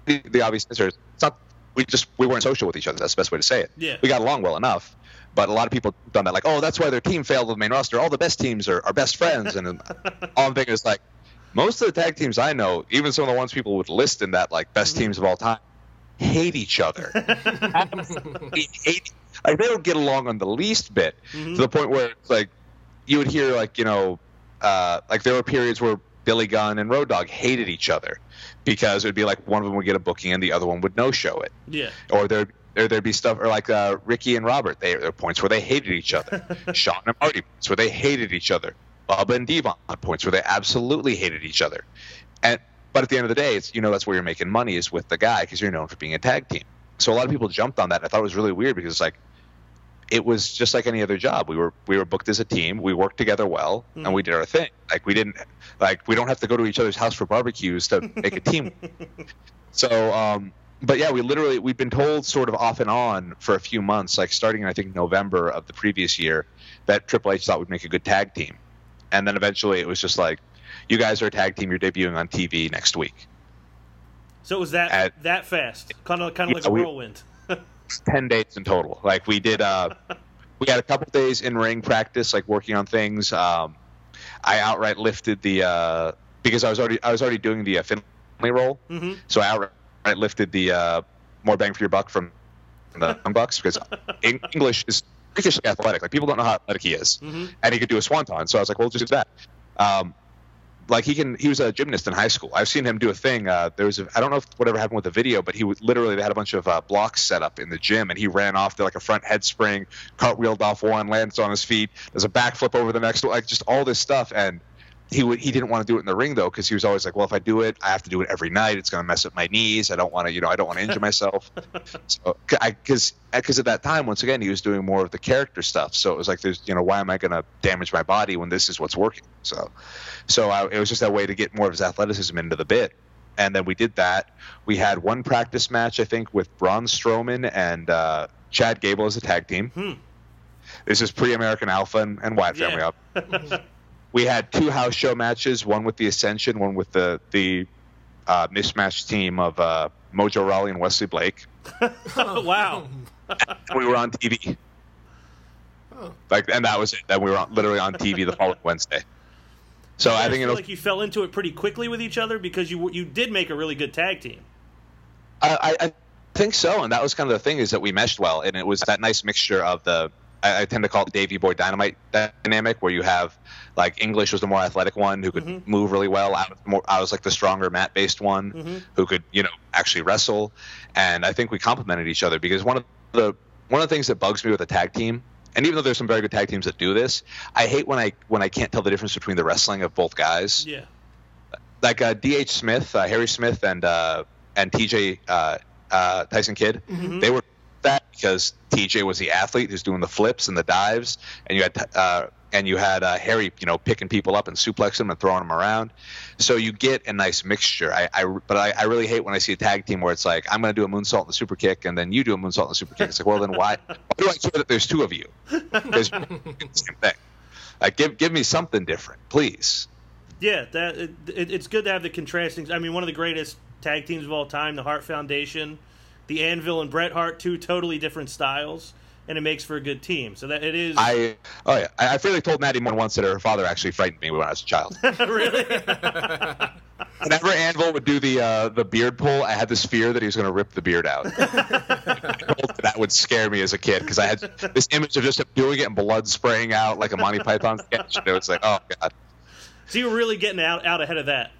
the, the obvious answer is it's not. We just we weren't social with each other. That's the best way to say it. Yeah. We got along well enough. But a lot of people done that like, oh, that's why their team failed with the main roster. All the best teams are, are best friends, and all I'm thinking is like, most of the tag teams I know, even some of the ones people would list in that like best mm-hmm. teams of all time, hate each other. Hate, like they don't get along on the least bit to the point where it's like you would hear like you know uh, like there were periods where Billy Gunn and Road Dogg hated each other because it would be like one of them would get a booking and the other one would no show it Yeah. or there or there'd be stuff or like uh, Ricky and Robert. They there are points where they hated each other. Sean and Marty points where they hated each other. Bubba and Devon points where they absolutely hated each other. And but at the end of the day, it's you know that's where you're making money is with the guy because you're known for being a tag team. So a lot of people jumped on that. And I thought it was really weird because it's like it was just like any other job. We were we were booked as a team. We worked together well, and we did our thing. Like we didn't like we don't have to go to each other's house for barbecues to make a team. so, um, but yeah, we literally we've been told sort of off and on for a few months, like starting in I think November of the previous year, that Triple H thought would make a good tag team, and then eventually it was just like, you guys are a tag team. You're debuting on TV next week. So it was that At- that fast, kind of kind of like a we- whirlwind. 10 days in total. Like we did, uh, we had a couple days in ring practice, like working on things. Um, I outright lifted the, uh, because I was already, I was already doing the uh, Finley roll. Mhm. So I outright lifted the, uh, more bang for your buck from the Young Bucks because Eng- English is freakishly athletic. Like people don't know how athletic he is and he could do a swanton. So I was like, well, just do that. Um, like he can he was a gymnast in high school. I've seen him do a thing uh, there was a, i don't know if whatever happened with the video but he literally they had a bunch of uh, blocks set up in the gym and he ran off to like a front head spring cartwheeled off one lands on his feet there's a backflip over the next like just all this stuff and he would he didn't want to do it in the ring though because he was always like well if i do it i have to do it every night. It's going to mess up my knees. I don't want to you know i don't want to injure myself. So because because at that time once again he was doing more of the character stuff. So it was like there's you know why am i going to damage my body when this is what's working? So so I, it was just that way to get more of his athleticism into the bit. And then we did that. We had one practice match i think with braun strowman and uh, chad gable as a tag team. This is pre-american alpha and, and wyatt Yeah. family up we had two house show matches, one with the Ascension, one with the the uh, mismatched team of uh, Mojo Rawley and Wesley Blake. wow. We were on TV. Like, and that was it. Then we were on, literally on TV the following Wednesday. So I think feel like you fell into it pretty quickly with each other because you you did make a really good tag team. I, I think so, and that was kind of the thing is that we meshed well, and it was that nice mixture of the. I, I tend to call it Davy Boy Dynamite dynamic, where you have like English was the more athletic one who could move really well. I was, more, I was like the stronger mat based one who could you know actually wrestle, and I think we complemented each other because one of the one of the things that bugs me with a tag team. And even though there's some very good tag teams that do this, I hate when I when I can't tell the difference between the wrestling of both guys Yeah. like uh, D.H. Smith, uh, Harry Smith, and uh, and T.J. Uh, uh, Tyson Kidd, they were that because T.J. was the athlete who's doing the flips and the dives, and you had uh, and you had uh, Harry, you know, picking people up and suplexing them and throwing them around. So you get a nice mixture. I, I but I, I really hate when I see a tag team where it's like I'm going to do a moonsault and a super kick, and then you do a moonsault and a super kick. It's like, well, then why? Why do I care that there's two of you? There's same thing. Like, give give me something different, please. Yeah, that it, it, it's good to have the contrasting. I mean, one of the greatest tag teams of all time, the Hart Foundation, the Anvil and Bret Hart, two totally different styles, and it makes for a good team. So that it is I oh yeah, I, I fairly told Nattie more than once that her father actually frightened me when I was a child. really. Whenever Anvil would do the uh, the beard pull, I had this fear that he was going to rip the beard out. that would scare me as a kid because I had this image of just him doing it and blood spraying out like a Monty Python sketch. And it was like, oh god. so you were really getting out out ahead of that.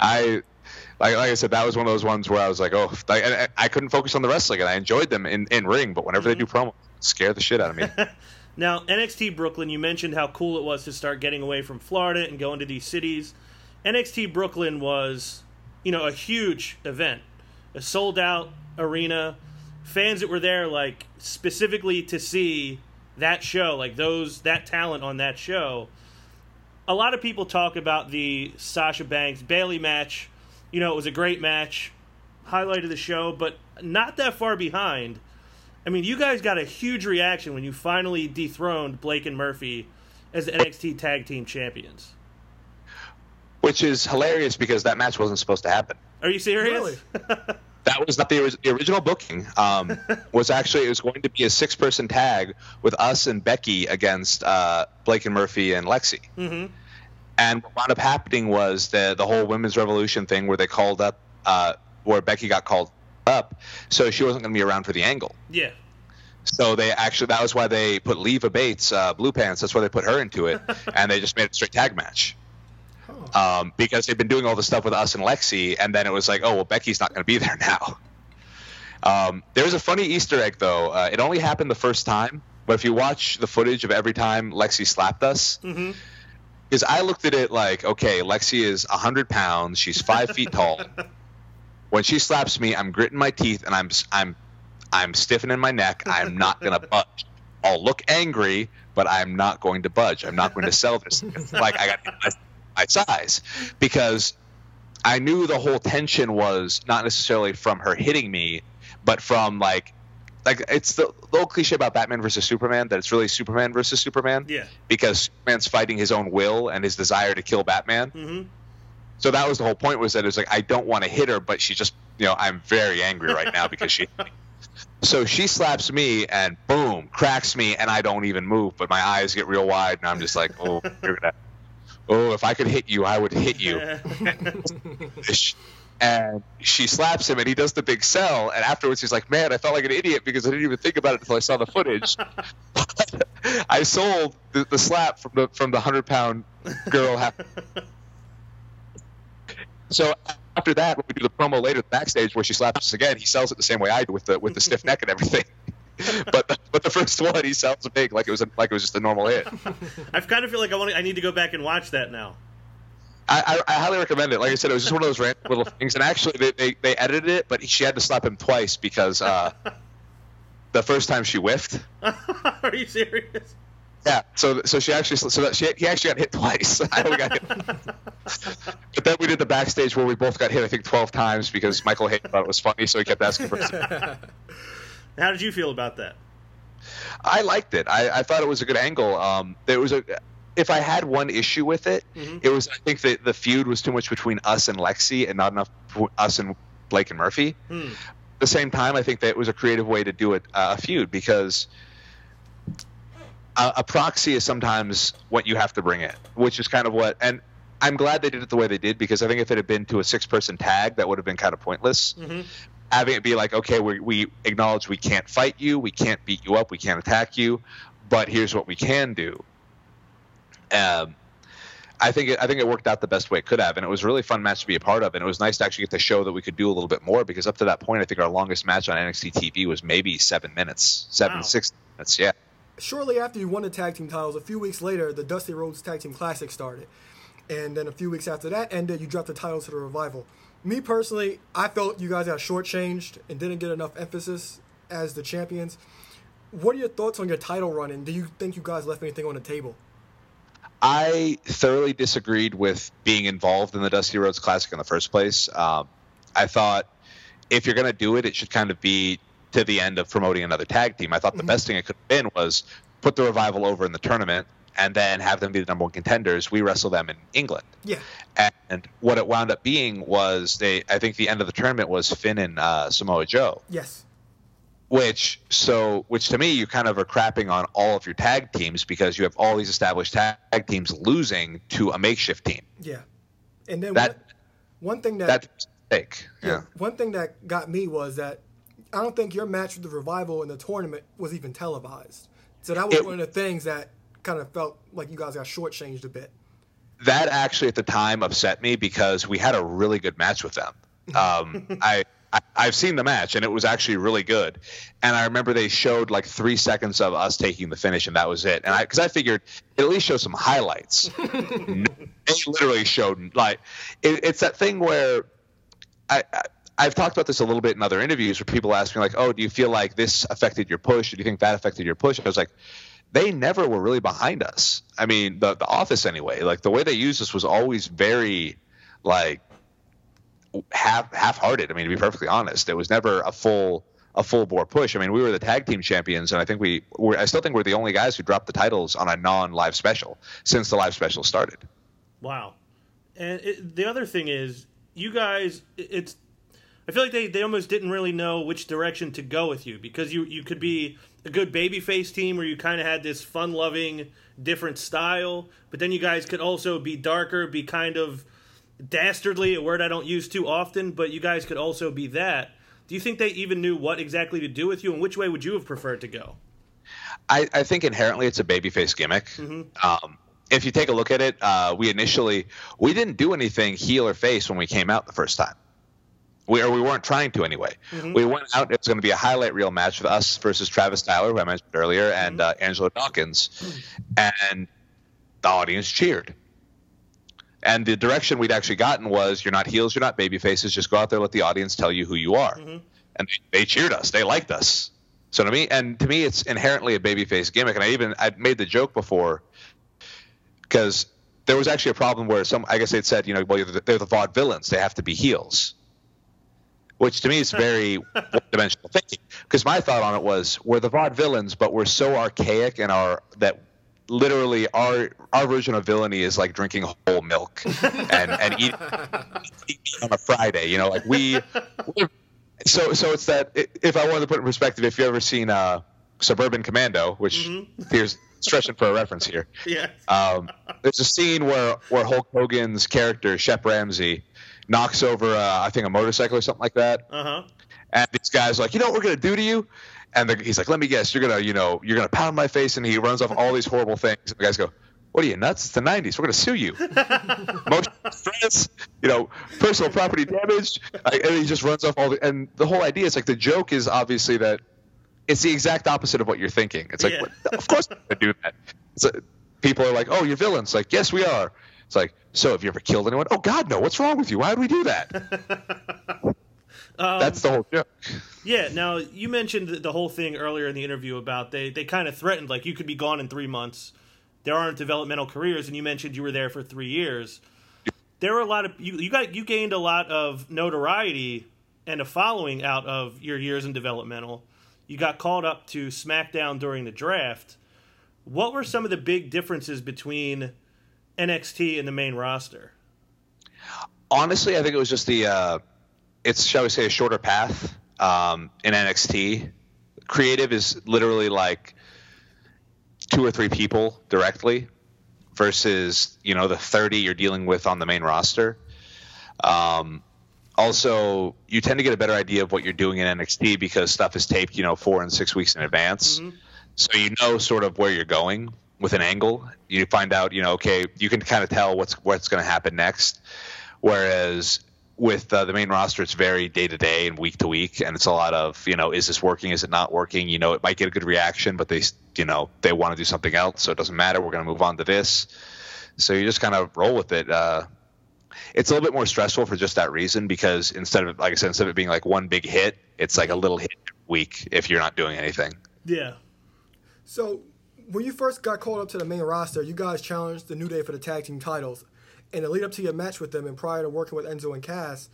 I like like I said, that was one of those ones where I was like, oh, like, I, I couldn't focus on the wrestling, and I enjoyed them in, in ring, but whenever they mm-hmm. do promo, scare the shit out of me. Now, NXT Brooklyn, you mentioned how cool it was to start getting away from Florida and going to these cities. NXT Brooklyn was, you know, a huge event, a sold out arena, fans that were there like specifically to see that show, like those that talent on that show. A lot of people talk about the Sasha Banks Bayley match. You know, it was a great match, highlight of the show, but not that far behind. I mean, you guys got a huge reaction when you finally dethroned Blake and Murphy as the NXT Tag Team Champions. Which is hilarious because that match wasn't supposed to happen. Are you serious? Really? That was not the, the original booking. Um, was actually it was going to be a six person tag with us and Becky against uh, Blake and Murphy and Lexi. Mhm. And what wound up happening was the the whole women's revolution thing where they called up uh, where Becky got called up, so she wasn't going to be around for the angle. Yeah. So they actually that was why they put Leva Bates, uh, Blue Pants. That's why they put her into it, and they just made it a straight tag match. Um, because they've been doing all this stuff with us and Lexi, and then it was like, oh well, Becky's not going to be there now. Um, there's a funny Easter egg though. Uh, it only happened the first time, but if you watch the footage of every time Lexi slapped us, Mhm. Because I looked at it like, okay, Lexi is hundred pounds, she's five feet tall. When she slaps me, I'm gritting my teeth and I'm I'm I'm stiffening my neck. I'm not gonna budge. I'll look angry, but I'm not going to budge. I'm not going to sell this. Like I got my, my size because I knew the whole tension was not necessarily from her hitting me, but from like like it's the, the old cliche about Batman versus Superman that it's really Superman versus Superman Yeah. because Superman's fighting his own will and his desire to kill Batman. Mm-hmm. So that was the whole point was that it was like I don't want to hit her, but she just you know I'm very angry right now because she. So she slaps me and boom cracks me and I don't even move, but my eyes get real wide and I'm just like oh you're gonna. Oh, if I could hit you, I would hit you. and she slaps him, and he does the big sell. And afterwards, he's like, "Man, I felt like an idiot because I didn't even think about it until I saw the footage." I sold the, the slap from the from the hundred pound girl. so after that, when we do the promo later backstage where she slaps us again, he sells it the same way I do with the with the stiff neck and everything. but the, but the first one, he sells it big like it was a, like it was just a normal hit. I kind of feel like I want. I need to go back and watch that now. I, I, I highly recommend it. Like I said, it was just one of those random little things. And actually, they, they, they edited it, but she had to slap him twice because uh, the first time she whiffed. Are you serious? Yeah. So so she actually so that she he actually got hit twice. I only got hit. but then we did the backstage where we both got hit. I think twelve times because Michael Hayden thought it was funny, so he kept asking for. It. How did you feel about that? I liked it. I, I thought it was a good angle. Um, there was a. If I had one issue with it, Mhm. it was I think that the feud was too much between us and Lexi and not enough us and Blake and Murphy. Hmm. At the same time, I think that it was a creative way to do it uh, a feud because a, a proxy is sometimes what you have to bring in, which is kind of what. And I'm glad they did it the way they did because I think if it had been to a six person tag, that would have been kind of pointless. Mhm. Having it be like, okay, we, we acknowledge we can't fight you, we can't beat you up, we can't attack you, but here's what we can do. Um, I think it, I think it worked out the best way it could have, and it was a really fun match to be a part of, and it was nice to actually get to show that we could do a little bit more because up to that point, I think our longest match on NXT TV was maybe seven minutes, seven Wow. six minutes, yeah. Shortly after you won the tag team titles, a few weeks later, the Dusty Rhodes Tag Team Classic started. And then a few weeks after that ended, you dropped the titles to the Revival. Me personally, I felt you guys got shortchanged and didn't get enough emphasis as the champions. what are your thoughts on your title run, and do you think you guys left anything on the table? I thoroughly disagreed with being involved in the Dusty Rhodes Classic in the first place. Um, I thought if you're going to do it, it should kind of be to the end of promoting another tag team. I thought the best thing it could have been was put the revival over in the tournament and then have them be the number one contenders. We wrestle them in England. Yeah. And what it wound up being was they. I think the end of the tournament was Finn and uh, Samoa Joe. Yes. Which so which to me you kind of are crapping on all of your tag teams because you have all these established tag teams losing to a makeshift team. Yeah. And then That- one, one thing that That's mistake. yeah, Yeah. one thing that got me was that I don't think your match with the revival in the tournament was even televised. So that was It- one of the things that kind of felt like you guys got shortchanged a bit. That actually at the time upset me because we had a really good match with them. Um, I, I I've seen the match and it was actually really good. And I remember they showed like three seconds of us taking the finish and that was it. And I because I figured it at least show some highlights. No, they literally showed like it, it's that thing where I, I I've talked about this a little bit in other interviews where people ask me like, "Oh, do you feel like this affected your push? Or do you think that affected your push?" I was like, they never were really behind us. I mean, the the office anyway. Like the way they used us was always very like half half hearted. I mean, to be perfectly honest, it was never a full a full bore push. I mean, we were the tag team champions, and I think we were. I still think we're the only guys who dropped the titles on a non live special since the live special started. Wow. And it, the other thing is, you guys, it- it's. I feel like they, they almost didn't really know which direction to go with you because you, you could be a good babyface team where you kind of had this fun loving, different style, but then you guys could also be darker, be kind of dastardly, a word I don't use too often, but you guys could also be that. Do you think they even knew what exactly to do with you, and which way would you have preferred to go? I, I think inherently it's a babyface gimmick. Um, if you take a look at it, uh, we initially we didn't do anything heel or face when we came out the first time. We or we weren't trying to anyway. We went out. It was going to be a highlight reel match with us versus Travis Tyler, who I mentioned earlier, and uh, Angelo Dawkins, and the audience cheered. And the direction we'd actually gotten was: you're not heels, you're not baby faces. Just go out there, let the audience tell you who you are. Mm-hmm. And they, they cheered us. They liked us. So to me, and to me, it's inherently a babyface gimmick. And I even I made the joke before because there was actually a problem where some I guess they'd said, you know, well, they're the, they're the vaudevillains. They have to be heels. Which to me is very one-dimensional thinking. Because my thought on it was, we're the vaudevillains, but we're so archaic and our that literally our our version of villainy is like drinking whole milk and and eating, on a Friday. You know, like we. So so it's that if I wanted to put it in perspective, if you've ever seen uh, Suburban Commando, which here's stretching for a reference here. Yeah. Um, there's a scene where where Hulk Hogan's character Shep Ramsey knocks over uh, I think a motorcycle or something like that, Uh huh. and these guys are like, you know what we're gonna do to you? And the, he's like, let me guess, you're gonna you know you're gonna pound my face, and he runs off all these horrible things. And the guys go. What are you nuts? It's the '90s. We're going to sue you. Motion stress, you know, personal property damage, I- and he just runs off all the. And the whole idea is like the joke is obviously that it's the exact opposite of what you're thinking. It's like, Yeah. what- of course to do that. Like, people are like, oh, you're villains. Like, yes, we are. It's like, so have you ever killed anyone? Oh God, no. What's wrong with you? Why would we do that? That's the whole joke. Yeah. Now you mentioned the- whole thing earlier in the interview about they they kind of threatened like you could be gone in three months. There aren't developmental careers, and you mentioned you were there for three years. There were a lot of you. You got you gained a lot of notoriety and a following out of your years in developmental. You got called up to SmackDown during the draft. What were some of the big differences between NXT and the main roster? honestly, I think it was just the uh, it's shall we say a shorter path um, in NXT. Creative is literally like two or three people directly versus you know the 30 you're dealing with on the main roster. Um, also, you tend to get a better idea of what you're doing in NXT because stuff is taped, you know, four and six weeks in advance. So you know sort of where you're going with an angle. You find out, you know, okay, you can kind of tell what's what's going to happen next. Whereas with uh, the main roster, it's very day to day and week to week, and it's a lot of you know, is this working? Is it not working? You know, it might get a good reaction, but they you know they want to do something else, so it doesn't matter. We're going to move on to this. So you just kind of roll with it. Uh, it's a little bit more stressful for just that reason because instead of like I said, instead of it being like one big hit, it's like a little hit week if you're not doing anything. Yeah. So, when you first got called up to the main roster, you guys challenged the New Day for the tag team titles. And the lead up to your match with them and prior to working with Enzo and Cass,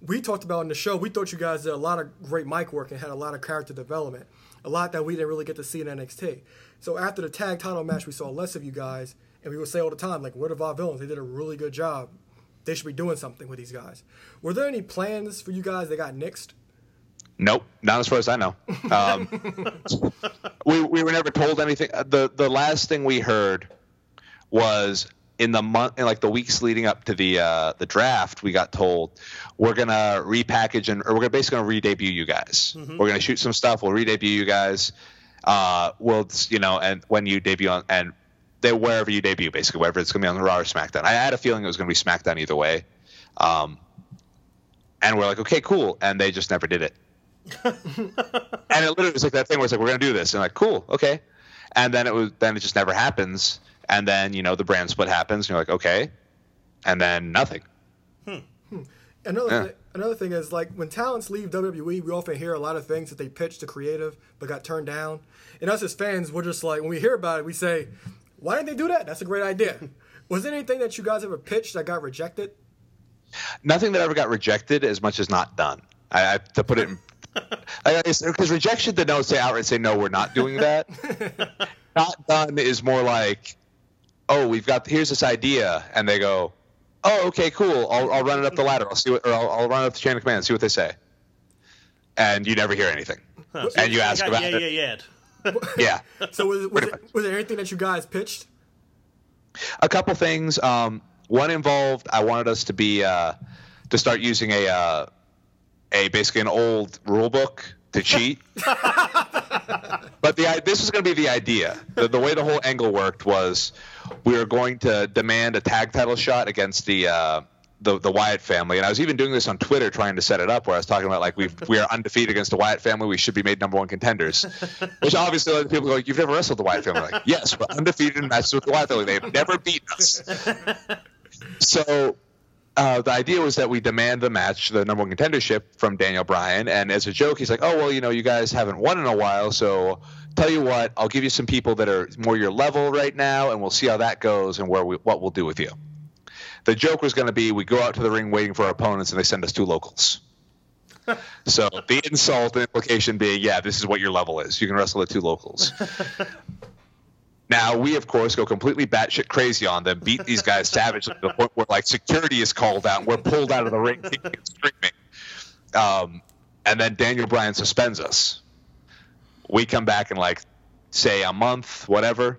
we talked about in the show, we thought you guys did a lot of great mic work and had a lot of character development. A lot that we didn't really get to see in NXT. So after the tag title match, we saw less of you guys, and we would say all the time, like, what about villains? They did a really good job. They should be doing something with these guys. Were there any plans for you guys that got nixed? Nope, not as far as I know. Um, we we were never told anything. the The last thing we heard was in the month, in like the weeks leading up to the uh, the draft. We got told we're gonna repackage and or we're basically gonna re-debut you guys. We're gonna shoot some stuff. We'll re-debut you guys. Uh, we'll you know, and when you debut on and they wherever you debut, basically wherever it's gonna be on the Raw or SmackDown. I had a feeling it was gonna be SmackDown either way. Um, and we're like, okay, cool, and they just never did it. and it literally was like that thing where it's like we're gonna do this and like cool okay and then it was then it just never happens and then you know the brand split happens and you're like okay and then nothing hmm. Hmm. Another Yeah. another thing is like when talents leave WWE, we often hear a lot of things that they pitched to creative but got turned down. And us as fans, we're just like when we hear about it, we say, "Why didn't they do that? That's a great idea." Was there anything that you guys ever pitched that got rejected? nothing that ever got rejected as much as not done i, I to put it in because rejection denotes say outright say no we're not doing that not done is more like oh we've got here's this idea and they go oh okay cool i'll, I'll run it up the ladder i'll see what or I'll, I'll run it up the chain of command and see what they say and you never hear anything Huh, so And you ask got about yeah, it. yeah, yeah. yeah yeah. So was, was, it, was there anything that you guys pitched? a couple things. Um, one involved I wanted us to be uh, to start using a uh, a basically an old rule book to cheat. but the this was going to be the idea. The, the way the whole angle worked was we were going to demand a tag title shot against the. Uh, the, the Wyatt family, and I was even doing this on Twitter trying to set it up, where I was talking about like we we are undefeated against the Wyatt family, we should be made number one contenders, which obviously other people go, you've never wrestled the Wyatt family, like yes, we're undefeated in matches with the Wyatt family, they've never beaten us, so uh, the idea was that we demand the match, the number one contendership from Daniel Bryan. And as a joke, he's like, oh, well, you know, you guys haven't won in a while. So tell you what, I'll give you some people that are more your level right now, and we'll see how that goes and where we, what we'll do with you. The joke was going to be we go out to the ring waiting for our opponents, and they send us two locals. so the insult and implication being, yeah, this is what your level is. You can wrestle the two locals. Now we, of course, go completely batshit crazy on them, beat these guys savagely to the point where like security is called out, and we're pulled out of the ring, kicking and screaming. Um, and then Daniel Bryan suspends us. We come back in like, say, a month, whatever.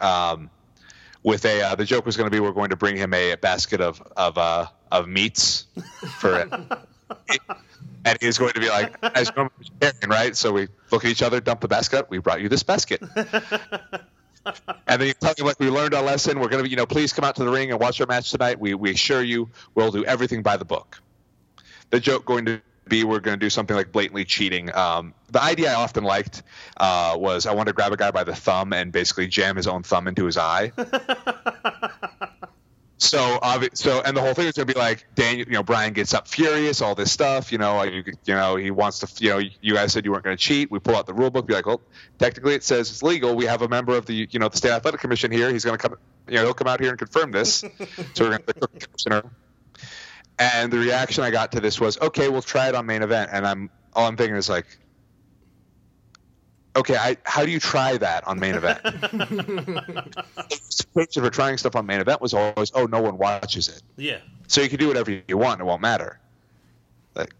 Um, with a uh, the joke was going to be we're going to bring him a, basket of of uh, of meats for it. And he's going to be like, as vegetarian, right? So we look at each other, dump the basket. We brought you this basket. And then you tell me like we learned our lesson. We're gonna be, you know, please come out to the ring and watch our match tonight. We we assure you we'll do everything by the book. The joke going to be we're going to do something like blatantly cheating. Um, the idea I often liked uh, was I wanted to grab a guy by the thumb and basically jam his own thumb into his eye. So, obvi- so, and the whole thing is gonna be like Daniel, you know, Bryan gets up furious, all this stuff, you know, you, you know, he wants to, you know, you guys said you weren't gonna cheat. We pull out the rule book, be like, well, technically it says it's legal. We have a member of the, you know, the state athletic commission here. He's gonna come, you know, he'll come out here and confirm this. so we're gonna the commissioner. And the reaction I got to this was, okay, we'll try it on main event. And I'm all I'm thinking is like, okay, I, how do you try that on main event? the for trying stuff on main event was always, oh, no one watches it, Yeah. so you can do whatever you want, it won't matter. Like,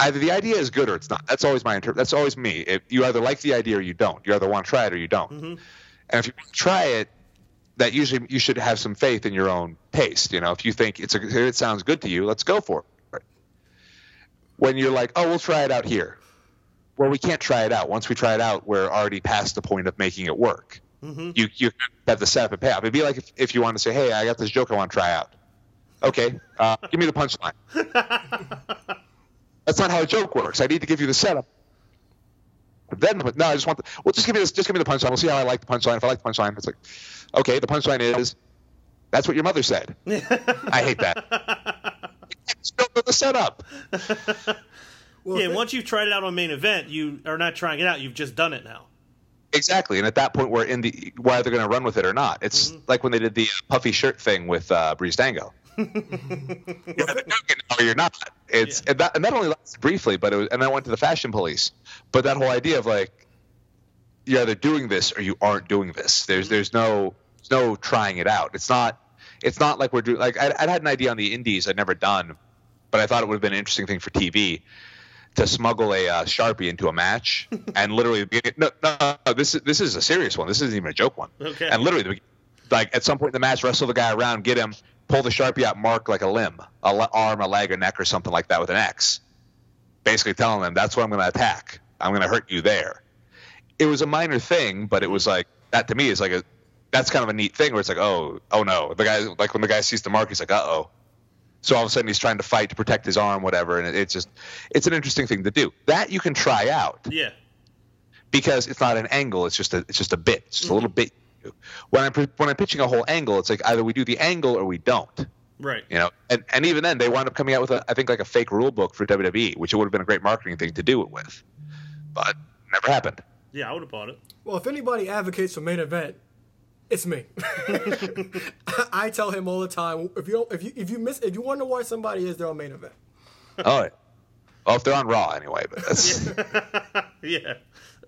either the idea is good or it's not. That's always my inter- That's always me. If you either like the idea or you don't. You either want to try it or you don't. Mhm. And if you try it, that usually you should have some faith in your own taste. You know, if you think it's a, it sounds good to you, let's go for it. When you're like, oh, we'll try it out here. Well, we can't try it out. Once we try it out, we're already past the point of making it work. Mhm. You you have the setup and payoff. It'd be like if, if you want to say, hey, I got this joke I want to try out. Okay, uh, give me the punchline. That's not how a joke works. I need to give you the setup. Then no, I just want the. Well, just give me this. Just give me the punchline. We'll see how I like the punchline. If I like the punchline, it's like, okay, the punchline is, that's what your mother said. I hate that. Just the setup. Well, yeah, if- once you've tried it out on main event, you are not trying it out. You've just done it now. Exactly, and at that point, we're in the whether they're going to run with it or not. It's like when they did the puffy shirt thing with uh, Breezango. you're either doing or you're not. It's and, that, and that only lasted briefly, but it was, and then I went to the fashion police. But that whole idea of like you're either doing this or you aren't doing this. There's there's no there's no trying it out. It's not it's not like we're doing like I'd, I'd had an idea on the indies I'd never done, but I thought it would have been an interesting thing for TV to smuggle a uh, sharpie into a match and literally no, no no this is this is a serious one. This isn't even a joke one. Okay. And literally like at some point in the match, wrestle the guy around, get him, pull the sharpie out, mark like a limb, a le- arm, a leg, a neck, or something like that with an X. Basically telling them that's what I'm going to attack. I'm going to hurt you there. It was a minor thing, but it was like that to me is like a that's kind of a neat thing where it's like oh oh no the guy like when the guy sees the mark he's like uh oh. So all of a sudden he's trying to fight to protect his arm, whatever, and it, it's just it's an interesting thing to do. That you can try out Yeah. because it's not an angle. It's just a it's just a bit. It's just a little bit. When I'm when I'm pitching a whole angle, it's like either we do the angle or we don't. Right. You know, and, and even then they wound up coming out with a I think like a fake rule book for WWE, which it would have been a great marketing thing to do it with, but never happened. Yeah, I would have bought it. Well, if anybody advocates for main event, it's me. I tell him all the time if you don't, if you if you miss if you wonder why somebody is there on main event. oh, yeah. well, if they're on Raw anyway, but that's Yeah. yeah,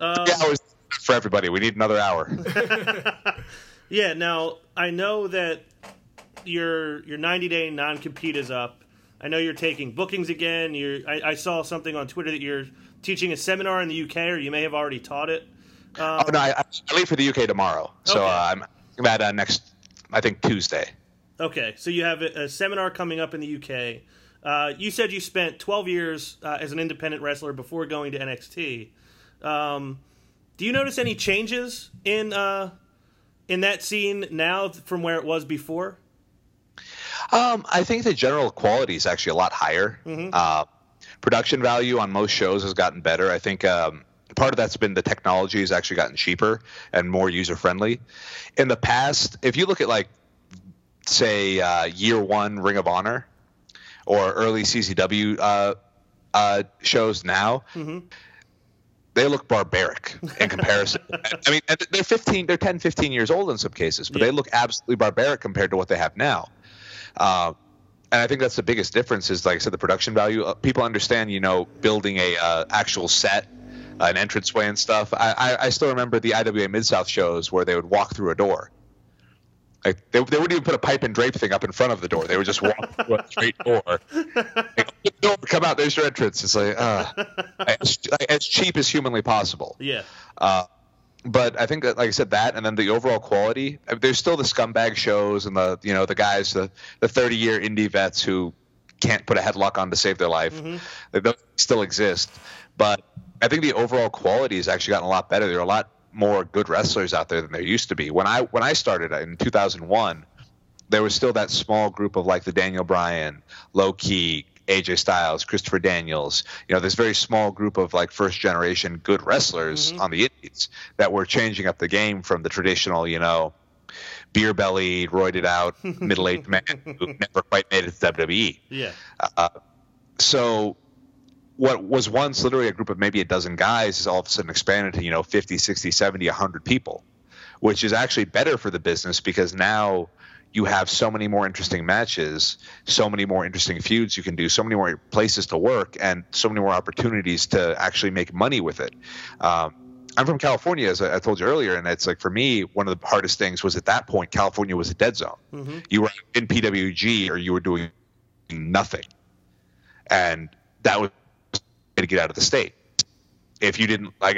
um, hours for everybody. We need another hour. Yeah. Now I know that your your 90 day non compete is up. I know you're taking bookings again. You're. I, I saw something on Twitter that you're teaching a seminar in the UK, or you may have already taught it. oh no, I, I leave for the UK tomorrow, so Okay. uh, I'm I'm uh, next I think Tuesday. Okay, so you have a, a seminar coming up in the UK. Uh, you said you spent 12 years uh, as an independent wrestler before going to NXT. Um, do you notice any changes in uh, in that scene now from where it was before? Um, I think the general quality is actually a lot higher. Uh, production value on most shows has gotten better. I think um, part of that's been the technology has actually gotten cheaper and more user friendly. In the past, if you look at like, say, uh, year one Ring of Honor or early CCW uh, uh, shows now, they look barbaric in comparison. I mean, they're 15, they're 10, 15 years old in some cases, but Yeah. they look absolutely barbaric compared to what they have now. Uh, and I think that's the biggest difference is, like I said, the production value. Uh, people understand, you know, building a uh, actual set, an entranceway and stuff. I, I, I still remember the IWA Mid South shows where they would walk through a door. Like they, they wouldn't even put a pipe and drape thing up in front of the door. They would just walk through a straight door. Like, door, come out. There's your entrance. It's like, uh, as, as cheap as humanly possible. Yeah. Uh, but I think that, like I said, that and then the overall quality. I mean, there's still the scumbag shows and the you know the guys the the 30 year indie vets who can't put a headlock on to save their life. Mm-hmm. They those still exist, but I think the overall quality has actually gotten a lot better. There are a lot more good wrestlers out there than there used to be. When I when I started in 2001, there was still that small group of like the Daniel Bryan, Low Ki, AJ Styles, Christopher Daniels. You know, this very small group of like first generation good wrestlers mm-hmm. on the indies that were changing up the game from the traditional, you know, beer bellied, roided out, middle aged man who never quite made it to WWE Yeah. Uh, so what was once literally a group of maybe a dozen guys is all of a sudden expanded to you know 50 60 70 100 people which is actually better for the business because now you have so many more interesting matches so many more interesting feuds you can do so many more places to work and so many more opportunities to actually make money with it. Um, i'm from california as I, told you earlier and it's like for me one of the hardest things was at that point california was a dead zone. You were in pwg or you were doing nothing. And that was to get out of the state. If you didn't like,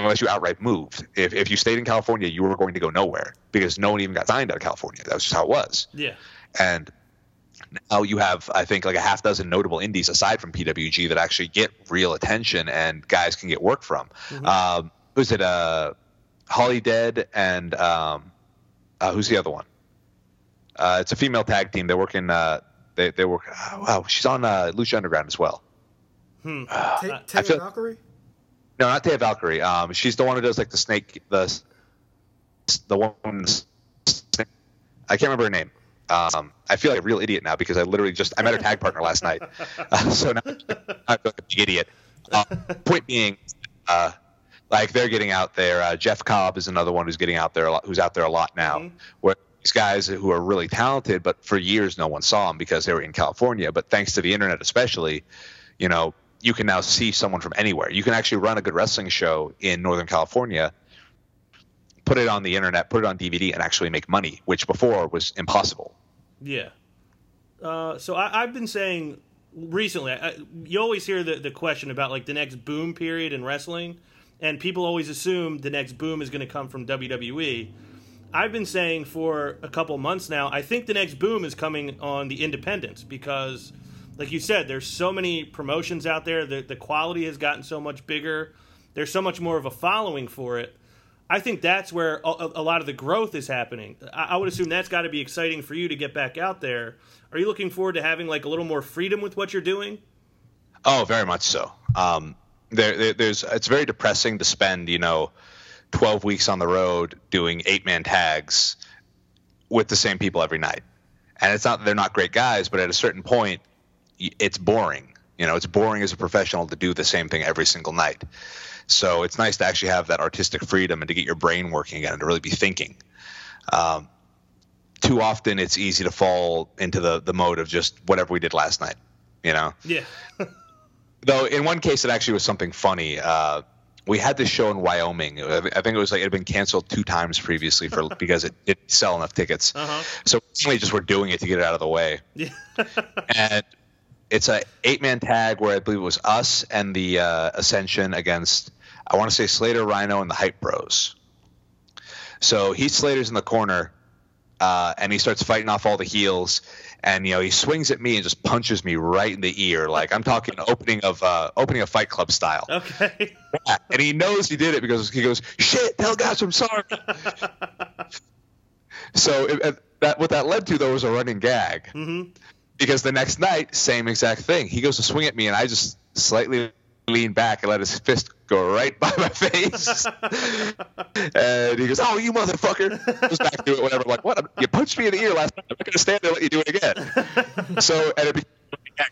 unless you outright moved, if if you stayed in California, you were going to go nowhere because no one even got signed out of California. That was just how it was. Yeah. And now you have, I think, like a half dozen notable indies aside from PWG that actually get real attention and guys can get work from. Um, who's it? Uh, Holidead and um, uh, who's the other one? Uh, it's a female tag team. They're working. Uh, they they work. Oh, wow, she's on uh, Lucha Underground as well. Ta- I Taylor feel- Valkyrie. No, not Taya Valkyrie. Um, she's the one who does like the snake, the the one. I can't remember her name. Um, I feel like a real idiot now because I literally just I met her tag partner last night, uh, so now I feel like a big idiot. Uh, point being, uh, Like they're getting out there. Uh, Jeff Cobb is another one who's getting out there a lot, who's out there a lot now. Mm-hmm. Where these guys who are really talented, but for years no one saw them because they were in California. But thanks to the internet, especially, you know, you can now see someone from anywhere. You can actually run a good wrestling show in Northern California, put it on the internet, put it on DVD, and actually make money, which before was impossible. Yeah. Uh, so I, I've been saying recently, I, you always hear the, the question about like the next boom period in wrestling, and people always assume the next boom is going to come from WWE. I've been saying for a couple months now, I think the next boom is coming on the independents because, like you said, there's so many promotions out there. The, the quality has gotten so much bigger. There's so much more of a following for it. I think that's where a, a lot of the growth is happening. I, I would assume that's got to be exciting for you to get back out there. Are you looking forward to having like a little more freedom with what you're doing? Oh, very much so. Um, there, there, there's it's very depressing to spend you know 12 weeks on the road doing eight man tags with the same people every night. And it's not they're not great guys, but at a certain point, it's boring. You know, it's boring as a professional to do the same thing every single night. So it's nice to actually have that artistic freedom and to get your brain working again and to really be thinking. Um, too often, it's easy to fall into the the mode of just whatever we did last night. You know, Yeah. though in one case it actually was something funny. Uh, we had this show in Wyoming. I think it was like it had been canceled two times previously for because it didn't sell enough tickets. Uh-huh. So we just were doing it to get it out of the way. Yeah. and it's a eight man tag where I believe it was us and the uh, Ascension against I want to say Slater, Rhino, and the Hype Bros. So Heath Slater's in the corner, uh, and he starts fighting off all the heels, and you know he swings at me and just punches me right in the ear, like I'm talking opening of uh, opening a Fight Club style. Okay. Yeah, and he knows he did it because he goes, "Shit, tell guys I'm sorry." so it, that what that led to though was a running gag Mm hmm because the next night, same exact thing. He goes to swing at me, and I just slightly lean back and let his fist go right by my face. and he goes, "Oh, you motherfucker!" Goes back to it, whatever. I'm like, what? You punched me in the ear last night. I'm not gonna stand there and let you do it again. so, and it became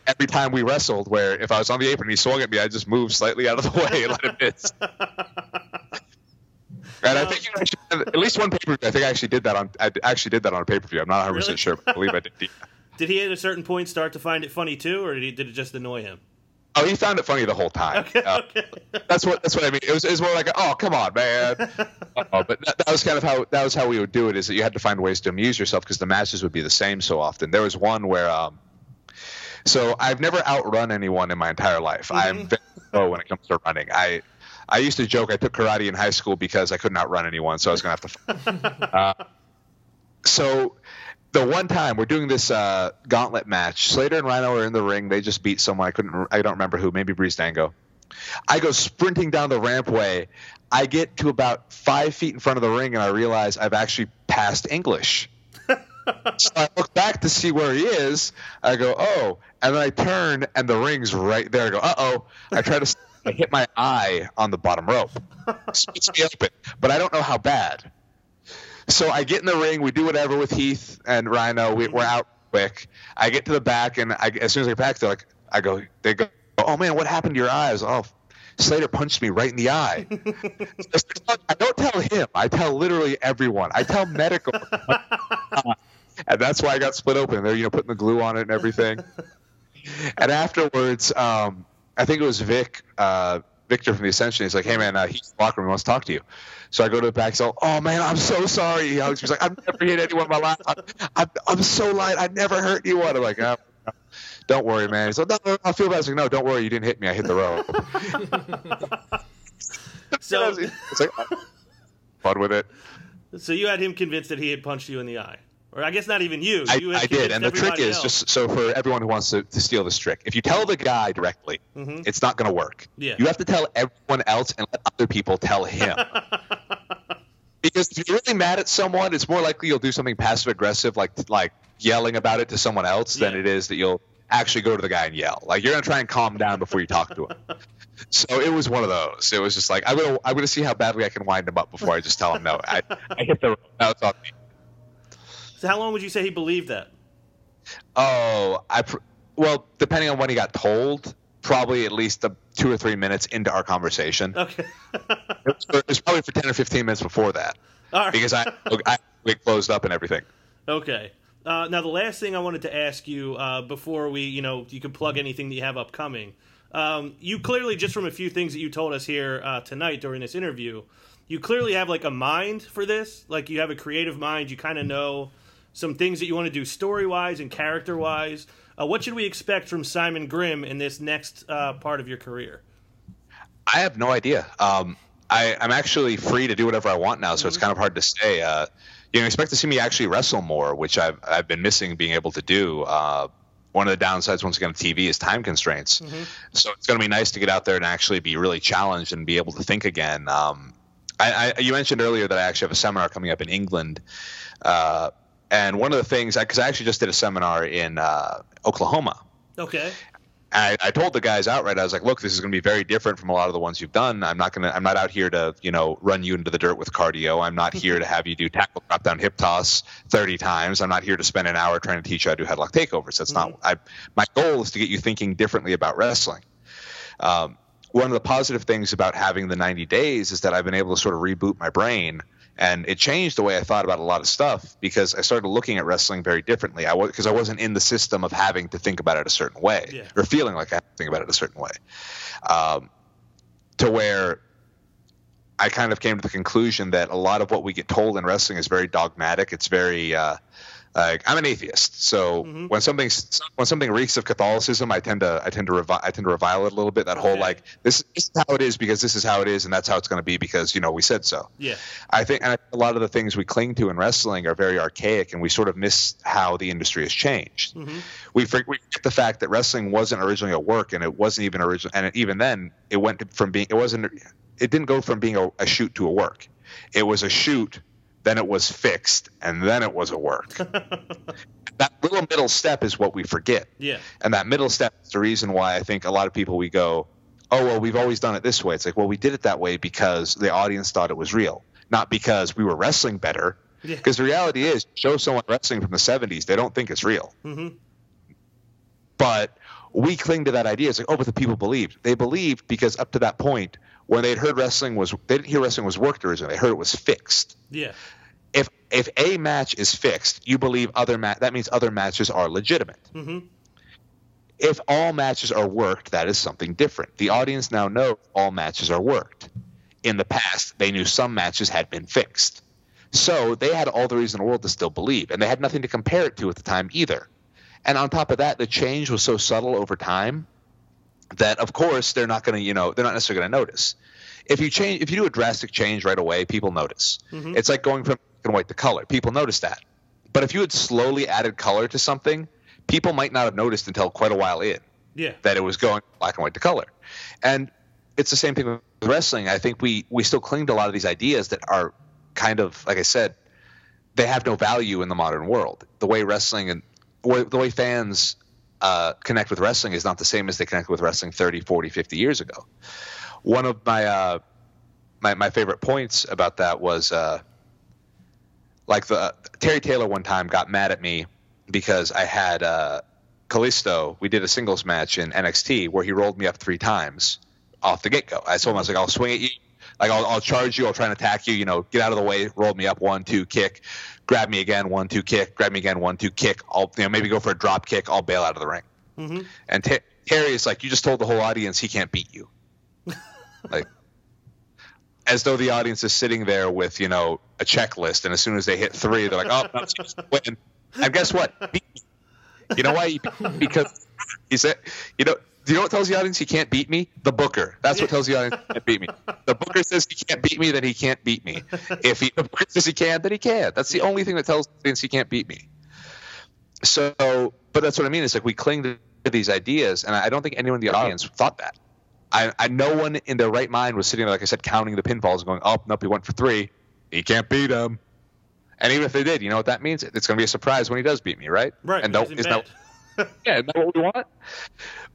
every time we wrestled, where if I was on the apron and he swung at me, I just moved slightly out of the way and let him miss. And I think you actually, at least one pay per view. I think I actually did that on. I actually did that on a pay per view. I'm not 100 Really? percent sure, but I believe I did. Did he at a certain point start to find it funny too, or did, he, did it just annoy him? Oh, he found it funny the whole time. Okay. Uh, okay. that's what that's what I mean. It was, it was more like, oh, come on, man. Uh-oh. But that, that was kind of how that was how we would do it. Is that you had to find ways to amuse yourself because the matches would be the same so often. There was one where, um, so I've never outrun anyone in my entire life. I'm very slow when it comes to running. I I used to joke I took karate in high school because I couldn't outrun anyone, so I was gonna have to. uh, so the one time we're doing this uh, gauntlet match, Slater and Rhino are in the ring. They just beat someone. I couldn't. I don't remember who. Maybe Breezango. I go sprinting down the rampway. I get to about five feet in front of the ring, and I realize I've actually passed English. so I look back to see where he is. I go, oh, and then I turn, and the ring's right there. I go, uh oh. I try to. I hit my eye on the bottom rope. Me open, but I don't know how bad. So I get in the ring. We do whatever with Heath and Rhino. We, we're out quick. I get to the back, and I, as soon as I get back, they're like, I go, they go, oh man, what happened to your eyes? Oh, Slater punched me right in the eye. I don't tell him. I tell literally everyone. I tell medical. and that's why I got split open. They're you know putting the glue on it and everything. And afterwards, um, I think it was Vic, uh, Victor from the Ascension. He's like, "Hey man, uh, he's in the locker room. He wants to talk to you." So I go to the back. So, oh man, I'm so sorry. He hugs me. He's like, "I've never hit anyone in my life. I'm, I'm, I'm so light. I never hurt anyone." I'm like, oh, "Don't worry, man." He's like, "No, no, I feel bad." I was like, "No, don't worry. You didn't hit me. I hit the rope." So, it's like fun with it. so you had him convinced that he had punched you in the eye, or I guess not even you. I, you I did, and the trick is else. just so for everyone who wants to, to steal this trick. If you tell the guy directly, Mhm. it's not going to work. Yeah. You have to tell everyone else and let other people tell him. because if you're really mad at someone, it's more likely you'll do something passive aggressive, like like yelling about it to someone else, than it is that you'll actually go to the guy and yell. Like you're going to try and calm down before you talk to him. So it was one of those. It was just like I'm gonna I'm gonna see how badly I can wind him up before I just tell him no. I, I hit the that was on me. So how long would you say he believed that? Oh, I pr- well, depending on when he got told, probably at least uh two or three minutes into our conversation. Okay. It was, it was probably for ten or fifteen minutes before that All right. because I I we closed up and everything. Okay. Uh, now, the last thing I wanted to ask you uh, before we, you know, you can plug anything that you have upcoming. Um, you clearly, just from a few things that you told us here uh, tonight during this interview, you clearly have like a mind for this. Like you have a creative mind. You kind of know some things that you want to do story wise and character wise. Uh, what should we expect from Simon Grimm in this next uh, part of your career? I have no idea. Um, I, I'm actually free to do whatever I want now, so it's kind of hard to say. Uh, you can expect to see me actually wrestle more, which I've I've been missing being able to do. Uh, one of the downsides, once again, of TV is time constraints. So it's going to be nice to get out there and actually be really challenged and be able to think again. Um, I, I, you mentioned earlier that I actually have a seminar coming up in England, uh, and one of the things, because I actually just did a seminar in uh, Oklahoma, Okay. I, I told the guys outright, I was like, look, this is going to be very different from a lot of the ones you've done. I'm not going to, I'm not out here to, you know, run you into the dirt with cardio. I'm not here to have you do tackle drop down hip toss 30 times. I'm not here to spend an hour trying to teach you how to do headlock takeovers. That's not, I, my goal is to get you thinking differently about wrestling. Um, one of the positive things about having the 90 days is that I've been able to sort of reboot my brain and it changed the way I thought about a lot of stuff because I started looking at wrestling very differently. I was because I wasn't in the system of having to think about it a certain way Yeah. or feeling like I had to think about it a certain way, um, to where I kind of came to the conclusion that a lot of what we get told in wrestling is very dogmatic. It's very uh, like I'm an atheist, so mm-hmm. when something when something reeks of Catholicism, I tend to I tend to revi- I tend to revile it a little bit. That whole Okay. like this, this is how it is because this is how it is, and that's how it's going to be because you know we said so. Yeah. I think and I think a lot of the things we cling to in wrestling are very archaic, and we sort of miss how the industry has changed. Mm-hmm. We, for, we forget the fact that wrestling wasn't originally a work, and it wasn't even original, and even then, it went from being it wasn't it didn't go from being a, a shoot to a work. It was a shoot, then it was fixed, and then it was a work. that little middle step is what we forget. Yeah. And that middle step is the reason why I think a lot of people we go, oh well, we've always done it this way. It's like, well, we did it that way because the audience thought it was real, not because we were wrestling better. Yeah. Because the reality is, show someone wrestling from the '70s, they don't think it's real. Mm-hmm. But we cling to that idea. It's like, oh, but the people believed. They believed because up to that point, when they'd heard wrestling was, they didn't hear wrestling was worked originally. They heard it was fixed Yeah. if if a match is fixed, you believe other ma- that means other matches are legitimate. Mhm. If all matches are worked, that is something different. The audience now knows all matches are worked. In the past, they knew some matches had been fixed. So they had all the reason in the world to still believe, and they had nothing to compare it to at the time either. And on top of that, the change was so subtle over time that, of course, they're not going to, you know, they're not necessarily going to notice. If you change, if you do a drastic change right away, people notice. It's like going from black and white to color. People notice that. But if you had slowly added color to something, people might not have noticed until quite a while in Yeah. that it was going from black and white to color. And it's the same thing with wrestling. I think we we still cling to a lot of these ideas that are kind of like I said, they have no value in the modern world. The way wrestling and the way fans uh, connect with wrestling is not the same as they connected with wrestling 30, 40, 50 years ago. One of my uh, my, my favorite points about that was uh, like the Terry Taylor one time got mad at me because I had uh, Kalisto. We did a singles match in NXT where he rolled me up three times off the get go. I told him I was like, I'll swing at you, like I'll, I'll charge you, I'll try and attack you. You know, get out of the way, roll me up, one, two, kick, grab me again, one, two, kick, grab me again, one, two, kick. I'll you know maybe go for a drop kick. I'll bail out of the ring. Mm-hmm. And Ter- Terry is like, you just told the whole audience he can't beat you, like as though the audience is sitting there with you know a checklist, and as soon as they hit three, they're like, oh, no. And guess what? You know why? Because he said, you know. Do you know what tells the audience he can't beat me? The booker. That's what tells the audience he can't beat me. The booker says he can't beat me, then he can't beat me. If he the booker says he can, then he can. That's the only thing that tells the audience he can't beat me. So, but that's what I mean. It's like we cling to these ideas, and I don't think anyone in the audience thought that. I, I no one in their right mind was sitting there, like I said, counting the pinfalls and going, "Oh, nope, he went for three. He can't beat him." And even if they did, you know what that means? It's going to be a surprise when he does beat me, right? Right. And don't isn't that, yeah, isn't that what we want?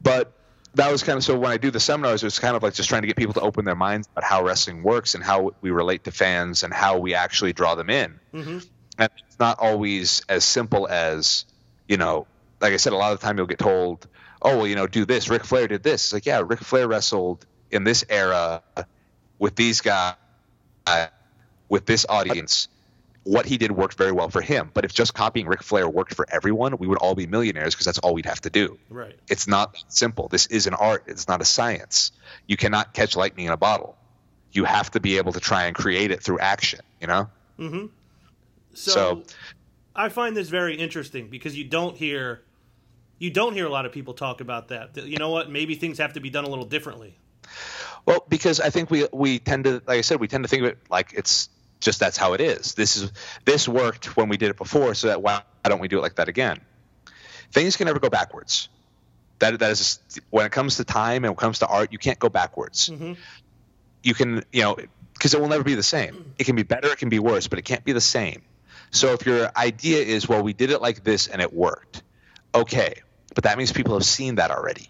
But that was kind of so when I do the seminars, it's kind of like just trying to get people to open their minds about how wrestling works and how we relate to fans and how we actually draw them in. Mhm. And it's not always as simple as, you know, like I said, a lot of the time you'll get told, oh well, you know, do this. Ric Flair did this. It's like, yeah, Ric Flair wrestled in this era with these guys, with this audience. What he did worked very well for him. But if just copying Ric Flair worked for everyone, we would all be millionaires because that's all we'd have to do. Right. It's not simple. This is an art. It's not a science. You cannot catch lightning in a bottle. You have to be able to try and create it through action. You know. Mm-hmm. So, So- I find this very interesting because you don't hear you don't hear a lot of people talk about that. You know what? Maybe things have to be done a little differently. Well, because I think we we tend to, like I said, we tend to think of it like it's just that's how it is. This is this worked when we did it before, so that why don't we do it like that again? Things can never go backwards. That that is when it comes to time and when it comes to art, you can't go backwards. Mm-hmm. You can, you know, because it will never be the same. Mm-hmm. It can be better, it can be worse, but it can't be the same. So if your idea is, well, we did it like this and it worked, okay, but that means people have seen that already.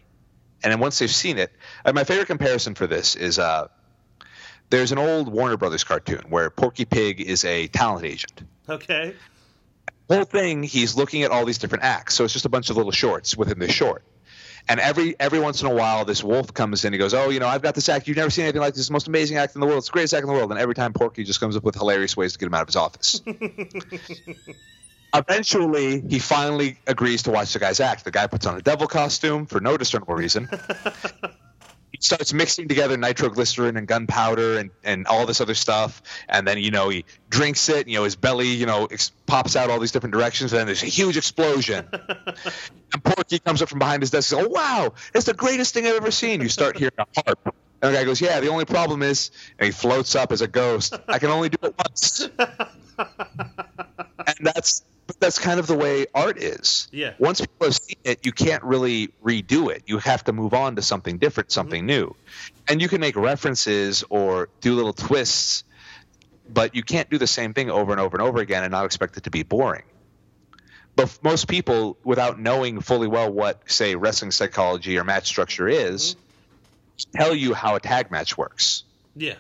And then once they've seen it, and my favorite comparison for this is uh, there's an old Warner Brothers cartoon where Porky Pig is a talent agent. Okay. Whole thing, he's looking at all these different acts. So it's just a bunch of little shorts within this short. And every every once in a while, this wolf comes in. He goes, "Oh, you know, I've got this act. You've never seen anything like this. It's the most amazing act in the world. It's the greatest act in the world." And every time, Porky just comes up with hilarious ways to get him out of his office. Eventually, he finally agrees to watch the guy's act. The guy puts on a devil costume for no discernible reason. he starts mixing together nitroglycerin and gunpowder and, and all this other stuff. And then, you know, he drinks it. You know, his belly, you know, ex- pops out all these different directions. And then there's a huge explosion. and Porky comes up from behind his desk and says, Oh, wow, it's the greatest thing I've ever seen. You start hearing a harp. And the guy goes, Yeah, the only problem is, and he floats up as a ghost. I can only do it once. and that's that's kind of the way art is. Yeah. Once people have seen it, you can't really redo it. You have to move on to something different, mm-hmm. something new. And you can make references or do little twists, but you can't do the same thing over and over and over again and not expect it to be boring. But most people, without knowing fully well what, say, wrestling psychology or match structure is, mm-hmm. tell you how a tag match works Yeah.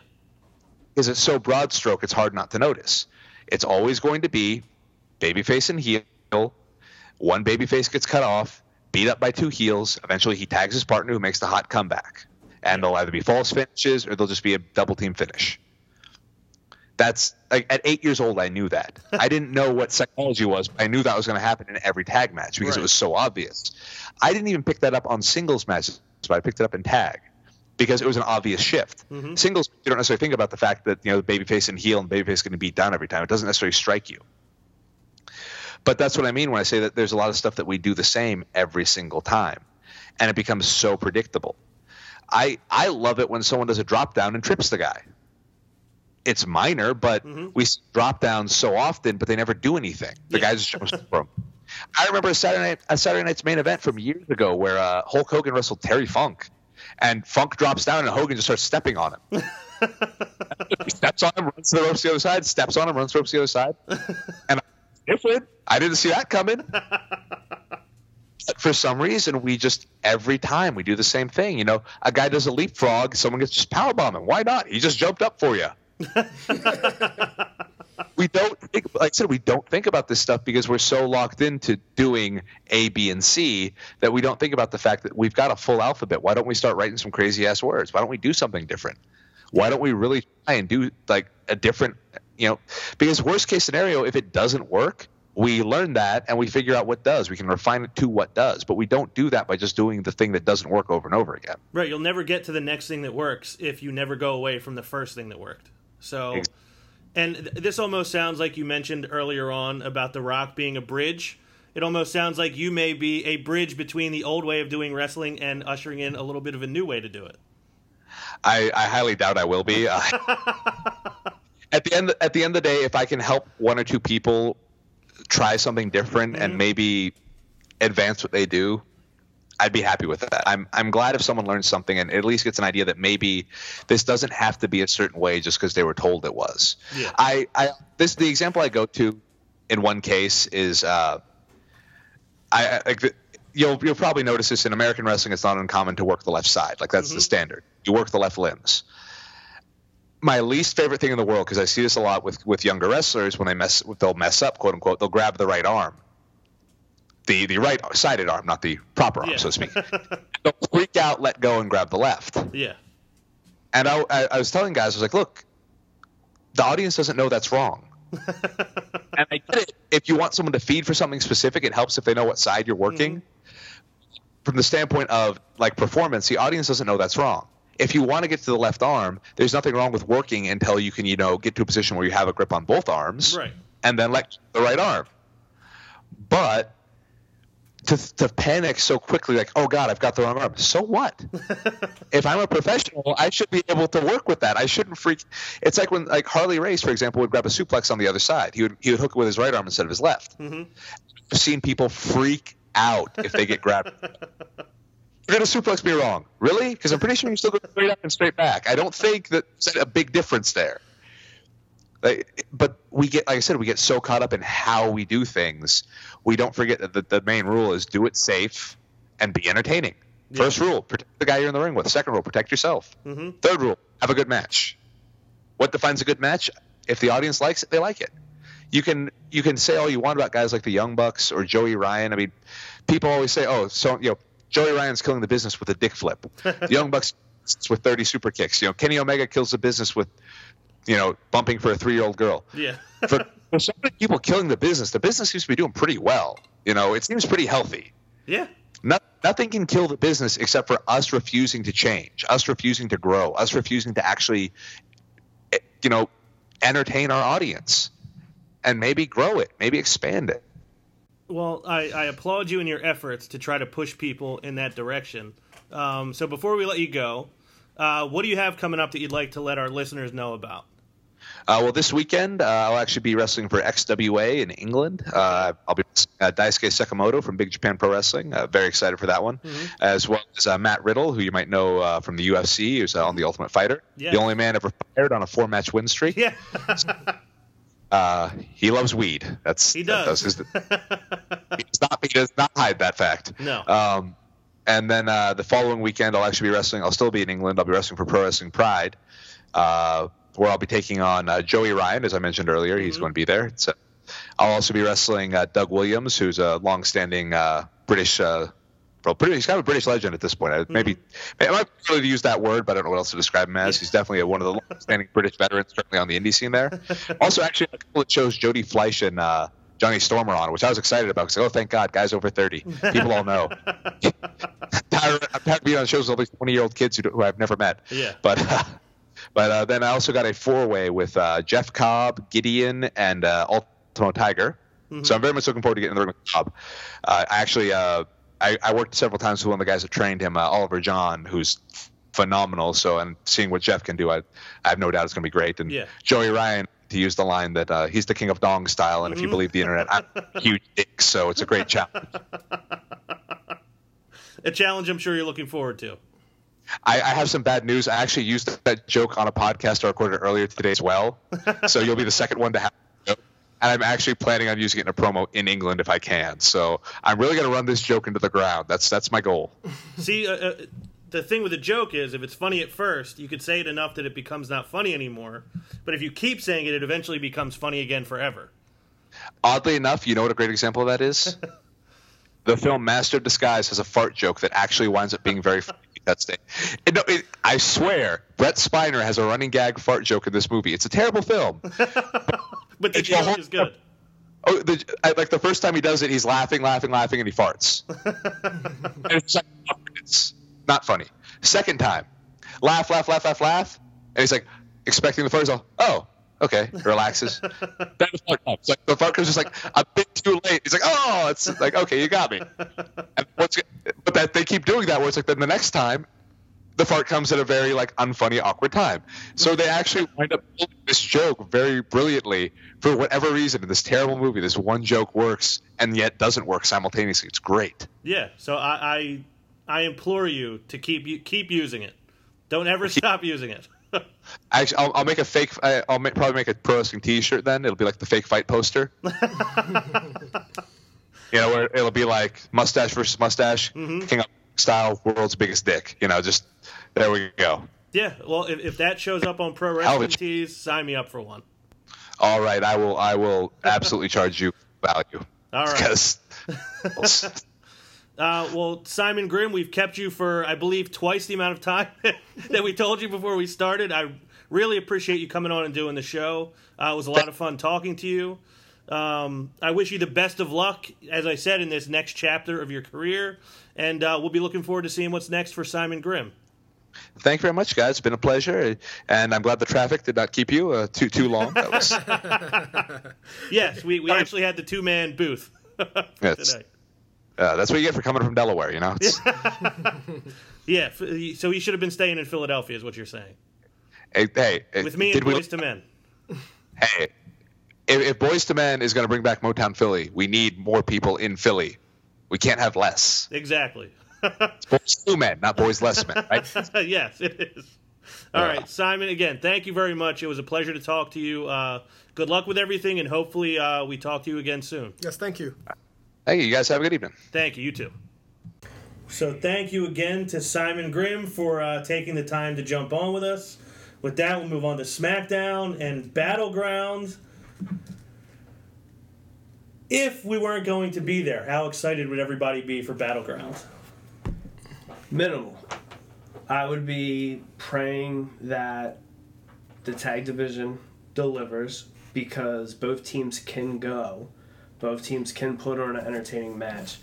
because it's so broad stroke, it's hard not to notice. It's always going to be babyface and heel. One babyface gets cut off, beat up by two heels. Eventually, he tags his partner who makes the hot comeback. And they'll either be false finishes or they'll just be a double team finish. That's like at eight years old, I knew that. I didn't know what psychology was, but I knew that was going to happen in every tag match because Right. it was so obvious. I didn't even pick that up on singles matches, but I picked it up in tag because it was an obvious shift. Mm-hmm. Singles, you don't necessarily think about the fact that you know the babyface and heel and babyface is going to beat down every time. It doesn't necessarily strike you. But that's what I mean when I say that there's a lot of stuff that we do the same every single time, and it becomes so predictable. I I love it when someone does a drop down and trips the guy. It's minor, but we drop down so often, but they never do anything. The guy just jumps 'em. I remember a Saturday night, a Saturday night's main event from years ago where uh, Hulk Hogan wrestled Terry Funk, and Funk drops down and Hogan just starts stepping on him. he steps on him, runs to the ropes the other side, steps on him, runs to the ropes the other side, and different. I didn't see that coming. For some reason, we just every time we do the same thing. You know, a guy does a leapfrog, someone gets just power bombing. Why not? He just jumped up for you. we don't think, like I said, we don't think about this stuff because we're so locked into doing A, B, and C that we don't think about the fact that we've got a full alphabet. Why don't we start writing some crazy ass words? Why don't we do something different? Why don't we really try and do like a different, you know, because worst case scenario, if it doesn't work, we learn that and we figure out what does. We can refine it to what does, but we don't do that by just doing the thing that doesn't work over and over again. Right. You'll never get to the next thing that works if you never go away from the first thing that worked. So, and th- this almost sounds like you mentioned earlier on about The Rock being a bridge. It almost sounds like you may be a bridge between the old way of doing wrestling and ushering in a little bit of a new way to do it. I, I highly doubt I will be. At the end, at the end of the day, if I can help one or two people try something different and maybe advance what they do, I'd be happy with that. I'm I'm glad if someone learns something and at least gets an idea that maybe this doesn't have to be a certain way just because they were told it was. Yeah. I, I this the example I go to in one case is uh, I, like you'll you'll probably notice this in American wrestling. It's not uncommon to work the left side. Like that's the standard. You work the left limbs. My least favorite thing in the world because I see this a lot with with younger wrestlers when they mess they'll mess up quote unquote they'll grab the right arm. the the right sided arm, not the proper arm, Yeah. so to speak. They'll freak out, let go, and grab the left. Yeah. And I, I, I was telling guys, I was like, look, the audience doesn't know that's wrong. and I get it. If you want someone to feed for something specific, it helps if they know what side you're working. Mm-hmm. From the standpoint of like performance, the audience doesn't know that's wrong. If you want to get to the left arm, there's nothing wrong with working until you can, you know, get to a position where you have a grip on both arms, Right. and then let the right arm. But to, to panic so quickly, like, oh God, I've got the wrong arm. So what? if I'm a professional, I should be able to work with that. I shouldn't freak. It's like when, like Harley Race, for example, would grab a suplex on the other side. He would he would hook it with his right arm instead of his left. Mm-hmm. I've seen people freak out if they get grabbed. You're gonna suplex me wrong, really? Because I'm pretty sure you still go straight up and straight back. I don't think that a big difference there. Like, but we get, like I said, we get so caught up in how we do things, we don't forget that the, the main rule is do it safe and be entertaining. First rule, protect the guy you're in the ring with. Second rule, protect yourself. Mm-hmm. Third rule, have a good match. What defines a good match? If the audience likes it, they like it. You can you can say all you want about guys like the Young Bucks or Joey Ryan. I mean, people always say, "Oh, so you know, Joey Ryan's killing the business with a dick flip." the Young Bucks with 30 super kicks. You know, Kenny Omega kills the business with, you know, bumping for a three year old girl. Yeah. For, for so many people killing the business, the business seems to be doing pretty well. You know, it seems pretty healthy. yeah. No, nothing can kill the business except for us refusing to change, us refusing to grow, us refusing to actually, eh, you know, entertain our audience and maybe grow it, maybe expand it. Well, I, I applaud you in your efforts to try to push people in that direction. Um, so before we let you go, uh, what do you have coming up that you'd like to let our listeners know about? Uh, well, this weekend uh, I'll actually be wrestling for XWA in England. Uh, I'll be uh, Daisuke Sekimoto from Big Japan Pro Wrestling. Uh, very excited for that one, as well as uh, Matt Riddle, who you might know uh, from the UFC, who's uh, on the Ultimate Fighter, Yeah. the only man ever fired on a four-match win streak. Yeah. Uh, he loves weed. That's He does. his, he does not he does not hide that fact. No. Um, and then uh, the following weekend, I'll actually be wrestling. I'll still be in England. I'll be wrestling for Pro Wrestling Pride, uh, where I'll be taking on uh, Joey Ryan, as I mentioned earlier. He's going to be there. So I'll also be wrestling uh, Doug Williams, who's a long-standing uh, British. Pretty, he's kind of a British legend at this point. I, maybe I might really use that word, but I don't know what else to describe him as. He's definitely one of the long-standing British veterans, certainly on the indie scene there. Also, actually, a couple that shows Jody Fleisch and uh, Johnny Stormer on, which I was excited about because oh, thank God, guys over thirty, people all know. I'm tired, I'm of being on shows with all these twenty-year-old kids who, who I've never met. Yeah. But uh, but uh, then I also got a four-way with uh, Jeff Cobb, Gideon, and uh, Ultimo Tiger. So I'm very much looking forward to getting in the ring with Cobb. Uh, I actually uh, I, I worked several times with one of the guys that trained him, uh, Oliver John, who's phenomenal. So and seeing what Jeff can do, I, I have no doubt it's going to be great. And Yeah. Joey Ryan to use the line that uh, he's the king of dong style, and if you believe the internet, I'm huge dick. So it's a great challenge. A challenge I'm sure you're looking forward to. I, I have some bad news. I actually used that joke on a podcast I recorded earlier today as well. so you'll be the second one to have. And I'm actually planning on using it in a promo in England if I can. So I'm really going to run this joke into the ground. That's that's my goal. See, uh, uh, the thing with a joke is if it's funny at first, you could say it enough that it becomes not funny anymore. But if you keep saying it, it eventually becomes funny again forever. Oddly enough, you know what a great example of that is? the film Master of Disguise has a fart joke that actually winds up being very funny. That's it, no, it. I swear, Brent Spiner has a running gag fart joke in this movie. It's a terrible film. But the It's joke whole- is good. Oh, the, I, like the first time he does it, he's laughing, laughing, laughing, and he farts. and it's like, oh, it's not funny. Second time, laugh, laugh, laugh, laugh, laugh, and he's like expecting the fart. He's all, oh, okay, relaxes. then the fart comes. Like the fart comes just like a bit too late. He's like, oh, it's like okay, you got me. And what's, but that they keep doing that where it's like then the next time. The fart comes at a very like unfunny, awkward time. So they actually wind up this joke very brilliantly for whatever reason in this terrible movie. This one joke works and yet doesn't work simultaneously. It's great. Yeah. So I, I, I implore you to keep you keep using it. Don't ever stop using it. Actually, I'll, I'll make a fake. I'll make, probably make a pro wrestling T-shirt. Then it'll be like the fake fight poster. you know, where it'll be like mustache versus mustache, mm-hmm. King of style, world's biggest dick. You know, just there we go. yeah. Well, if, if that shows up on Pro Wrestling Tees, sign me up for one. All right, I will. I will absolutely charge you value. All right. Because Uh, well, Simon Grimm, we've kept you for, I believe, twice the amount of time that we told you before we started. I really appreciate you coming on and doing the show. Uh, it was a lot of fun talking to you. Um, I wish you the best of luck, as I said, in this next chapter of your career. And uh, we'll be looking forward to seeing what's next for Simon Grimm. thank you very much, guys. It's been a pleasure, and I'm glad the traffic did not keep you uh, too too long. That was Yes, we, we actually had the two man booth today. uh, that's what you get for coming from Delaware. You know, Yeah, so he should have been staying in Philadelphia, is what you're saying. hey, hey, With me and we- Boyz II Men. hey, if, if Boyz II Men is going to bring back Motown Philly, we need more people in Philly. We can't have less. Exactly. It's Boyz II Men, not Boys Less Men, right? yes, it is. All Yeah. right, Simon. Again, thank you very much. It was a pleasure to talk to you. Uh, good luck with everything, and hopefully, uh, we talk to you again soon. Yes, thank you. Thank you. You guys have a good evening. Thank you. You too. So, thank you again to Simon Grimm for uh, taking the time to jump on with us. With that, we'll move on to SmackDown and Battleground. If we weren't going to be there, how excited would everybody be for Battleground? Minimal. I would be praying that the tag division delivers because both teams can go, both teams can put on an entertaining match,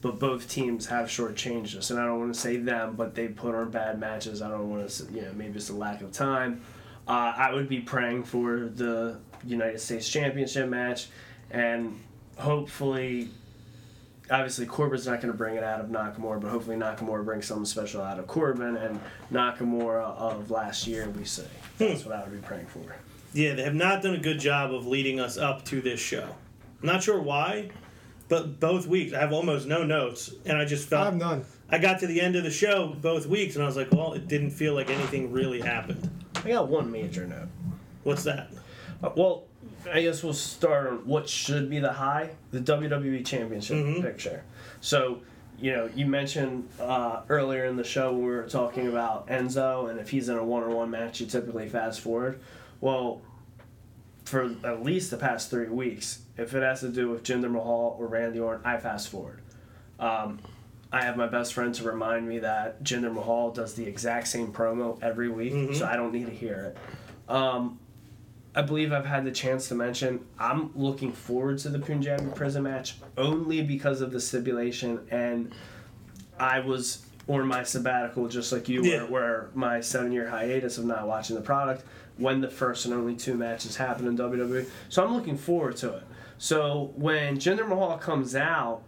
but both teams have shortchanged us. And I don't want to say them, but they put on bad matches. I don't want to, you know, maybe it's a lack of time. Uh, I would be praying for the United States Championship match, and hopefully obviously Corbin's not going to bring it out of Nakamura, but hopefully Nakamura brings something special out of Corbin and Nakamura of last year. We say that's what I would be praying for. Yeah, they have not done a good job of leading us up to this show. I'm not sure why, but both weeks I have almost no notes, and I just felt I felt have none. I got to the end of the show both weeks, and I was like, well, it didn't feel like anything really happened. I got one major note. What's that? Uh, well, I guess we'll start on what should be the high, the WWE Championship picture. So, you know, you mentioned uh, earlier in the show when we were talking about Enzo, and if he's in a one-on-one match, you typically fast forward. Well, for at least the past three weeks, if it has to do with Jinder Mahal or Randy Orton, I fast forward. Um, I have my best friend to remind me that Jinder Mahal does the exact same promo every week, so I don't need to hear it. Um, I believe I've had the chance to mention I'm looking forward to the Punjabi prison match only because of the stipulation and I was on my sabbatical just like you Yeah. were where my seven year hiatus of not watching the product when the first and only two matches happen in WWE. So I'm looking forward to it. So when Jinder Mahal comes out,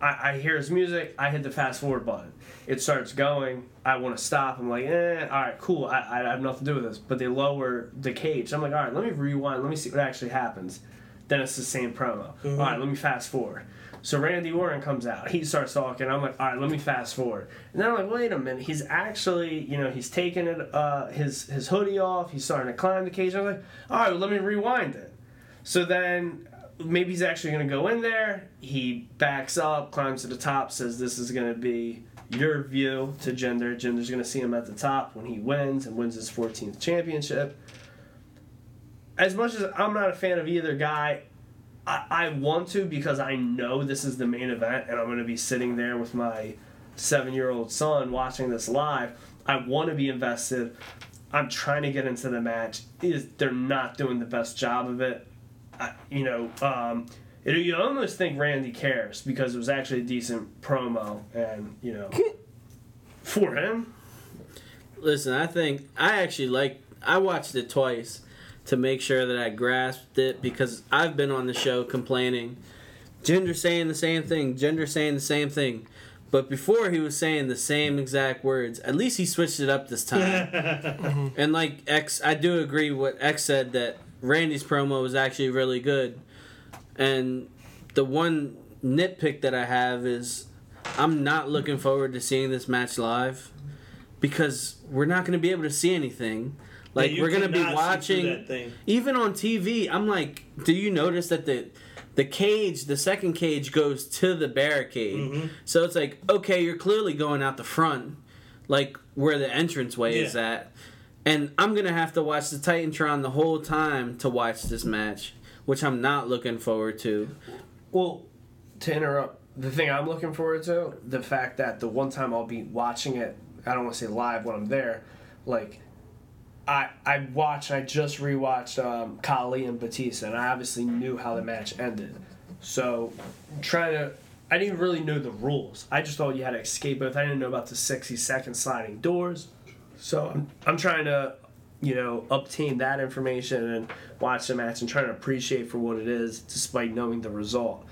I, I hear his music, I hit the fast forward button. It starts going. I want to stop. I'm like, eh, all right, cool. I, I have nothing to do with this. But they lower the cage. I'm like, all right, let me rewind. Let me see what actually happens. Then it's the same promo. All right, let me fast forward. So Randy Orton comes out. He starts talking. I'm like, all right, let me fast forward. And then I'm like, wait a minute. He's actually, you know, he's taking it, uh, his his hoodie off. He's starting to climb the cage. I'm like, all right, well, let me rewind it. So then maybe he's actually going to go in there. He backs up, climbs to the top, says this is going to be your view to Jinder. Jinder's going to see him at the top when he wins and wins his 14th championship. As much as I'm not a fan of either guy, I, I want to because I know this is the main event and I'm going to be sitting there with my seven year old son watching this live. I want to be invested. I'm trying to get into the match. Is they're not doing the best job of it. I, you know, um, it, you almost think Randy cares because it was actually a decent promo, and you know, for him, Listen, I think I actually like. I watched it twice to make sure that I grasped it because I've been on the show complaining. Jinder saying the same thing. Jinder saying the same thing. But before he was saying the same exact words. At least he switched it up this time. and like X, I do agree with what X said that Randy's promo was actually really good. And the one nitpick that I have is I'm not looking forward to seeing this match live because we're not going to be able to see anything. Like you we're going to be cannot see through watching that thing. even on TV. I'm like, do you notice that the the cage, the second cage goes to the barricade. Mm-hmm. So it's like, okay, you're clearly going out the front, like where the entranceway is at. And I'm gonna have to watch the Titantron the whole time to watch this match, which I'm not looking forward to. Well, to interrupt, the thing I'm looking forward to, the fact that the one time I'll be watching it, I don't want to say live when I'm there, like, I I watched, I just rewatched um, Khali and Batista, and I obviously knew how the match ended. So, trying to, I didn't really know the rules. I just thought you had to escape both. I didn't know about the 60 second sliding doors. So I'm, I'm trying to, you know, obtain that information and watch the match and try to appreciate for what it is, despite knowing the result.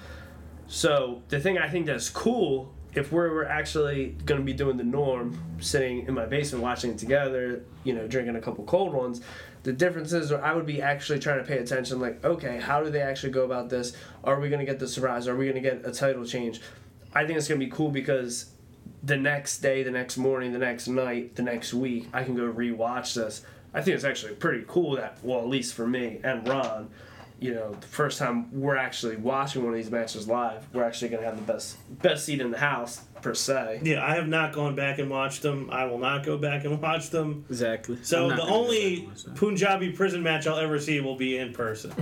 So the thing I think that's cool, if we're, we're actually going to be doing the norm, sitting in my basement watching it together, you know, drinking a couple cold ones, the difference is I would be actually trying to pay attention. Like, okay, how do they actually go about this? Are we going to get the surprise? Are we going to get a title change? I think it's going to be cool because the next day, the next morning, the next night, the next week, I can go rewatch this. I think it's actually pretty cool that, well, at least for me and Ron, you know, the first time we're actually watching one of these matches live, we're actually going to have the best best seat in the house per se. Yeah, I have not gone back and watched them. I will not go back and watch them. Exactly. So the only back and watch that. Punjabi prison match I'll ever see will be in person.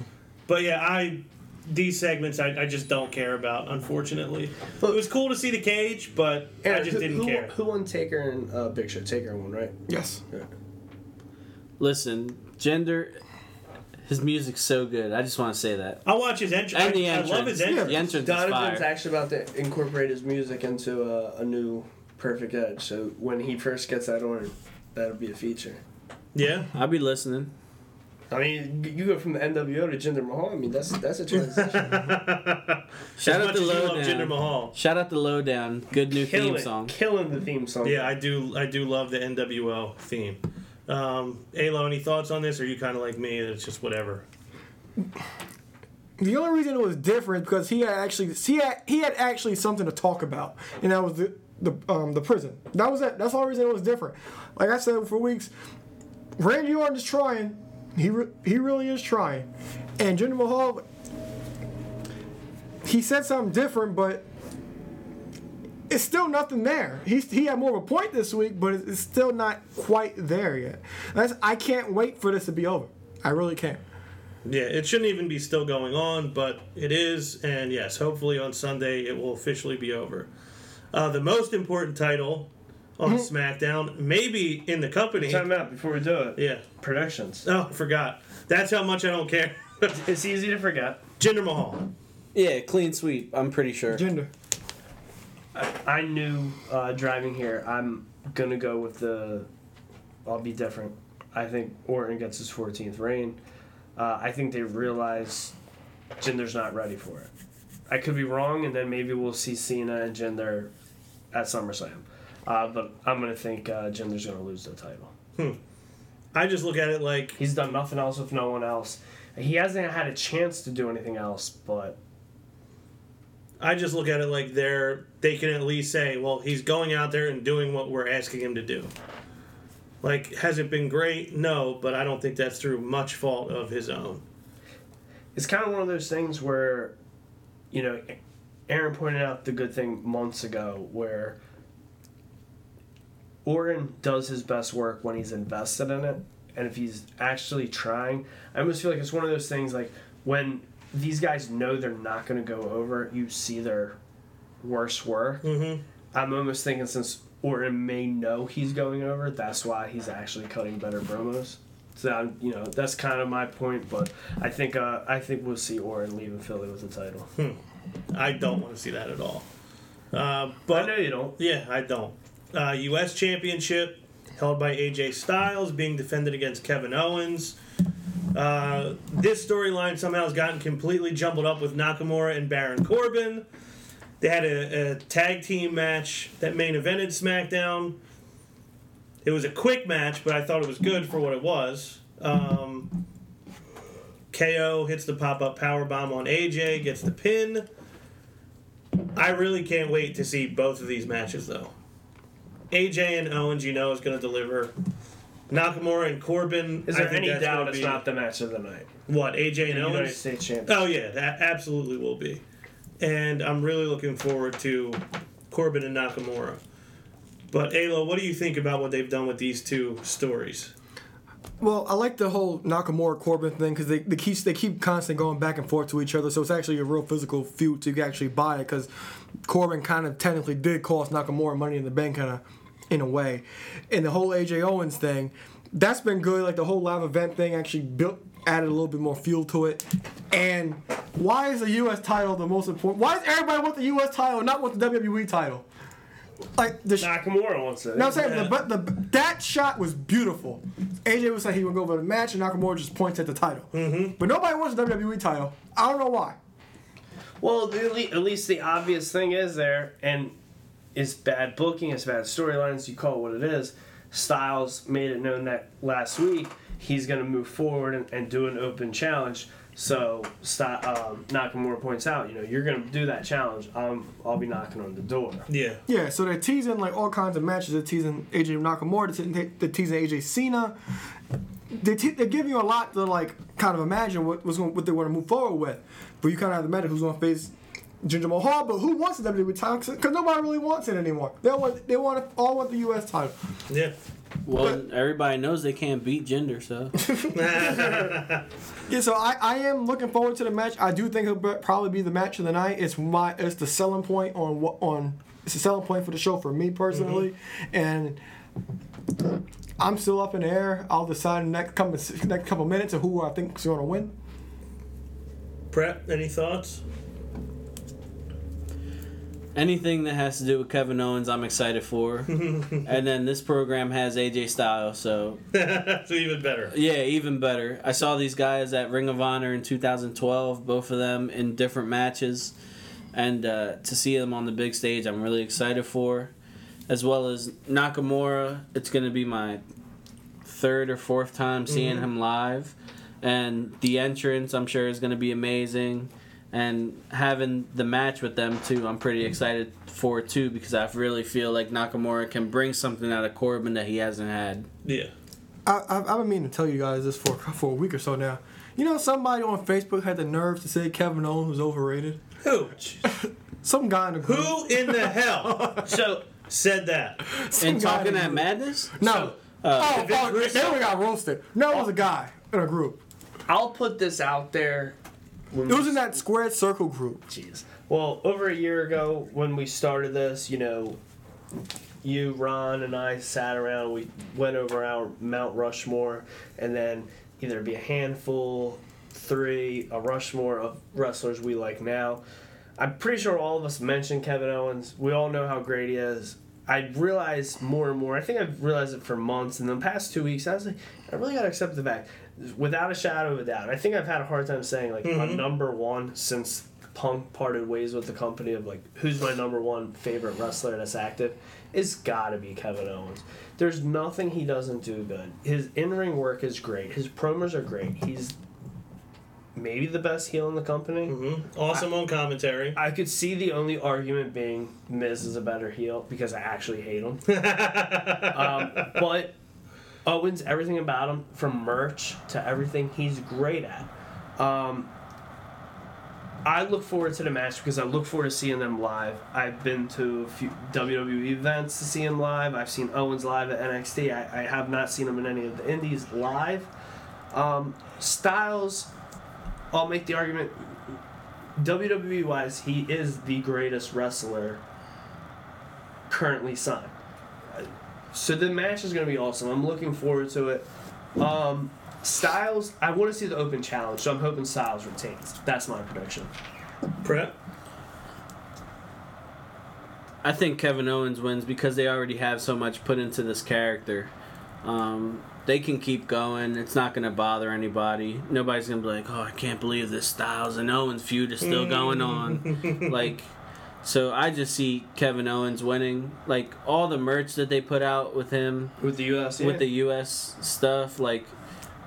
but yeah, I these segments I, I just don't care about, unfortunately. But, it was cool to see the cage, but I just who, didn't who, care. Who won Taker and uh, Big Show? Taker won, right? Yes. Listen, Jinder. His music's so good. I just want to say that. I'll watch his entrance. And the I, I love his entrance. entrance. The entrance is Donovan's fire. actually about to incorporate his music into a, a new Perfect Edge. So when he first gets that on, that'll be a feature. Yeah. I'll be listening. I mean, you go from the NWO to Jinder Mahal. I mean, that's that's a transition. Shout out much to as you Jinder Lowdown. Mahal. Shout out to Lowdown. Good new killing, theme song. killing the theme song. Yeah, I do. I do love the NWO theme. Um, Alo, any thoughts on this? Or are you kind of like me? It's just whatever. The only reason it was different because he had actually he had he had actually something to talk about, and that was the the um, the prison. That was it. That's the only reason it was different. Like I said for weeks, Randy Orton is trying. He re- he really is trying, and Jinder Mahal. He said something different, but it's still nothing there. He he had more of a point this week, but it's it's still not quite there yet. That's, I can't wait for this to be over. I really can't. Yeah, it shouldn't even be still going on, but it is, and yes, hopefully on Sunday it will officially be over. Uh, the most important title on SmackDown, maybe in the company. Time out before we do it. Yeah. Predictions. Oh, I forgot. That's how much I don't care. It's easy to forget. Jinder Mahal. Yeah, clean sweep. I'm pretty sure. Jinder. I knew uh, driving here. I'm gonna go with the. I'll be different. I think Orton gets his 14th reign. Uh, I think they realize Jinder's not ready for it. I could be wrong, and then maybe we'll see Cena and Jinder at SummerSlam. Uh, but I'm gonna think uh, Jinder's gonna lose the title. I just look at it like He's done nothing else with no one else. He hasn't had a chance to do anything else, but I just look at it like they're they can at least say, well, he's going out there and doing what we're asking him to do. Like, has it been great? No, but I don't think that's through much fault of his own. it's kind of one of those things where, you know, Aaron pointed out the good thing months ago where Orton does his best work when he's invested in it. And if he's actually trying, I almost feel like it's one of those things like when these guys know they're not going to go over, you see their worst work. Mm-hmm. I'm almost thinking since Orton may know he's going over, that's why he's actually cutting better promos. So I'm, you know that's kind of my point, but I think uh, I think we'll see Orton leaving Philly with the title. I don't want to see that at all. Uh, I but know you don't. yeah, I don't. Uh, U.S. Championship held by AJ Styles, being defended against Kevin Owens. Uh, this storyline somehow has gotten completely jumbled up with Nakamura and Baron Corbin. They had a, a tag team match that main evented SmackDown. It was a quick match, but I thought it was good for what it was. Um, KO hits the pop up power bomb on AJ, gets the pin. I really can't wait to see both of these matches, though. AJ and Owens, you know, is going to deliver. Nakamura and Corbin. Is I there think any doubt it's be- not the match of the night? what AJ and United Owens? States champion. Oh yeah, that absolutely will be, and I'm really looking forward to Corbin and Nakamura. But Ayla, what do you think about what they've done with these two stories? Well, I like the whole Nakamura Corbin thing because they, they keep they keep constantly going back and forth to each other, so it's actually a real physical feud to actually buy it because Corbin kind of technically did cost Nakamura money in the bank, kind of in a way, and the whole AJ Owens thing, that's been good. Like the whole live event thing actually built added a little bit more fuel to it. And why is the U.S. title the most important? Why does everybody want the U.S. title, and not want the WWE title? Like the sh- Nakamura wants it. no, I'm saying the, but the that shot was beautiful. AJ was like he would go over the match, and Nakamura just points at the title. Mm-hmm. But nobody wants the WWE title. I don't know why. Well, the, at least the obvious thing is there, and it's bad booking, it's bad storylines. You call it what it is. Styles made it known that last week he's going to move forward and, and do an open challenge. So Sty- um, Nakamura points out, you know, you're going to do that challenge. I'm, I'll be knocking on the door. Yeah. Yeah, so they're teasing like all kinds of matches. They're teasing AJ Nakamura. They're teasing, they're teasing AJ Cena. They te- they're giving you a lot to like kind of imagine what was going, what they want to move forward with. But you kind of have to imagine who's going to face Jinder Mahal. But who wants the WWE title? Because nobody really wants it anymore. They want they want all want the U.S. title. Yeah. Well, everybody knows they can't beat Jinder, so Yeah, so I, I am looking forward to the match. I do think it'll be- probably be the match of the night. It's my it's the selling point on what on it's a selling point for the show for me personally, mm-hmm. and I'm still up in the air. I'll decide in the next couple next couple minutes of who I think is going to win. Prep, any thoughts? Anything that has to do with Kevin Owens, I'm excited for. and then this program has AJ Styles, so so even better. yeah, even better. I saw these guys at Ring of Honor in 2012, both of them in different matches, and uh, to see them on the big stage, I'm really excited for. As well as Nakamura, it's going to be my third or fourth time seeing him live, and the entrance I'm sure is going to be amazing. And having the match with them too, I'm pretty excited for too because I really feel like Nakamura can bring something out of Corbin that he hasn't had. Yeah. I, I've, I've been meaning to tell you guys this for for a week or so now. You know, somebody on Facebook had the nerve to say Kevin Owens was overrated. Who? Some guy in the group. Who in the hell So said that? Some And talking the at. Madness? No. oh, Vince oh, Russo? they would got roasted. No, it was a guy in a group. I'll put this out there. When It was we- in that squared circle group. Jeez. Well, over a year ago when we started this, you know, you, Ron, and I sat around. We went over our Mount Rushmore, and then either be a handful, three, a Rushmore of wrestlers we like now. I'm pretty sure all of us mentioned Kevin Owens. We all know how great he is. I realize more and more. I think I've realized it for months. In the past two weeks, I was like, I really got to accept the fact, without a shadow of a doubt. I think I've had a hard time saying like a number one since Punk parted ways with the company of like who's my number one favorite wrestler that's active. It's got to be Kevin Owens. There's nothing he doesn't do good. His in ring work is great. His promos are great. He's maybe the best heel in the company. hmm Awesome on commentary. I could see the only argument being Miz is a better heel because I actually hate him. um, but Owens, everything about him, from merch to everything, he's great at. Um, I look forward to the match because I look forward to seeing them live. I've been to a few WWE events to see him live. I've seen Owens live at NXT. I, I have not seen him in any of the indies live. Um, Styles, I'll make the argument WWE wise, he is the greatest wrestler currently signed. So the match is going to be awesome. I'm looking forward to it. Um, Styles, I want to see the open challenge, so I'm hoping Styles retains. That's my prediction. Prep. I think Kevin Owens wins because they already have so much put into this character. Um, they can keep going. It's not going to bother anybody. Nobody's going to be like, "Oh, I can't believe this Styles and Owens feud is still going on." like, so I just see Kevin Owens winning. Like all the merch that they put out with him, With the US, with the U.S. stuff, like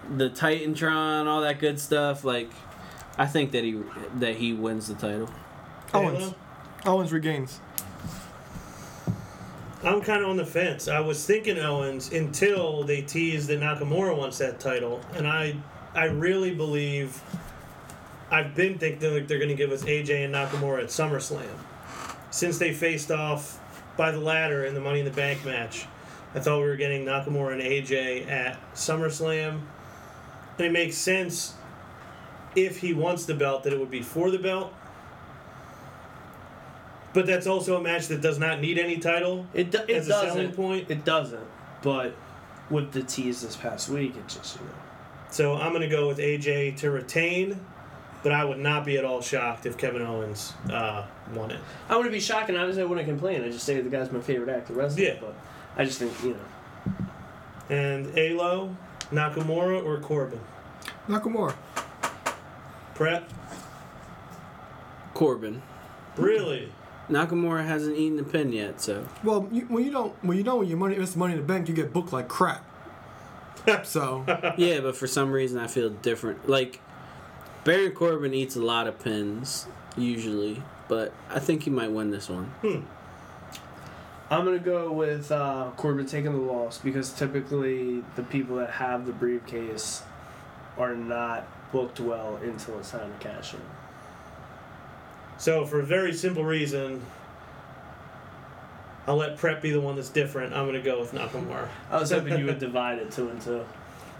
the Titantron, all that good stuff. Like, I think that he that he wins the title. Owens. Halo? Owens regains. I'm kind of on the fence. I was thinking Owens until they teased that Nakamura wants that title, and I, I really believe. I've been thinking like they're going to give us AJ and Nakamura at SummerSlam, since they faced off by the ladder in the Money in the Bank match. I thought we were getting Nakamura and AJ at SummerSlam. And it makes sense if he wants the belt that it would be for the belt. But that's also a match that does not need any title. It, do, it As a selling doesn't. point? It doesn't. But with the tease this past week, it just you know. So I'm going to go with AJ to retain, but I would not be at all shocked if Kevin Owens uh, won it. I wouldn't be shocked, and obviously I wouldn't complain. I just say the guy's my favorite actor wrestler. Yeah. But I just think you know. And Alo, Nakamura, or Corbin? Nakamura. Prep? Corbin. Really? Nakamura hasn't eaten the pin yet, so Well, you, when you don't when you don't when your money it's money in the bank, you get booked like crap. so yeah. But for some reason, I feel different. Like Baron Corbin eats a lot of pins usually, but I think he might win this one. I'm gonna go with uh, Corbin taking the loss because typically the people that have the briefcase are not booked well until it's time to cash in. So for a very simple reason, I'll let Prep be the one that's different. I'm going to go with Nakamura. I was hoping you would divide it two and two.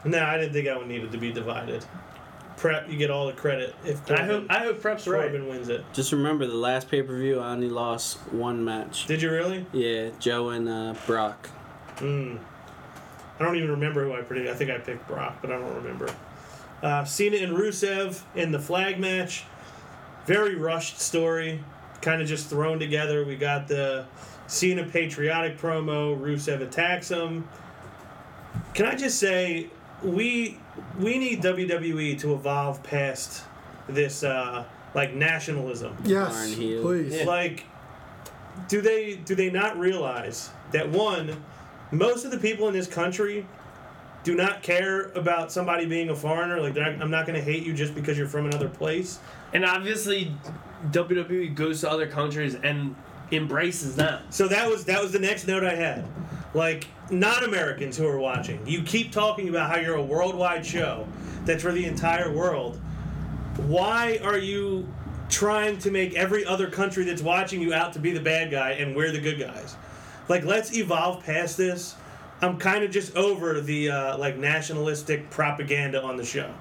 No, I didn't think I would need it to be divided. Prep, you get all the credit if I hope I hope Prep's right. Corbin wins it. Just remember the last pay per view, I only lost one match. Did you really? Yeah, Joe and uh, Brock. Mm. I don't even remember who I predicted. I think I picked Brock, but I don't remember. Uh, Cena and Rusev in the flag match. Very rushed story, kind of just thrown together. We got the Cena patriotic promo. Rusev attacks him. Can I just say we we need WWE to evolve past this uh, like nationalism. yes, Darn heel. please. Like, do they do they not realize that one, most of the people in this country do not care about somebody being a foreigner. Like, not, I'm not going to hate you just because you're from another place. And obviously, WWE goes to other countries and embraces them. So that was that was the next note I had. Like non-Americans who are watching, you keep talking about how you're a worldwide show that's for the entire world. Why are you trying to make every other country that's watching you out to be the bad guy and we're the good guys? Like let's evolve past this. I'm kind of just over the uh, like nationalistic propaganda on the show.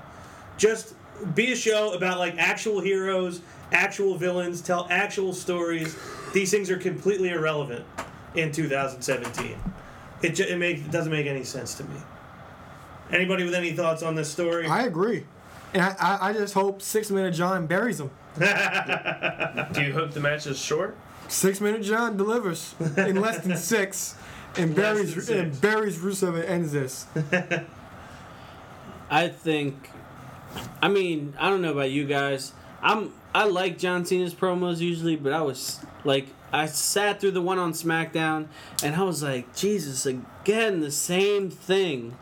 Just be a show about like actual heroes, actual villains, tell actual stories. These things are completely irrelevant in 2017. It, ju- it, make, it doesn't make any sense to me. Anybody with any thoughts on this story? I agree. And I, I, I just hope six minute John buries him. Do you hope the match is short? Six minute John delivers in less than six, and Less buries than and six. buries Rusev and ends this. I think. I mean, I don't know about you guys. I'm I like John Cena's promos usually, but I was like, I sat through the one on SmackDown, and I was like, Jesus, again the same thing.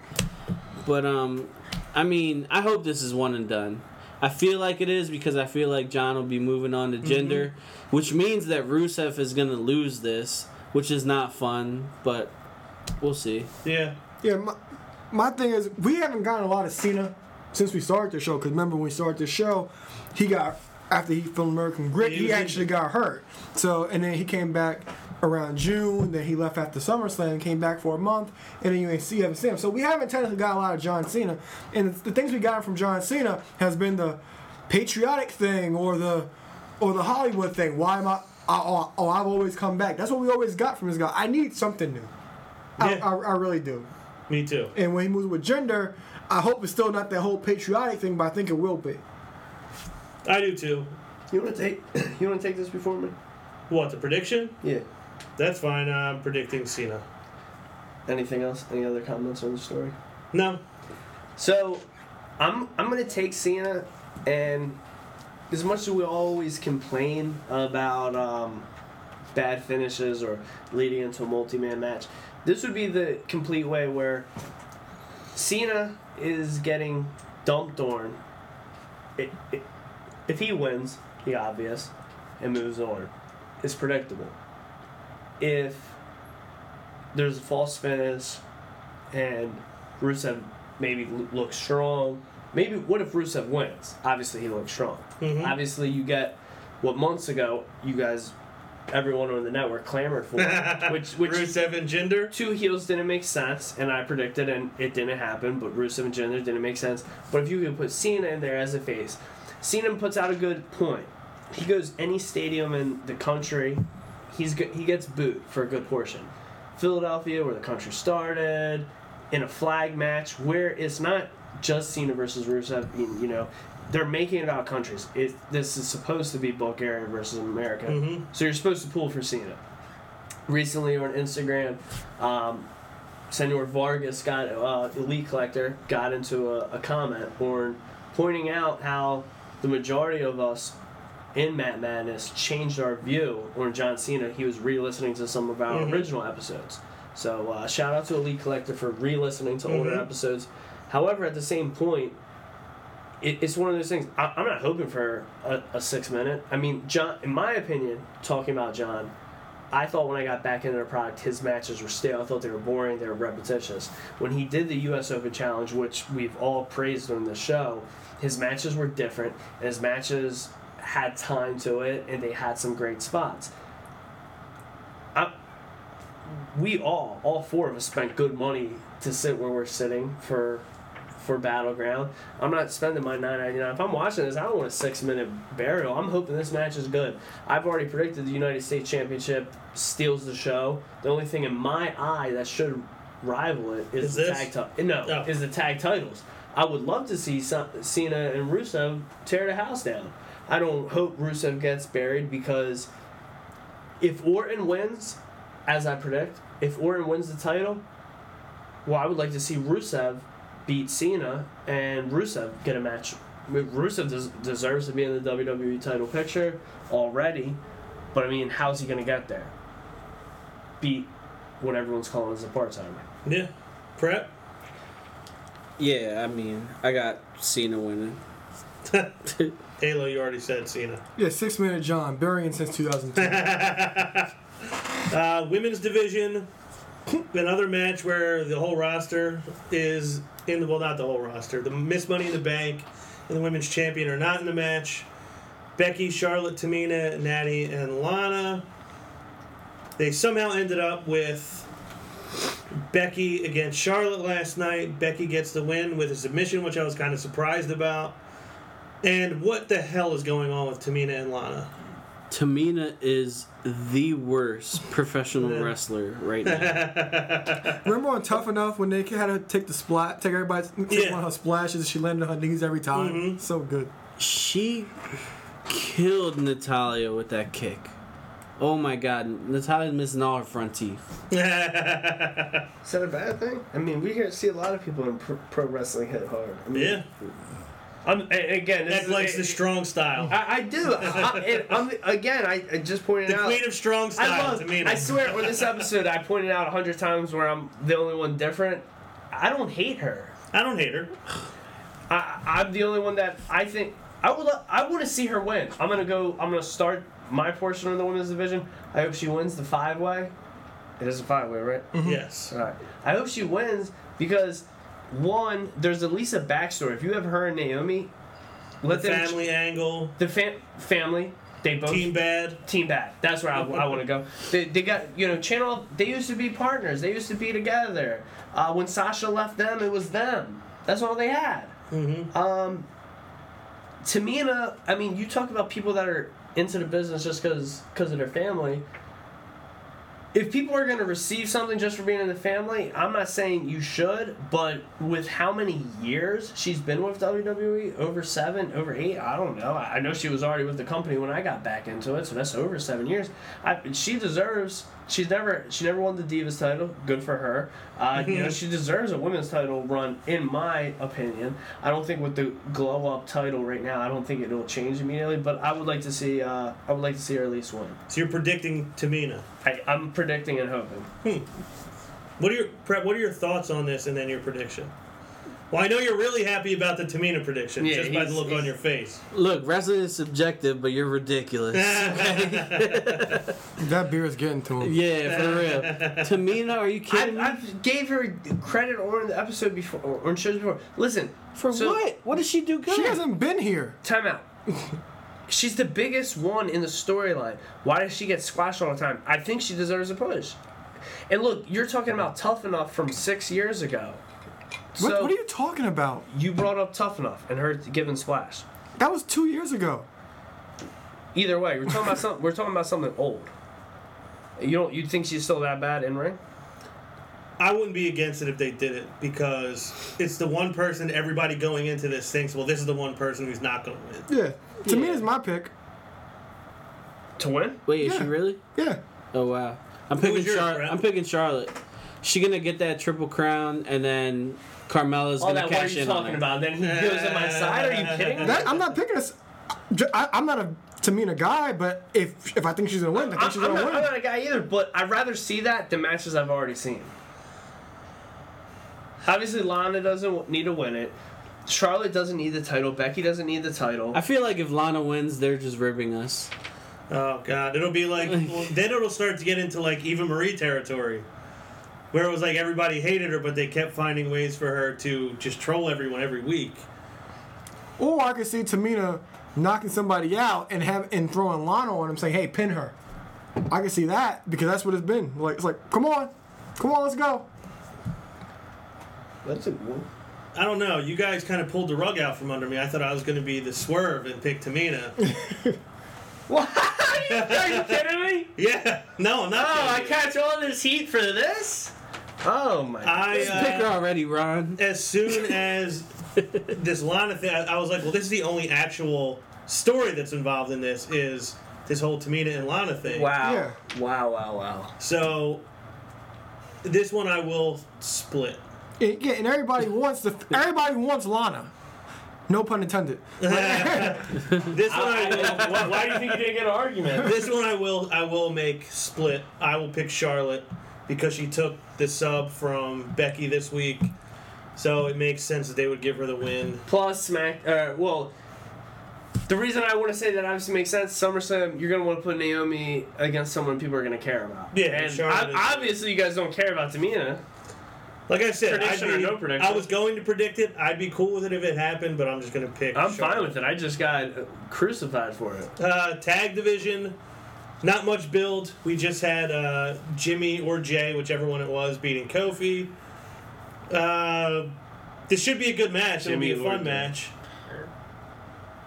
But um, I mean, I hope this is one and done. I feel like it is because I feel like John will be moving on to Jinder, which means that Rusev is gonna lose this, which is not fun. But we'll see. yeah. Yeah, my, my thing is we haven't gotten a lot of Cena since we started the show. Because remember when we started the show, he got after he filmed American Grit, He he, actually got hurt. So and then he came back around June. Then he left after SummerSlam, came back for a month, and then you ain't see haven't seen him. So we haven't technically got a lot of John Cena. And the things we got from John Cena has been the patriotic thing or the or the Hollywood thing. Why am I? Oh, oh, I've always come back. That's what we always got from this guy. I need something new. I, Yeah. I, I really do. Me too. And when he moves with Jinder, I hope it's still not that whole patriotic thing, but I think it will be. I do too. You want to take? You want to take this before me? What the prediction? Yeah. That's fine. I'm predicting Cena. Anything else? Any other comments on the story? No. So, I'm I'm gonna take Cena, and as much as we always complain about um, bad finishes or leading into a multi-man match, this would be the complete way where Cena is getting dumped on. It, it, if he wins, the obvious, and moves on, it's predictable. If there's a false finish and Rusev maybe looks strong. Maybe what if Rusev wins? Obviously, he looks strong. Mhm. Obviously, you get what months ago you guys everyone on the network clamored for, which which Rusev and Jinder. two heels didn't make sense, and I predicted, and it didn't happen. But Rusev and Jinder didn't make sense. But if you could put Cena in there as a face, Cena puts out a good point. He goes any stadium in the country, he's he gets booed for a good portion. Philadelphia, where the country started, in a flag match where it's not just Cena versus Rusev. You know, they're making it out countries. It, this is supposed to be Bulgaria versus America, so you're supposed to pull for Cena recently on Instagram, um, Senor Vargas got uh, Elite Collector got into a, a comment or pointing out how the majority of us in Matt Madness changed our view on John Cena. He was re-listening to some of our original episodes. So uh, shout out to Elite Collector for re-listening to older episodes. However, at the same point, it, it's one of those things. I, I'm not hoping for a, a six minute. I mean, John, in my opinion, talking about John, I thought when I got back into the product, his matches were stale. I thought they were boring, they were repetitious. When he did the U.S. Open Challenge, which we've all praised on the show, his matches were different, and his matches had time to it, and they had some great spots. I, we all, all four of us, spent good money to sit where we're sitting for for battleground. I'm not spending my 9.99. If I'm watching this, I don't want a six minute burial. I'm hoping this match is good. I've already predicted the United States Championship steals the show. The only thing in my eye that should rival it is, Is the this? tag title. No, Oh. is the tag titles. I would love to see some, Cena and Rusev tear the house down. I don't hope Rusev gets buried because if Orton wins, as I predict, if Orton wins the title, well, I would like to see Rusev beat Cena and Rusev get a match. I mean, Rusev des- deserves to be in the WWE title picture already, but I mean, how's he going to get there? Beat what everyone's calling as a part timer. Yeah. Prep. Yeah, I mean, I got Cena winning. Halo, you already said Cena. Yeah, six minute John, burying since 2010. Uh, women's division, another match where the whole roster is in the well, not the whole roster. The Miss Money in the Bank and the women's champion are not in the match. Becky, Charlotte, Tamina, Nattie, and Lana. They somehow ended up with Becky against Charlotte last night. Becky gets the win with a submission, which I was kind of surprised about. And what the hell is going on with Tamina and Lana? Tamina is the worst professional Yeah. wrestler right now. Remember on Tough Enough when they had to take the splat, take everybody, take Yeah. one of her splashes, and she landed on her knees every time. Mhm. So good. she killed Natalya with that kick. Oh my god, Natalya's missing all her front teeth. Is that a bad thing? I mean, we hear, see a lot of people in pro, pro wrestling hit hard. I mean, yeah. I'm, again, this Ed is, likes it- the strong style. I, I do. I, and I'm, again, I, I just pointed The out. queen of strong style. I style, love. Tamina. I swear, on this episode, I pointed out a hundred times where I'm the only one different. I don't hate her. I don't hate her. I, I'm the only one that I think I would. I want to see her win. I'm gonna go. I'm gonna start my portion of the women's division. I hope she wins the five way. It is a five way, right? Mm-hmm. Yes. All right. I hope she wins because one, there's at least a backstory. If you have her and Naomi, let The them family angle, the fam- family. They both team bad. Team Bad. That's where I, I want to go. They, they got you know Channel. They used to be partners. They used to be together. Uh, when Sasha left them, it was them. That's all they had. Mm-hmm. Um, Tamina. I mean, you talk about people that are into the business just because because of their family. If people are going to receive something just for being in the family, I'm not saying you should, but with how many years she's been with WWE, over seven, over eight, I don't know. I know she was already with the company when I got back into it, so that's over seven years. I, she deserves. She's never she never won the Divas title. Good for her. Uh, you know she deserves a women's title run, in my opinion. I don't think with the glow up title right now, I don't think it'll change immediately. But I would like to see. Uh, I would like to see her at least win. So you're predicting Tamina. I, I'm predicting and hoping. What are your prep? What are your thoughts on this, and then your prediction? Well, I know you're really happy about the Tamina prediction Yeah, just by the look on your face. Look, wrestling is subjective, but you're ridiculous. That beer is getting to him. yeah, for real. Tamina, are you I, kidding me? I gave her credit on the episode before, or on shows before. Listen, For so- what? What did she do good? She hasn't been here. time out. she's the biggest one in the storyline. Why does she get squashed all the time? I think she deserves a push. And look, you're talking about tough enough from six years ago. What, So what are you talking about? you brought up tough enough and her giving splash. That was two years ago. Either way, we're talking about something. We're talking about something old. You don't. You think she's still that bad in ring? I wouldn't be against it if they did it because it's the one person everybody going into this thinks, well, this is the one person who's not going to win. Yeah. To me, it's my pick. To win? Wait, is she really? Yeah. Oh wow. I'm picking was yours, Charlotte. I'm picking Charlotte. She gonna get that triple crown, and then Carmella's All gonna that. What are cash you in on talking her. about? Then he goes on my side. Are you kidding me? That, I'm not picking this. I, I'm not a Tamina guy, but if if I think she's gonna win, I think I'm, she's I'm gonna not, win. I'm not a guy either, but I'd rather see that than matches I've already seen. Obviously, Lana doesn't need to win it. Charlotte doesn't need the title. Becky doesn't need the title. I feel like if Lana wins, they're just ribbing us. Oh god, it'll be like well, then it'll start to get into like Eva Marie territory, where it was like everybody hated her, but they kept finding ways for her to just troll everyone every week. Or I could see Tamina knocking somebody out and have and throwing Lana on him, saying, "Hey, pin her." I can see that because that's what it's been. Like it's like, come on, come on, let's go. That's a good I don't know. You guys kind of pulled the rug out from under me. I thought I was going to be the swerve and pick Tamina. What? Are you kidding me? yeah, no, I'm not. Oh, I kidding. catch all this heat for this? Oh my! I Pick her uh, already, Ron. as soon as this Lana thing, I I was like, well, this is the only actual story that's involved in this is this whole Tamina and Lana thing. wow! Yeah. Wow! Wow! Wow! So this one I will split. And, yeah, and everybody wants the everybody wants Lana. No pun intended. This one I will. why, why do you think you didn't get an argument? This one I will. I will make split. I will pick Charlotte because she took the sub from Becky this week, so it makes sense that they would give her the win. Plus, Smack. Uh, well, the reason I want to say that obviously makes sense. SummerSlam, you're gonna want to put Naomi against someone people are gonna care about. Yeah, and Charlotte I, obviously you guys don't care about Tamina. Like I said, I'd Prediction or no prediction? I was going to predict it. I'd be cool with it if it happened, but I'm just going to pick. I'm Charlotte. fine with it. I just got crucified for it. Uh, tag division, not much build. We just had uh, Jimmy or Jay, whichever one it was, beating Kofi. Uh, this should be a good match. Jimmy It'll be a fun Jay. match.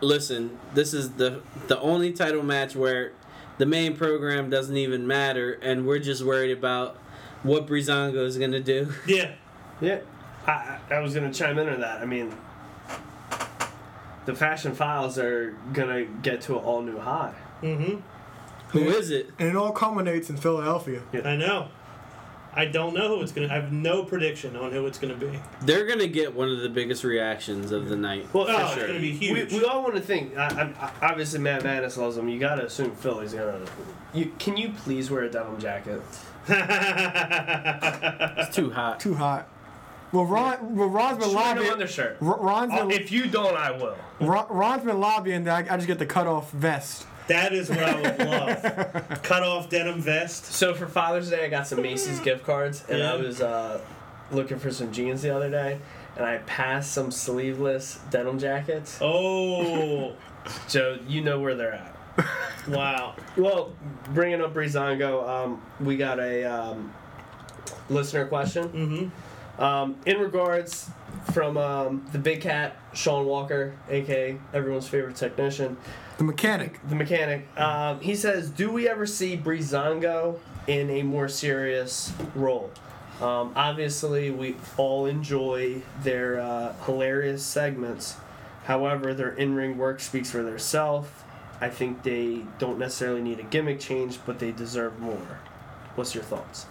Listen, this is the the only title match where the main program doesn't even matter, and we're just worried about what Breezango is gonna do. Yeah. Yeah, I, I, I was gonna chime in on that. I mean, the Fashion Files are gonna get to an all new high. Mm-hmm. Who is it? And it all culminates in Philadelphia. I know. I don't know who it's gonna. I have no prediction on who it's gonna be. They're gonna get one of the biggest reactions of the night. Well, Oh, for it's sure. gonna be We, huge. we all want to think. I, I, I- obviously, Matt Madness loves him. You gotta assume Philly's gonna. You, can you please wear a denim jacket? It's too hot. Too hot. Well, Ron, well, Ron's been Just wear no lobbying. undershirt. Ron- Ron's Oh, been, if you don't, I will. Ron, Ron's been lobbying that I, I just get the cut off vest. That is what I would love. Cut off denim vest. So for Father's Day, I got some Macy's gift cards, and I was uh, looking for some jeans the other day, and I passed some sleeveless denim jackets. Oh, Joe, you know where they're at. wow. Well, bringing up Breezango, um, we got a um, listener question. Mm-hmm. Um, in regards from um, the big cat, Sean Walker, aka everyone's favorite technician, The mechanic. the mechanic, um, he says, Do we ever see Breezango in a more serious role? Um, obviously, we all enjoy their uh, hilarious segments. However, their in ring work speaks for themselves. I think they don't necessarily need a gimmick change, but they deserve more. What's your thoughts?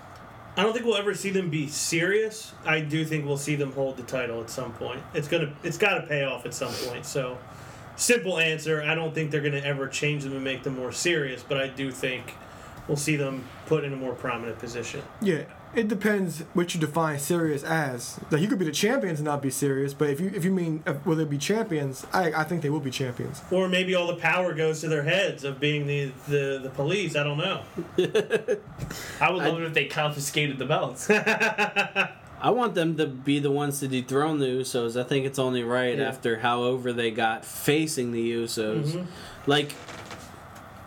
I don't think we'll ever see them be serious. I do think we'll see them hold the title at some point. It's gonna, it's got to pay off at some point. So, simple answer. I don't think they're gonna ever change them and make them more serious, but I do think we'll see them put in a more prominent position. Yeah, it depends what you define serious as. Like you could be the champions and not be serious, but if you if you mean uh, will they be champions, I I think they will be champions. Or maybe all the power goes to their heads of being the the, the police. I don't know. I would love it if they confiscated the belts. I want them to be the ones to dethrone the Usos. I think it's only right Yeah. after how over they got facing the Usos. Like,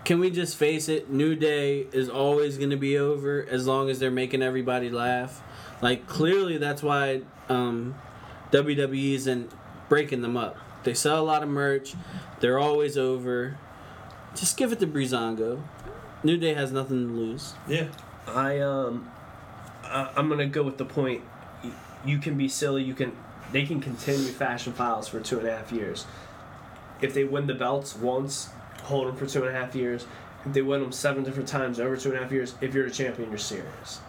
can we just face it? New Day is always going to be over as long as they're making everybody laugh. Like, clearly that's why um, WWE isn't breaking them up. They sell a lot of merch. They're always over. Just give it to Breezango. New Day has nothing to lose. Yeah. I um, I, I'm gonna go with the point. You can be silly. You can. They can continue fashion files for two and a half years. If they win the belts once, hold them for two and a half years. If they win them seven different times over two and a half years, if you're a champion, you're serious.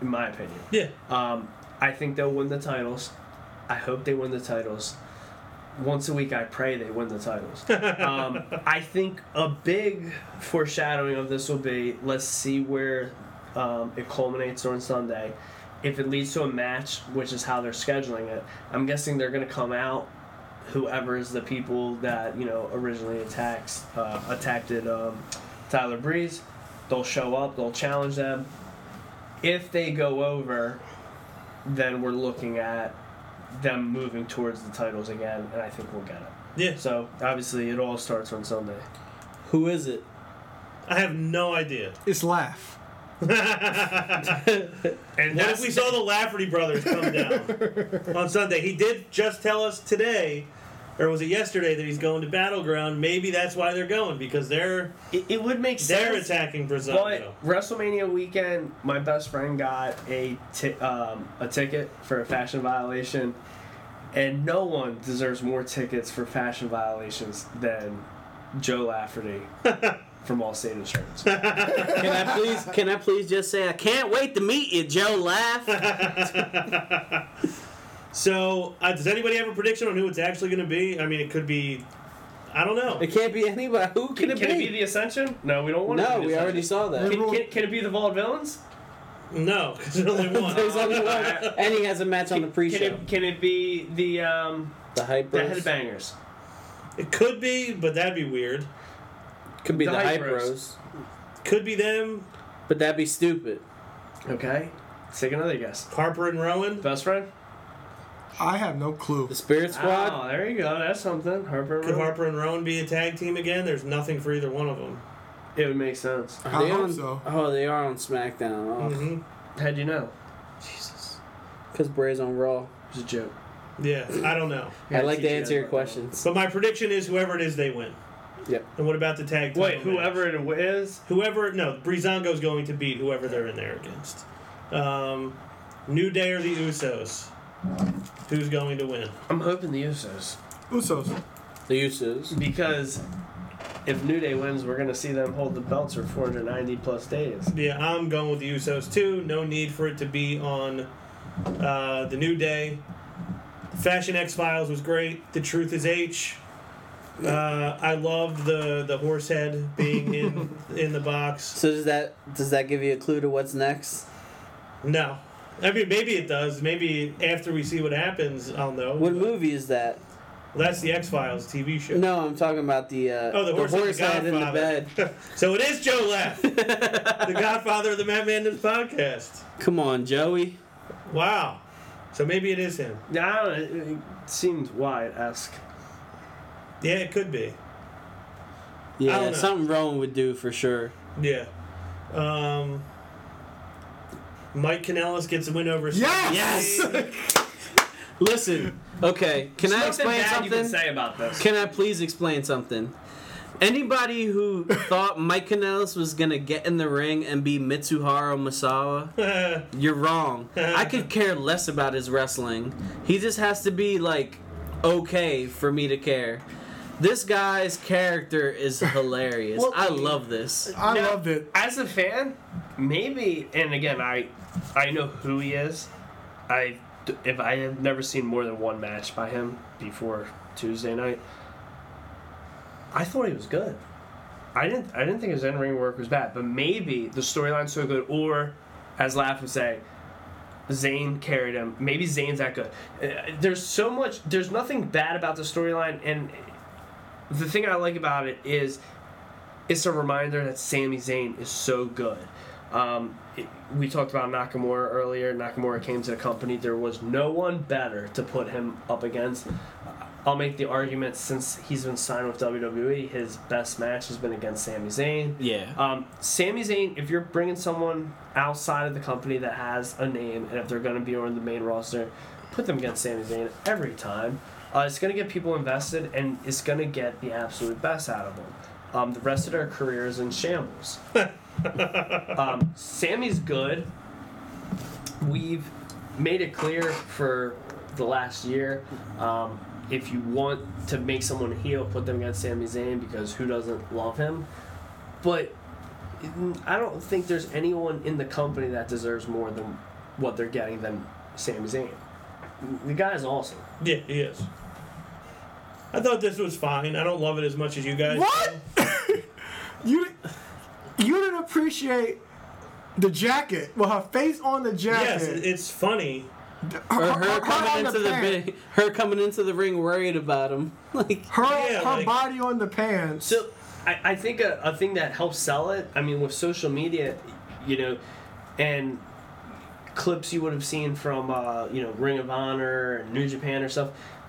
In my opinion. Yeah. Um, I think they'll win the titles. I hope they win the titles. Once a week, I pray they win the titles. um, I think a big foreshadowing of this will be let's see where um, it culminates on Sunday. If it leads to a match, which is how they're scheduling it, I'm guessing they're going to come out. Whoever is the people that you know originally attacks uh, attacked um, Tyler Breeze, they'll show up. They'll challenge them. If they go over, then we're looking at them moving towards the titles again, and I think we'll get it. Yeah. So obviously, it all starts on Sunday. Who is it? I have no idea. It's laugh. And What if we saw the Lafferty brothers come down on Sunday? He did just tell us today, or was it yesterday, that he's going to Battleground. Maybe that's why they're going because they're It, it would make sense. they're attacking Brazil. But WrestleMania weekend, my best friend got a um, a ticket for a fashion violation, and no one deserves more tickets for fashion violations than Joe Lafferty from Allstate Insurance. Can I please? Can I please just say I can't wait to meet you, Joe? Laugh. So, uh, does anybody have a prediction on who it's actually going to be? I mean, it could be, I don't know. It can't be anybody. Who can, Can, it be? can it be the Ascension? No, we don't want no, we already saw that. Can, can, can it be the Vaudevillains? No, because there's only one. There's only one, and he has a match on the pre-show. it, can it be the um, The hype the. Headbangers? It could be, but that'd be weird. Could be The the, Hype hype Bros. bros, Could be them, but that'd be stupid. Okay, let's take another guess. Harper and Rowan. Best friend? I have no clue. The Spirit Squad. Oh, there you go. That's something. Harper. Could Rowan. Harper and Rowan be a tag team again? There's nothing for either one of them. It would make sense. Are I they hope on, so. Oh, they are on SmackDown. Oh, hmm How'd you know? Jesus. Because Bray's on Raw. It's a joke. Yeah, I don't know. I'd like to answer your questions. But my prediction is whoever it is, they win. Yep. And what about the tag team? Wait, whoever it is. Whoever, no, Breezango's going to beat whoever they're in there against. Um, New Day or the Usos? Who's going to win? I'm hoping the Usos Usos. The Usos. because if New Day wins, we're gonna see them hold the belts for 490 plus days. Yeah, I'm going with the Usos too. No need for it to be on uh, the New Day. Fashion X Files was great. The Truth is H. Uh, I love the the horse head being in in the box. So does that does that give you a clue to what's next? No, I mean maybe it does. Maybe after we see what happens, I'll know. What But- movie is that? Well, that's the X Files TV show. No, I'm talking about the uh, Oh, the horse, head, the head in the bed. so it is Joe Laff, the Godfather of the Matt Manders podcast. Come on, Joey. Wow. So maybe it is him. Yeah, I don't know. It, it seemed Wyatt esque. Yeah, it could be. Yeah, something Rowan would do for sure. Yeah. Um, Mike Kanellis gets a win over. Yes! Listen, okay, can I explain bad something? you can say about this? Can I please explain something? Anybody who thought Mike Kanellis was gonna get in the ring and be Mitsuharu Misawa, you're wrong. I could care less about his wrestling. He just has to be like okay for me to care. This guy's character is hilarious. Well- I love this. I Now, loved it. As a fan, maybe, and again, I, I know who he is. I, if I have never seen more than one match by him before Tuesday night, I thought he was good. I didn't. I didn't think his in-ring work was bad, but maybe the storyline's so good, or as Laugh would say, Zayn carried him. Maybe Zayn's that good. Uh, There's so much. There's nothing bad about the storyline, and the thing I like about it is it's a reminder that Sami Zayn is so good. Um, it, we talked about Nakamura earlier. Nakamura came to the company. There was no one better to put him up against. I'll make the argument since he's been signed with WWE, his best match has been against Sami Zayn. Yeah. Um, Sami Zayn, if you're bringing someone outside of the company that has a name, and if they're going to be on the main roster, put them against Sami Zayn every time. Uh, it's going to get people invested, and it's going to get the absolute best out of them. Um, the rest of their career is in shambles. um, Sami's good. We've made it clear for the last year. Um, if you want to make someone heel, put them against Sami Zayn because who doesn't love him? But I don't think there's anyone in the company that deserves more than what they're getting than Sami Zayn. The guy's awesome. Yeah, he is. I thought this was fine. I don't love it as much as you guys. What? you you didn't appreciate the jacket. Well, her face on the jacket. Yes, it's funny. Or her her coming on into the the big, her coming into the ring worried about him. Like her Yeah, her like- body on the pants. So I, I think a, a thing that helps sell it, I mean, with social media, you know, and clips you would have seen from, uh, you know, Ring of Honor and New Japan or stuff, sh-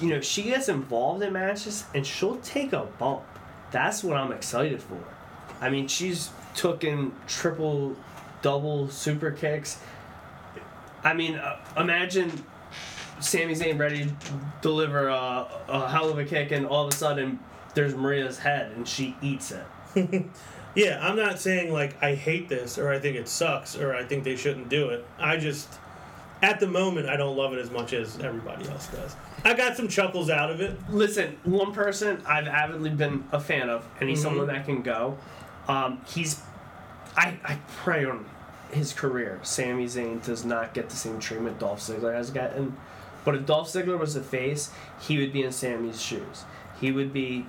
you know, she gets involved in matches and she'll take a bump. That's what I'm excited for. I mean, she's taken triple, double super kicks. I mean, uh, imagine Sami Zayn ready to deliver a, a hell of a kick, and all of a sudden there's Maria's head, and she eats it. Yeah, I'm not saying like I hate this or I think it sucks or I think they shouldn't do it. I just, at the moment, I don't love it as much as everybody else does. I got some chuckles out of it. Listen, one person I've avidly been a fan of, and he's someone that can go. Um, he's, I, I pray on his career. Sami Zayn does not get the same treatment Dolph Ziggler has gotten. But if Dolph Ziggler was the face, he would be in Sami's shoes. He would be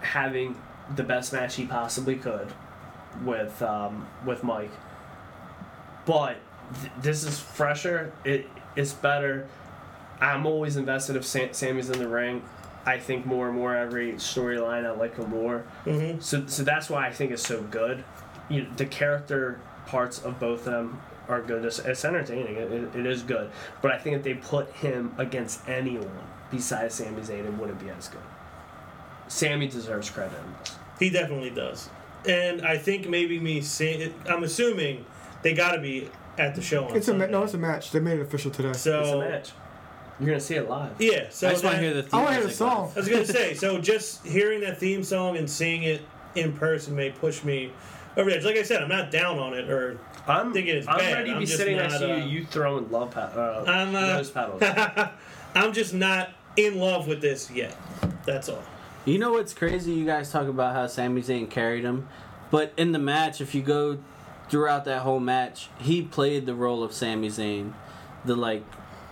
having the best match he possibly could with um, with Mike. But th- this is fresher. It it's better. I'm always invested if Sam- Sami's in the ring. I think more and more every storyline I like him more. Mm-hmm. So so that's why I think it's so good. You know, the character parts of both of them are good. It's, it's entertaining. It, it, it is good. But I think if they put him against anyone besides Sami Zayn, it wouldn't be as good. Sammy deserves credit. He definitely does. And I think maybe me saying, I'm assuming they got to be at the show on it's a ma- no, it's a match. They made it official today. So It's a match. You're gonna see it live. yeah, so I just want to hear the theme I want to hear the song. I was gonna say, so just hearing that theme song and seeing it in person may push me over the edge. Like I said, I'm not down on it, or I'm thinking it's I'm bad. ready to I'm be just sitting next to uh, you. You throwing love pa- uh, I'm, uh, nose paddles. I'm just not in love with this yet. That's all. You know what's crazy? You guys talk about how Sami Zayn carried him, but in the match, if you go throughout that whole match, he played the role of Sami Zayn, the like,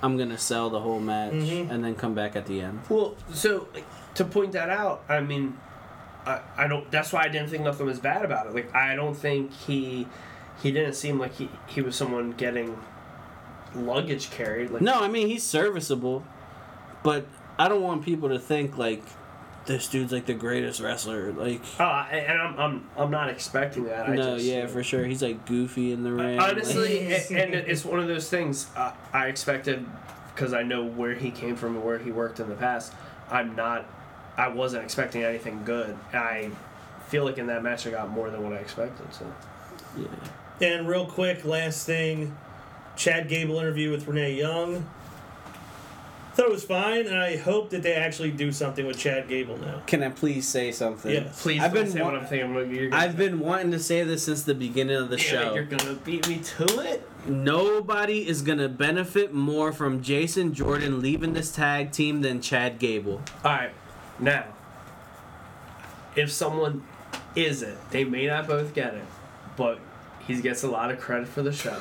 I'm gonna sell the whole match Mhm. and then come back at the end. Well, so to point that out, I mean, I, I don't. That's why I didn't think nothing was bad about it. Like I don't think he he didn't seem like he he was someone getting luggage carried. Like No, I mean he's serviceable, but I don't want people to think like this dude's like the greatest wrestler. Like, Oh, I- and I'm I'm I'm not expecting that. I no, just, yeah, for sure. He's like goofy in the ring. Honestly, like- and it's one of those things uh, I expected because I know where he came from and where he worked in the past. I'm not. I wasn't expecting anything good. I feel like in that match I got more than what I expected. So yeah. And real quick, last thing, Chad Gable interview with Renee Young. Thought it was fine, and I hope that they actually do something with Chad Gable now. Can I please say something? Yes. please I've don't been say wa- what I'm thinking. What you're gonna I've been wanting to say this since the beginning of the Damn show. it, you're gonna beat me to it. Nobody is gonna benefit more from Jason Jordan leaving this tag team than Chad Gable. All right, now, if someone is it, they may not both get it, but he gets a lot of credit for the show.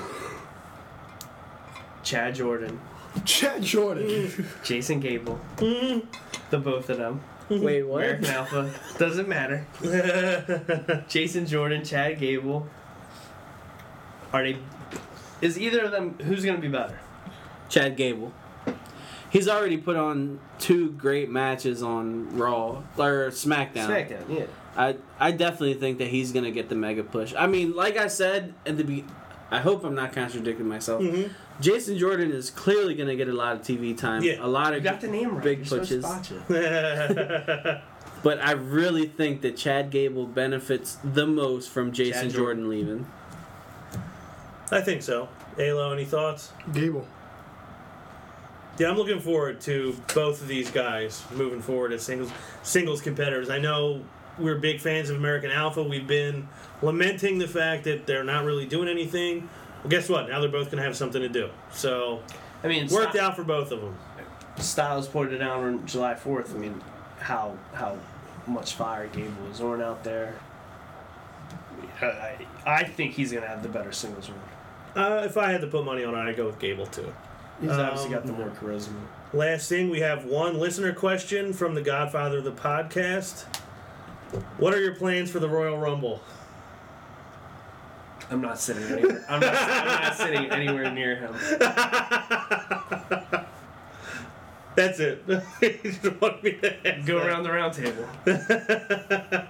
Chad Jordan, Chad Jordan. Jason Gable, mm-hmm. the both of them. Mm-hmm. Wait, what? American Alpha doesn't matter. Jason Jordan, Chad Gable. Are they? Is either of them? Who's gonna be better? Chad Gable. he's already put on two great matches on Raw or SmackDown. SmackDown, yeah. I I definitely think that he's gonna get the mega push. I mean, like I said at the be, I hope I'm not contradicting myself. Mm-hmm. Jason Jordan is clearly gonna get a lot of TV time. Yeah. a lot of You of got the name right. big You're supposed pushes. botch. But I really think that Chad Gable benefits the most from Jason Chad Jordan leaving. I think so. Alo, any thoughts? Gable. Yeah, I'm looking forward to both of these guys moving forward as singles singles competitors. I know we're big fans of American Alpha. We've been lamenting the fact that they're not really doing anything. Well, guess what? Now they're both going to have something to do. So I mean, worked out for both of them. Styles pointed out on July 4th. I mean, how how much fire Gable is on out there. I, I, think he's gonna have the better singles run. Uh, if I had to put money on it, I'd go with Gable too. He's obviously got the Um, more charisma. Last thing, we have one listener question from the Godfather of the podcast. What are your plans for the Royal Rumble? I'm not sitting anywhere. I'm not, I'm not sitting anywhere near him. That's it. You just want me to Go that. around the round table.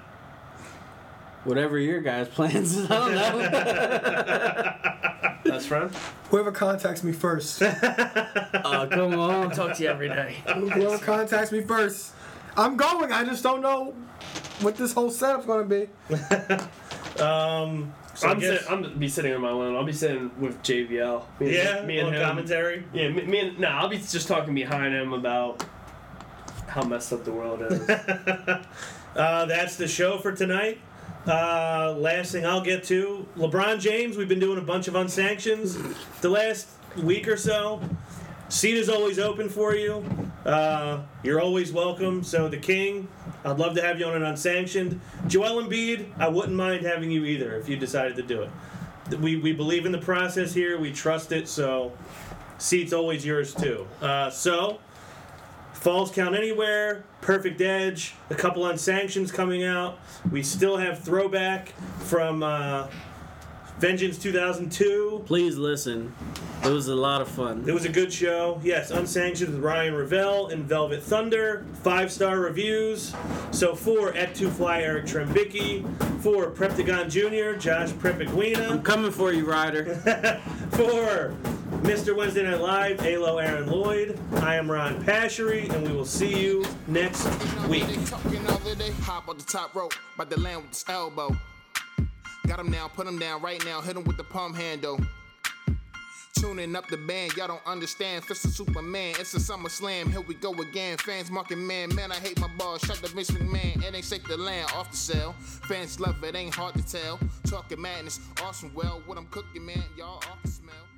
Whatever your guys' plans is, I don't know. Best friend. Whoever contacts me first. oh come on. I talk to you every day. Whoever contacts me first. I'm going. I just don't know what this whole setup's gonna be. Um, so I I'm, guess, sit, I'm gonna be sitting on my own. I'll be sitting with JVL. Me and, yeah, me and on him. commentary. Yeah, me, me and no, I'll be just talking behind him about how messed up the world is. Uh, that's the show for tonight. Uh, last thing I'll get to LeBron James. We've been doing a bunch of unsanctions the last week or so. Seat is always open for you. Uh, you're always welcome. So the King, I'd love to have you on an unsanctioned. Joel Embiid, I wouldn't mind having you either if you decided to do it. We, we believe in the process here. We trust it. So seat's always yours too. Uh, so Falls Count Anywhere, Perfect Edge, a couple unsanctions coming out. We still have Throwback from uh, Vengeance 2002. Please listen. It was a lot of fun. It was a good show. Yes, unsanctioned with Ryan Ravel and Velvet Thunder. Five star reviews. So for at Two Fly Eric Trembicki, for Preptagon Jr. Josh I'm coming for you, Ryder. for Mr. Wednesday Night Live, Alo Aaron Lloyd. I am Ron Pashery, and we will see you next week. Got him now, put him down right now, hit him with the palm handle. Tuning up the band, y'all don't understand. Fist of Superman, it's a summer slam. Here we go again. Fans marking man, man, I hate my ball. Shut the Vince McMahon, it ain't safe to land off the cell. Fans love it, ain't hard to tell. Talking madness, awesome. Well, what I'm cooking, man, y'all off the smell.